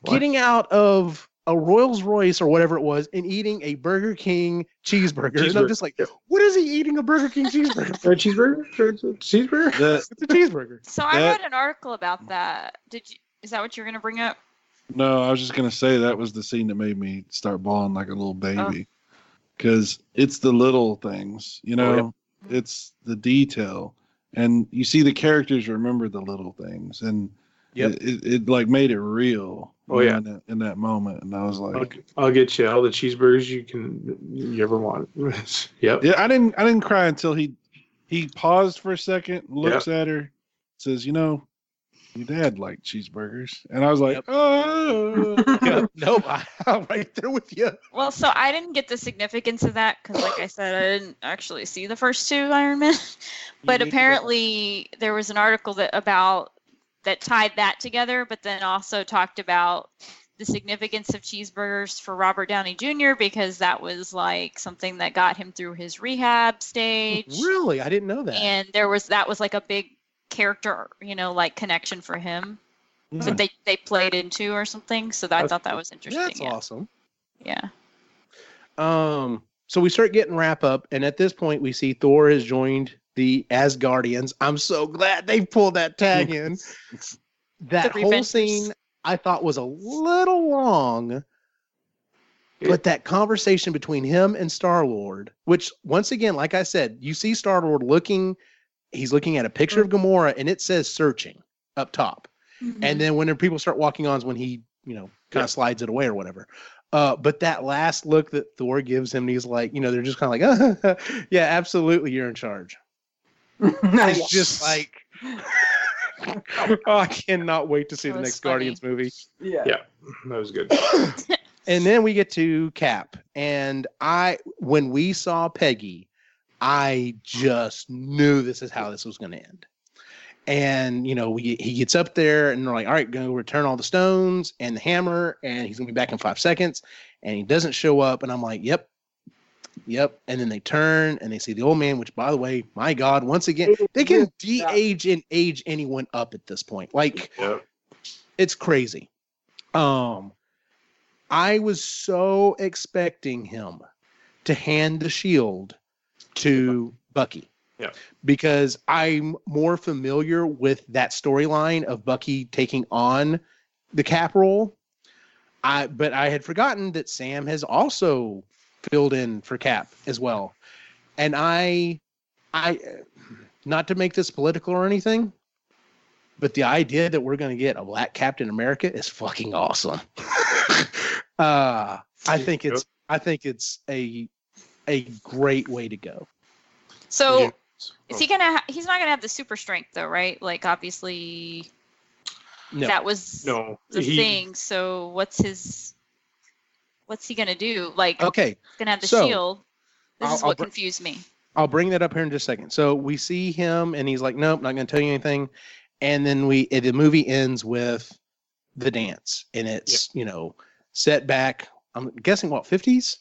What? getting out of a Rolls Royce or whatever it was and eating a Burger King cheeseburger. And I'm just like, what is he eating a Burger King cheeseburger? [laughs] for? A cheeseburger? A cheeseburger? The, it's a cheeseburger. So I That- read an article about that. Did you? Is that what you're gonna bring up? No, I was just gonna say that was the scene that made me start bawling like a little oh. baby, because it's the little things, you oh, know. Oh, It's the detail, and you see the characters remember the little things, and Yep. it, it, it like made it real. Oh, yeah. in that, in that moment, and I was like, I'll, I'll get you all the cheeseburgers you can you ever want. [laughs] yep. Yeah, I didn't. I didn't cry until he he paused for a second, looks at her, says, "You know, your dad liked cheeseburgers," and I was like, Yep. "Oh, [laughs] yeah, nope, [laughs] I, I'm right there with you. Well, so I didn't get the significance of that because, like I said, I didn't actually see the first two Iron Man. [laughs] but need to go. apparently, there was an article that about that tied that together, but then also talked about the significance of cheeseburgers for Robert Downey Jr. because that was like something that got him through his rehab stage. Really, I didn't know that. And there was that was like a big character, you know, like connection for him Hmm. that they they played into or something. So that, I thought that was interesting. That's yeah. awesome. yeah. Um, so we start getting wrap up, and at this point, we see Thor has joined the Asgardians. I'm so glad they pulled that tag in. [laughs] That whole Revengers. scene I thought was a little long, but that conversation between him and Star Lord, which once again, like I said, you see Star Lord looking, he's looking at a picture of Gamora, and it says searching up top. Mm-hmm. And then when people start walking on is when he, you know, kind Yeah. of slides it away or whatever. Uh, but that last look that Thor gives him, he's like, you know, they're just kind of like, [laughs] yeah, absolutely, you're in charge. [laughs] It's just like, [laughs] oh, I cannot wait to see the next funny. Guardians movie. yeah. Yeah. That was good. [coughs] And then we get to Cap, and I, when we saw Peggy, I just knew this is how this was going to end. And you know, we, he gets up there, and they're like, "All right, going to return all the stones and the hammer, and he's going to be back in five seconds." And he doesn't show up, and I'm like, "Yep, yep." And then they turn, and they see the old man. Which, by the way, my God, once again, they can de-age and age anyone up at this point. Like, Yeah. it's crazy. Um, I was so expecting him to hand the shield to Bucky. Yeah. Because I'm more familiar with that storyline of Bucky taking on the cap role. I but I had forgotten that Sam has also filled in for Cap as well. And I I not to make this political or anything, but the idea that we're going to get a black Captain America is fucking awesome. [laughs] uh, I think it's I think it's a a great way to go. So Yeah. is he gonna? Ha- he's not gonna have the super strength though, right? Like obviously No, that was No. the he- thing. So what's his? What's he gonna do? Like okay, he's gonna have the so, shield. This I'll- is what br- confused me. I'll bring that up here in just a second. So we see him, and he's like, "Nope, not going to tell you anything." And then we it, the movie ends with the dance, and it's you know set back. I'm guessing what fifties,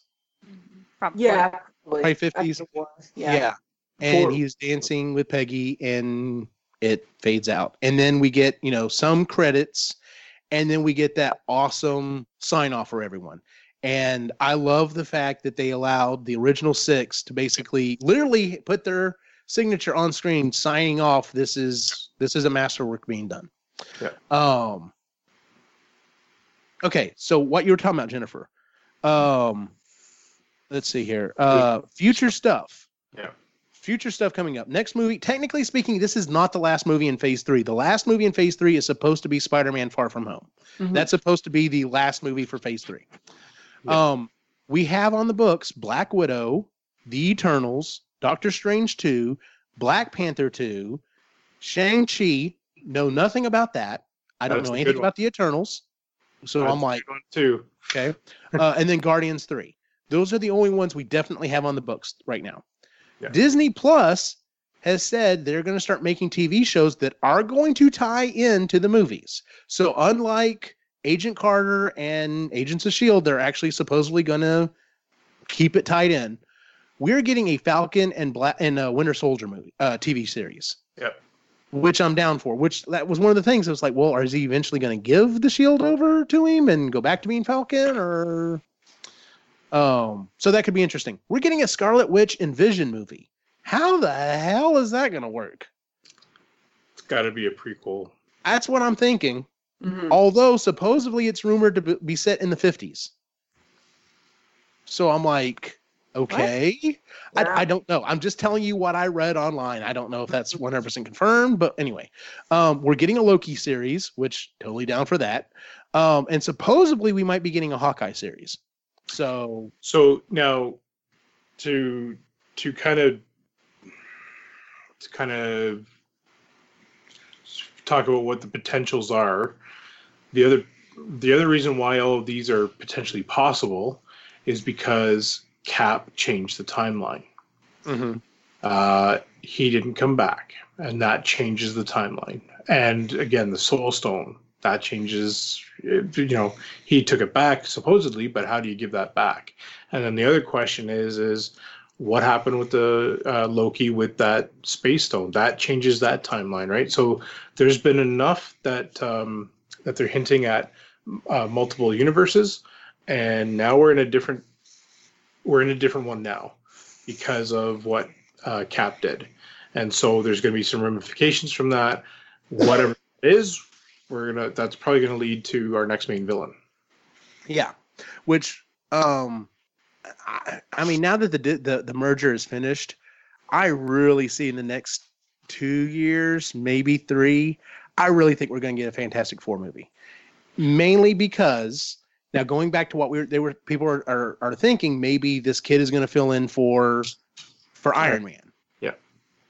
Probably. Yeah. probably I fifties. think it was, Yeah. Yeah. And For- he's dancing with Peggy and it fades out. And then we get, you know, some credits and then we get that awesome sign off for everyone. And I love the fact that they allowed the original six to basically literally put their signature on screen signing off this is this is a masterwork being done. Yeah. Um Okay, so what you were talking about, Jennifer. Um let's see here. Uh future stuff Yeah. future stuff coming up. Next movie, technically speaking, this is not the last movie in phase three. The last movie in phase three is supposed to be Spider Man Far From Home. Mhm. That's supposed to be the last movie for phase three. Yeah. Um, we have on the books Black Widow, The Eternals, Doctor Strange 2, Black Panther 2, Shang-Chi. Know nothing about that. I don't That's know anything about the Eternals. So That's I'm like, good one, too. Okay. Uh, and then Guardians 3. Those are the only ones we definitely have on the books right now. Yeah. Disney Plus has said they're going to start making TV shows that are going to tie into the movies. So, unlike Agent Carter and Agents of S.H.I.E.L.D., they're actually supposedly going to keep it tied in. we're getting a Falcon and Black and uh, Winter Soldier movie uh, TV series. Yep. Which I'm down for. Which that was one of the things. It was like, well, is he eventually going to give the shield over to him and go back to being Falcon, or um? So that could be interesting. We're getting a Scarlet Witch and Vision movie. How the hell is that going to work? It's got to be a prequel. That's what I'm thinking. Mhm. Although supposedly it's rumored to be- be set in the 50s. So I'm like, okay. Yeah. I, I don't know. I'm just telling you what I read online. I don't know if that's 100% confirmed, but anyway, um, we're getting a Loki series, which totally down for that. Um, and supposedly we might be getting a Hawkeye series. So So now, to to kind of to kind of talk about what the potentials are, the other the other reason why all of these are potentially possible is because Cap changed the timeline. Uh, he didn't come back, and that changes the timeline. And again, the Soul Stone that changes. You know, he took it back supposedly, but how do you give that back? And then the other question is, is what happened with the uh, Loki with that space stone? That changes that timeline, right? So there's been enough that um, that they're hinting at uh, multiple universes, and now we're in a different we're in a different one now because of what uh, Cap did, and so there's going to be some ramifications from that. Whatever it is, we're gonna that's probably going to lead to our next main villain. Yeah, which um, I, I mean, now that the, the the merger is finished, I really see in the next two years, maybe three, I really think we're going to get a Fantastic Four movie. Mainly because now going back to what we were, they were people are are, are thinking maybe this kid is going to fill in for for Iron Man. Yeah.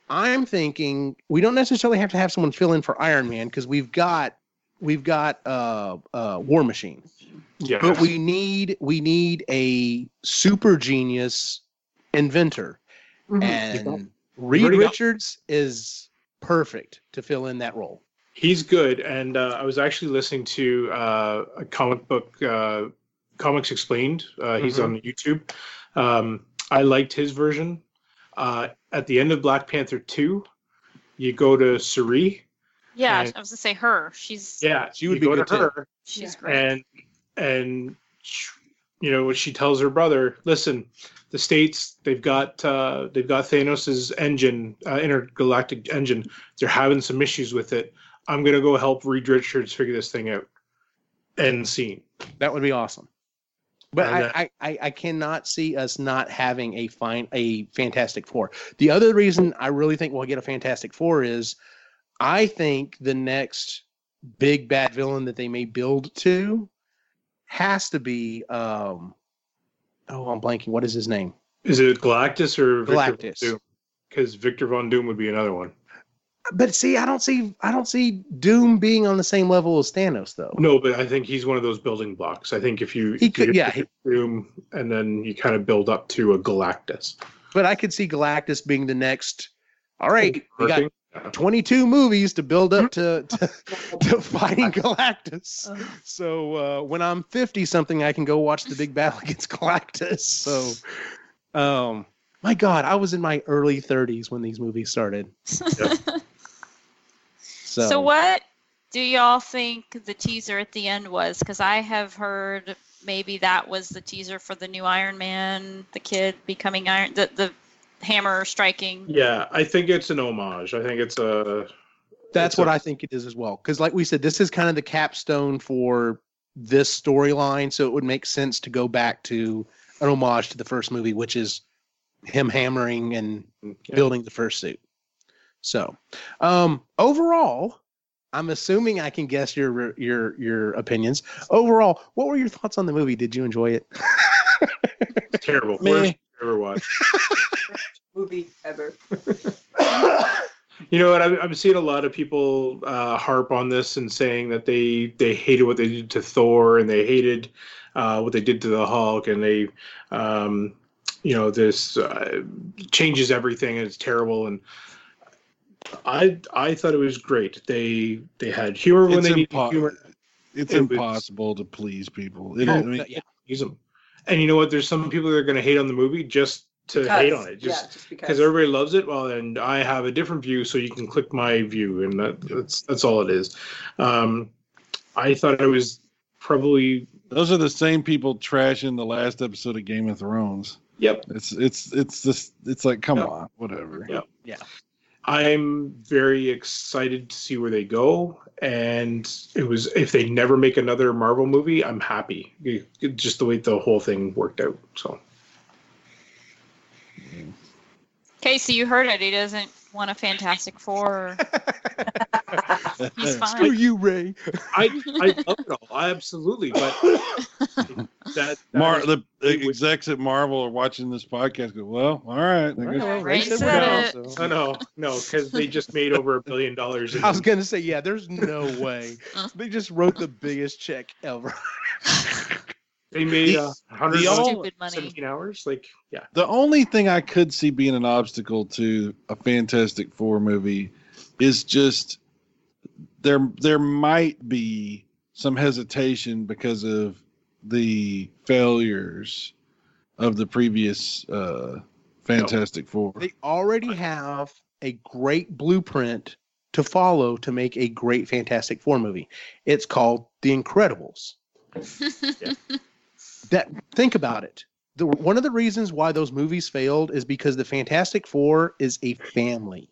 I'm thinking we don't necessarily have to have someone fill in for Iron Man because we've got we've got uh uh War Machine Yeah, but we need we need a super genius inventor Mhm. and reed already got- richards is perfect to fill in that role He's good, and uh, I was actually listening to uh, a comic book, uh, Comics Explained. Uh, he's Mhm. on YouTube. Um, I liked his version. Uh, at the end of Black Panther two, you go to Shuri. Yeah, And- I was gonna say her. She's Yeah, She would be go good to too. her, she's great. and and you know what she tells her brother. Listen, the states they've got uh, they've got Thanos's engine, uh, intergalactic engine. They're having some issues with it. I'm gonna go help Reed Richards figure this thing out. End scene. that would be awesome but And, uh, I, I, I I cannot see us not having a fine a fantastic four the other reason i really think we'll get a fantastic four is i think the next big bad villain that they may build to has to be um oh i'm blanking what is his name Is it Galactus or Galactus. Because Victor Von Doom would be another one. But see, I don't see I don't see Doom being on the same level as Thanos though. No, but I think he's one of those building blocks. I think if you He could- you yeah, Doom and then you kind of build up to a Galactus. But I could see Galactus being the next. All right, we got. 22 movies to build up to to, [laughs] to fighting Galactus. Uh, So uh, when I'm 50 something, I can go watch the big battle against Galactus. So, um, my God, I was in my early 30s when these movies started. [laughs] So, So, what do y'all think the teaser at the end was? Because I have heard maybe that was the teaser for the new Iron Man, the kid becoming Iron, the the hammer striking. Yeah, I think it's an homage. I think it's a. That's it's what a- I think it is as well. Because, like we said, this is kind of the capstone for this storyline. So it would make sense to go back to an homage to the first movie, which is him hammering and Yeah. building the first suit. So, um, overall, I'm assuming I can guess your your your opinions. Overall, what were your thoughts on the movie? Did you enjoy it? It's [laughs] terrible. Meh. Worst ever watched. [laughs] movie ever. [laughs] You know what? I'm, I'm seeing a lot of people uh, harp on this and saying that they they hated what they did to Thor and they hated uh, what they did to the Hulk and they, um, you know, this uh, changes everything and it's terrible. And I I thought it was great. They they had humor when It's, they needed impo- humor. it's It was- impossible to please people. It- Oh, I mean, yeah. Use them. And you know what? There's some people that are going to hate on the movie just to Because- hate on it. Just yeah, just because because. everybody loves it. Well, and I have a different view, so you can click my view, and that, that's that's all it is. Um, I thought it was probably Those are the same people trashing the last episode of Game of Thrones. yep. It's it's it's just it's like come Yeah. on, whatever. Yeah. I'm very excited to see where they go, and it was if they never make another Marvel movie, I'm happy. It- it- just the way the whole thing worked out. So Okay, so you heard it. He doesn't want a Fantastic Four. [laughs] He's Screw you, Ray. I I love it all, I absolutely, but [laughs] that, that Mar- is- the it execs at Marvel are watching this podcast. Go well, all right. I guess- Well, Ray said said we're it. no, so- no, no, because they just made over a billion dollars. I was gonna say, yeah, there's no way. [laughs] They just wrote the biggest check ever. They made The- uh, 100 the all- Stupid money. 17 hours. Like, yeah, The only thing I could see being an obstacle to a Fantastic Four movie is just there there might be some hesitation because of the failures of the previous uh, Fantastic Four. They already have a great blueprint to follow to make a great Fantastic Four movie. It's called The Incredibles. [laughs] That think about it. The, one of the reasons why those movies failed is because the Fantastic Four is a family.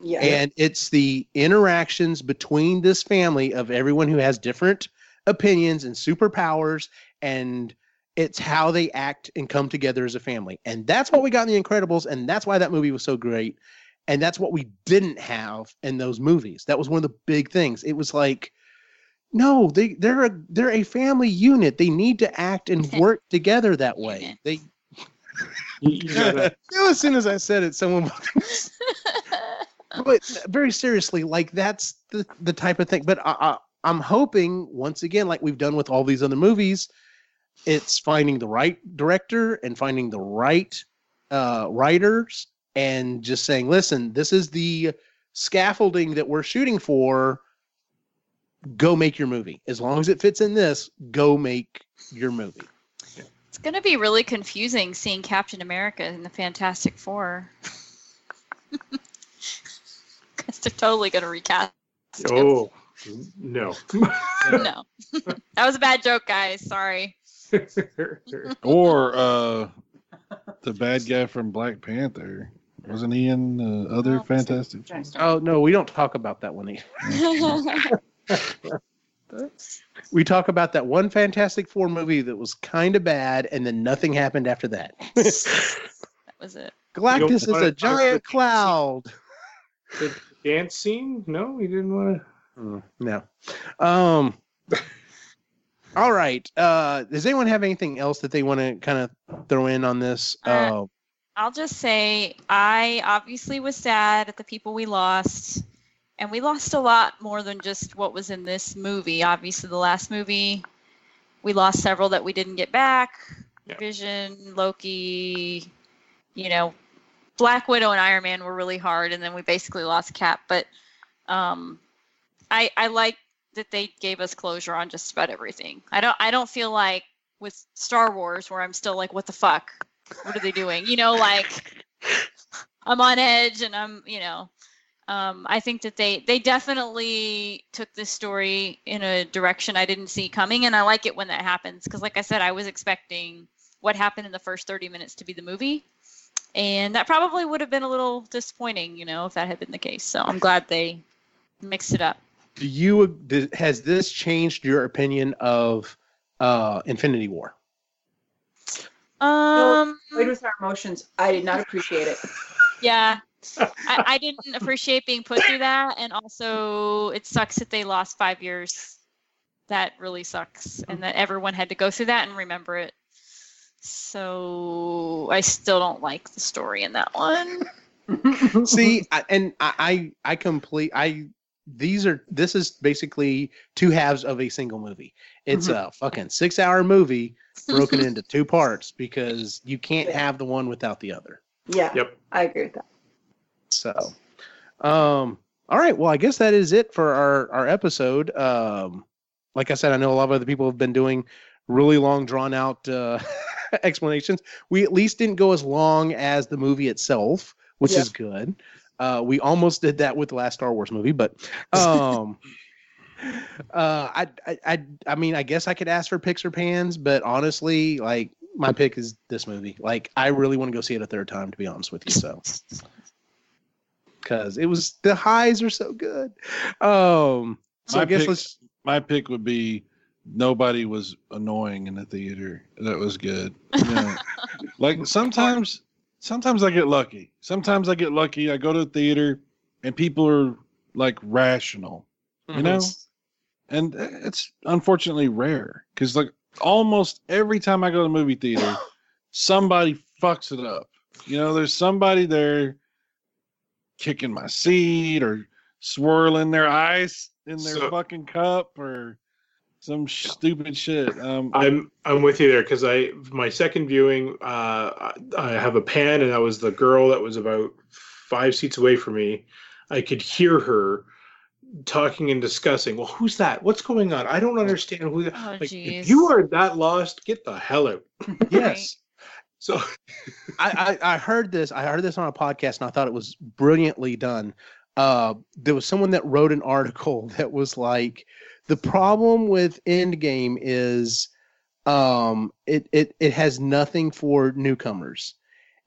Yeah. and it's the interactions between this family of everyone who has different opinions and superpowers and it's how they act and come together as a family and that's what we got in the incredibles and that's why that movie was so great and that's what we didn't have in those movies that was one of the big things it was like no they they're a they're a family unit they need to act and [laughs] work together that way they you, you gotta, [laughs] as soon as i said it someone [laughs] but very seriously, like that's the the type of thing. But I, I, I'm hoping once again, like we've done with all these other movies, it's finding the right director and finding the right uh, writers, and just saying, listen, this is the scaffolding that we're shooting for. Go make your movie. As long as it fits in this, go make your movie. It's gonna be really confusing seeing Captain America in the Fantastic Four. Because [laughs] they're totally gonna recast. him. oh no. [laughs] No, [laughs] that was a bad joke, guys. Sorry. Or uh, the bad guy from Black Panther. Wasn't he in uh, other Oh, Fantastic? Trying to start. Oh no, we don't talk about that one. either. We talk about that one Fantastic Four movie that was kind of bad, and then nothing happened after that. [laughs] that was it. Galactus is a giant cloud. the dance scene? No, he didn't want to. Mm, no. Um. all right. Uh, does anyone have anything else that they want to kind of throw in on this? Uh, Uh, I'll just say I obviously was sad at the people we lost. And we lost a lot more than just what was in this movie. Obviously, the last movie, we lost several that we didn't get back. Yeah. Vision, Loki, you know, Black Widow and Iron Man were really hard, and then we basically lost Cap. But um, I I like that they gave us closure on just about everything. I don't I don't feel like with Star Wars where I'm still like, what the fuck? What are they doing? You know, like [laughs] I'm on edge and I'm, you know, um, I think that they they definitely took this story in a direction I didn't see coming, and I like it when that happens because, like I said, I was expecting what happened in the first 30 minutes to be the movie, and that probably would have been a little disappointing, you know, if that had been the case. So I'm glad they mixed it up. do you has this changed your opinion of uh, Infinity War? Um, Played with our emotions. I did not appreciate it. yeah. I, I didn't appreciate being put through that, and also it sucks that they lost five years. That really sucks, and that everyone had to go through that and remember it. So I still don't like the story in that one. [laughs] See, I, and I, I, I complete. I these are this is basically two halves of a single movie. It's mm-hmm. a fucking six-hour movie broken [laughs] into two parts because you can't have the one without the other. Yeah, Yep. I agree with that. So, um, all right. Well, I guess that is it for our our episode. Um, like I said, I know a lot of other people have been doing really long, drawn out uh, [laughs] explanations. We at least didn't go as long as the movie itself, which Yeah. is good. Uh, we almost did that with the last Star Wars movie, but [laughs] um, uh, I, I, I, I mean, I guess I could ask for picks or pans, but honestly, like my pick is this movie. Like, I really want to go see it a third time, to be honest with you. So, [laughs] because it was the highs are so good. Um, so My I guess pick- let's. My pick would be nobody was annoying in the theater. That was good. Yeah. [laughs] like sometimes, sometimes I get lucky. Sometimes I get lucky. I go to the theater and people are like rational, you know, and it's unfortunately rare because like almost every time I go to the movie theater, [sighs] somebody fucks it up. You know, there's somebody there kicking my seat or swirling their ice in their So- fucking cup or some stupid shit. Um, I'm I'm with you there because I my second viewing uh, I, I have a pan and that was the girl that was about five seats away from me. I could hear her talking and discussing. Well, who's that? What's going on? I don't understand who. Oh, like, jeez. if you are that lost, get the hell out. [laughs] [laughs] Yes. So [laughs] I, I I heard this. I heard this on a podcast, and I thought it was brilliantly done. Uh, there was someone that wrote an article [laughs] that was like, the problem with Endgame is, um, it it it has nothing for newcomers,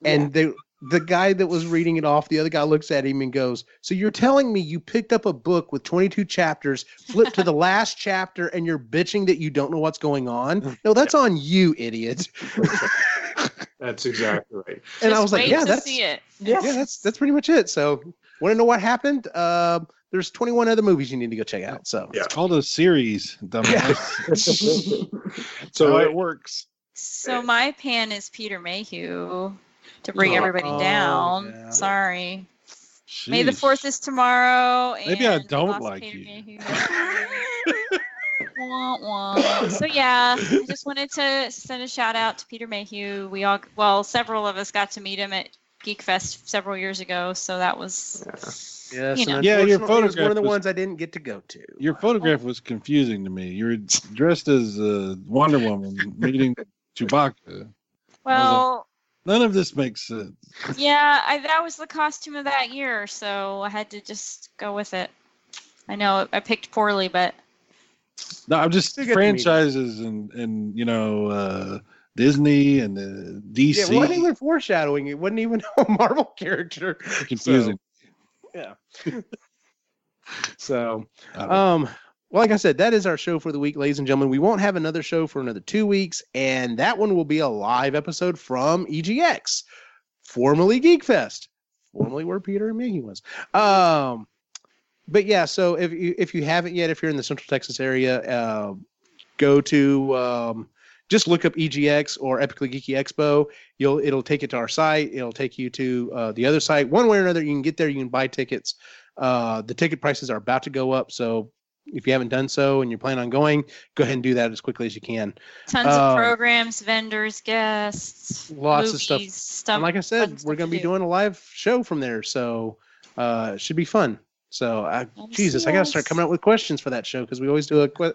and they. The guy that was reading it off, the other guy looks at him and goes, "So you're telling me you picked up a book with 22 chapters, flipped to the [laughs] last chapter, and you're bitching that you don't know what's going on? No, that's on you, idiot." That's exactly right. and I was like, "Yeah, that's see it. Yeah. yeah, that's that's pretty much it. So, want to know what happened? Uh, there's 21 other movies you need to go check out. So, Yeah. it's called a series, dumbass. [laughs] So How I, it works. So my pan is Peter Mayhew to bring Oh, everybody down. yeah. Sorry. May the fourth is tomorrow. Maybe I don't like Peter you. [laughs] [laughs] Mayhew. Wah, wah. So yeah, I just wanted to send a shout out to Peter Mayhew. We all, well, several of us got to meet him at Geek Fest several years ago, so that was yes, You know. Yeah, your unfortunately, it was one of the was- ones I didn't get to go to. Your photograph was confusing to me. You were dressed as uh, Wonder Woman [laughs] meeting Chewbacca. well. None of this makes sense. Yeah, I, that was the costume of that year, so I had to just go with it. I know I picked poorly, but No, I'm just Still get to meet him. franchises and and you know uh, Disney and uh, Yeah, DC. it wasn't even foreshadowing. It wasn't even [laughs] a Marvel character. confusing. Yeah. [laughs] so, Uh, um, well, like I said, that is our show for the week, ladies and gentlemen. We won't have another show for another two weeks, and that one will be a live episode from EGX, formerly Geek Fest, formerly where Peter and Maggie was. Um, but yeah, so if you if you haven't yet, if you're in the Central Texas area, uh, go to um, just look up EGX or Epically Geeky Expo. You'll it'll take you to our site. It'll take you to uh, the other site. One way or another, you can get there. You can buy tickets. Uh, the ticket prices are about to go up, so if you haven't done so and you're planning on going, go ahead and do that as quickly as you can. tons Um, of programs, vendors, guests, Lots of stuff. stuff. and like I said, we're going to be do. doing a live show from there, so uh, it should be fun. So, I, Jesus, I got to start coming up with questions for that show because we always do a, que-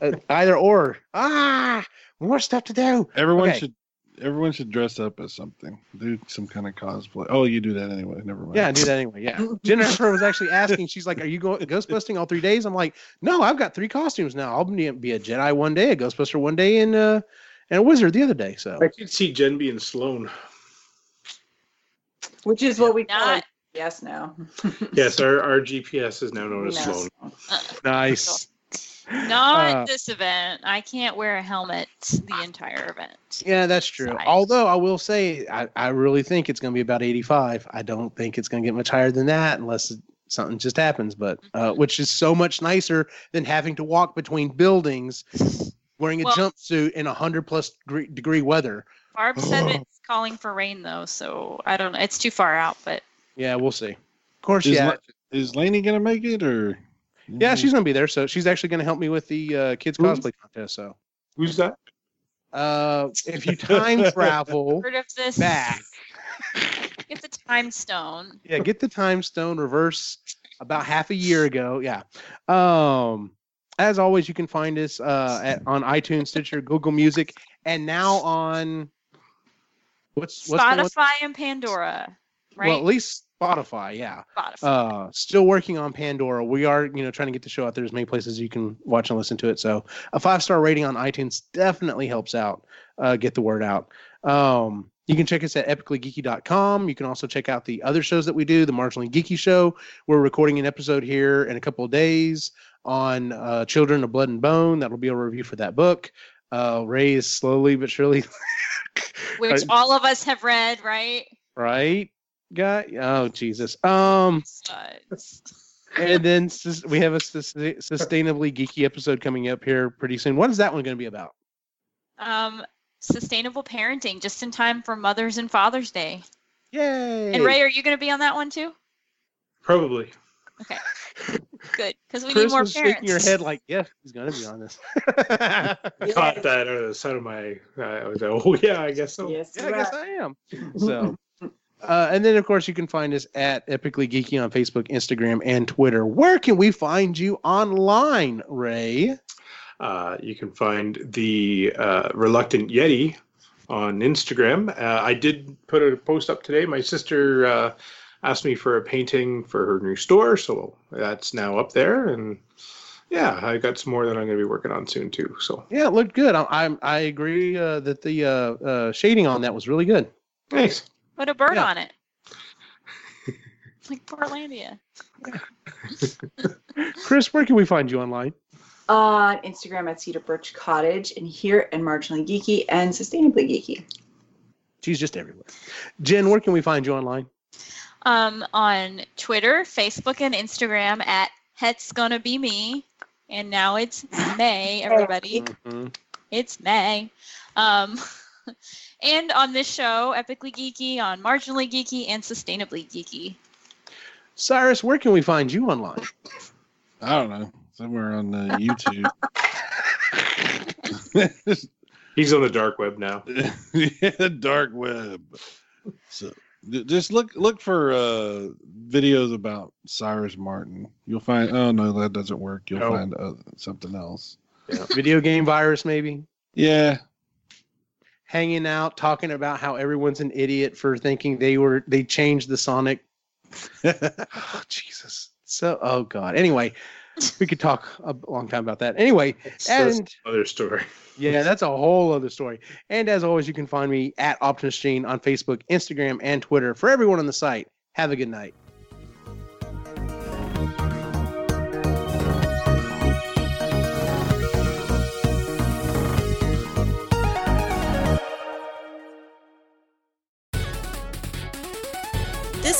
a either or. Ah, more stuff to do. everyone okay. should everyone should dress up as something. Do some kind of cosplay. Oh, you do that anyway. Never mind. Yeah, I do that anyway. Yeah. Jennifer was actually asking, she's like, Are you going ghostbusting all three days? I'm like, No, I've got three costumes now. I'll be, be a Jedi one day, a Ghostbuster one day, and uh and a wizard the other day. So I could see Jen being Sloan. Which is what we call Not- it. Yes, now. [laughs] Yes, our, our GPS is now known as No. Sloan. Uh, nice. not Uh, this event. I can't wear a helmet the entire event. Yeah, that's true. Side. Although I will say I, I really think it's gonna be about 85. I don't think it's gonna get much higher than that unless it, something just happens, but uh, Mhm. which is so much nicer than having to walk between buildings wearing a Well- jumpsuit in 100 plus degree, degree weather. Barb said it's calling for rain though, so I don't know. It's too far out, but Yeah, we'll see. Of course, Is, yeah. La- is Lainey gonna make it or? Yeah, she's gonna be there. So she's actually gonna help me with the uh, kids Who's- cosplay contest. So Who's that? uh, if you time [laughs] travel heard of this? back, Get the time stone. yeah, get the time stone reverse about half a year ago. Yeah. Um, as always, you can find us uh, at, on iTunes, Stitcher, Google Music, and now on What's what's Spotify and Pandora, right? Well, at least Spotify, yeah. Spotify. Uh, still working on Pandora. We are, you know, trying to get the show out there as many places you can watch and listen to it. So a five star rating on iTunes definitely helps out. Uh, get the word out. Um, you can check us at epicallygeeky.com. You can also check out the other shows that we do. The Marginally Geeky Show. We're recording an episode here in a couple of days on uh, Children of Blood and Bone. That'll be a review for that book. Uh, Ray is slowly but surely, [laughs] Which all of us have read, right? right? Guy, oh Jesus. Um, and then we have a sustainably geeky episode coming up here pretty soon. What is that one going to be about? Um, sustainable parenting, just in time for Mother's and Father's Day. Yay! And Ray, are you going to be on that one too? Probably. Okay, good, because we Chris need more was parents. shaking your head like, yeah, he's going to be on this. I [laughs] caught that out of the side of my. I was like, oh yeah, I guess so. Yes, yeah, I you guess. I am. So, uh, and then of course you can find us at Epically Geeky on Facebook, Instagram, and Twitter. Where can we find you online, Ray? Uh, you can find the uh, Reluctant Yeti on Instagram. Uh, I did put a post up today. My sister uh, asked me for a painting for her new store, so that's now up there. And yeah, I got some more that I'm going to be working on soon too. So Yeah, it looked good. I I, I agree uh, that the uh, uh, shading on that was really good. thanks. Put a bird Yeah. on it. like Portlandia. [laughs] Chris, where can we find you online? On Instagram at Cedar Birch Cottage and here at Marginally Geeky and Sustainably Geeky. She's just everywhere. Jen, where can we find you online? Um, on Twitter, Facebook, and Instagram at Het's Gonna Be Me. And now it's May, everybody. Mhm. It's May. Um, [laughs] and on this show, Epically Geeky, on Marginally Geeky, and Sustainably Geeky. Cyrus, where can we find you online? I don't know. Somewhere on uh, YouTube. [laughs] [laughs] He's on the dark web now. [laughs] yeah, the dark web. So just look look for uh, videos about Cyrus Martin. You'll find. Oh no, that doesn't work. You'll No. find uh, something else. Video game virus, maybe? Yeah, Hanging out, talking about how everyone's an idiot for thinking they were they changed the Sonic. [laughs] Oh, Jesus. So, oh God. Anyway, we could talk a long time about that. Anyway, and other story. yeah, that's a whole other story. And as always, you can find me at Optimus Gene on Facebook, Instagram, and Twitter. For everyone on the site, have a good night.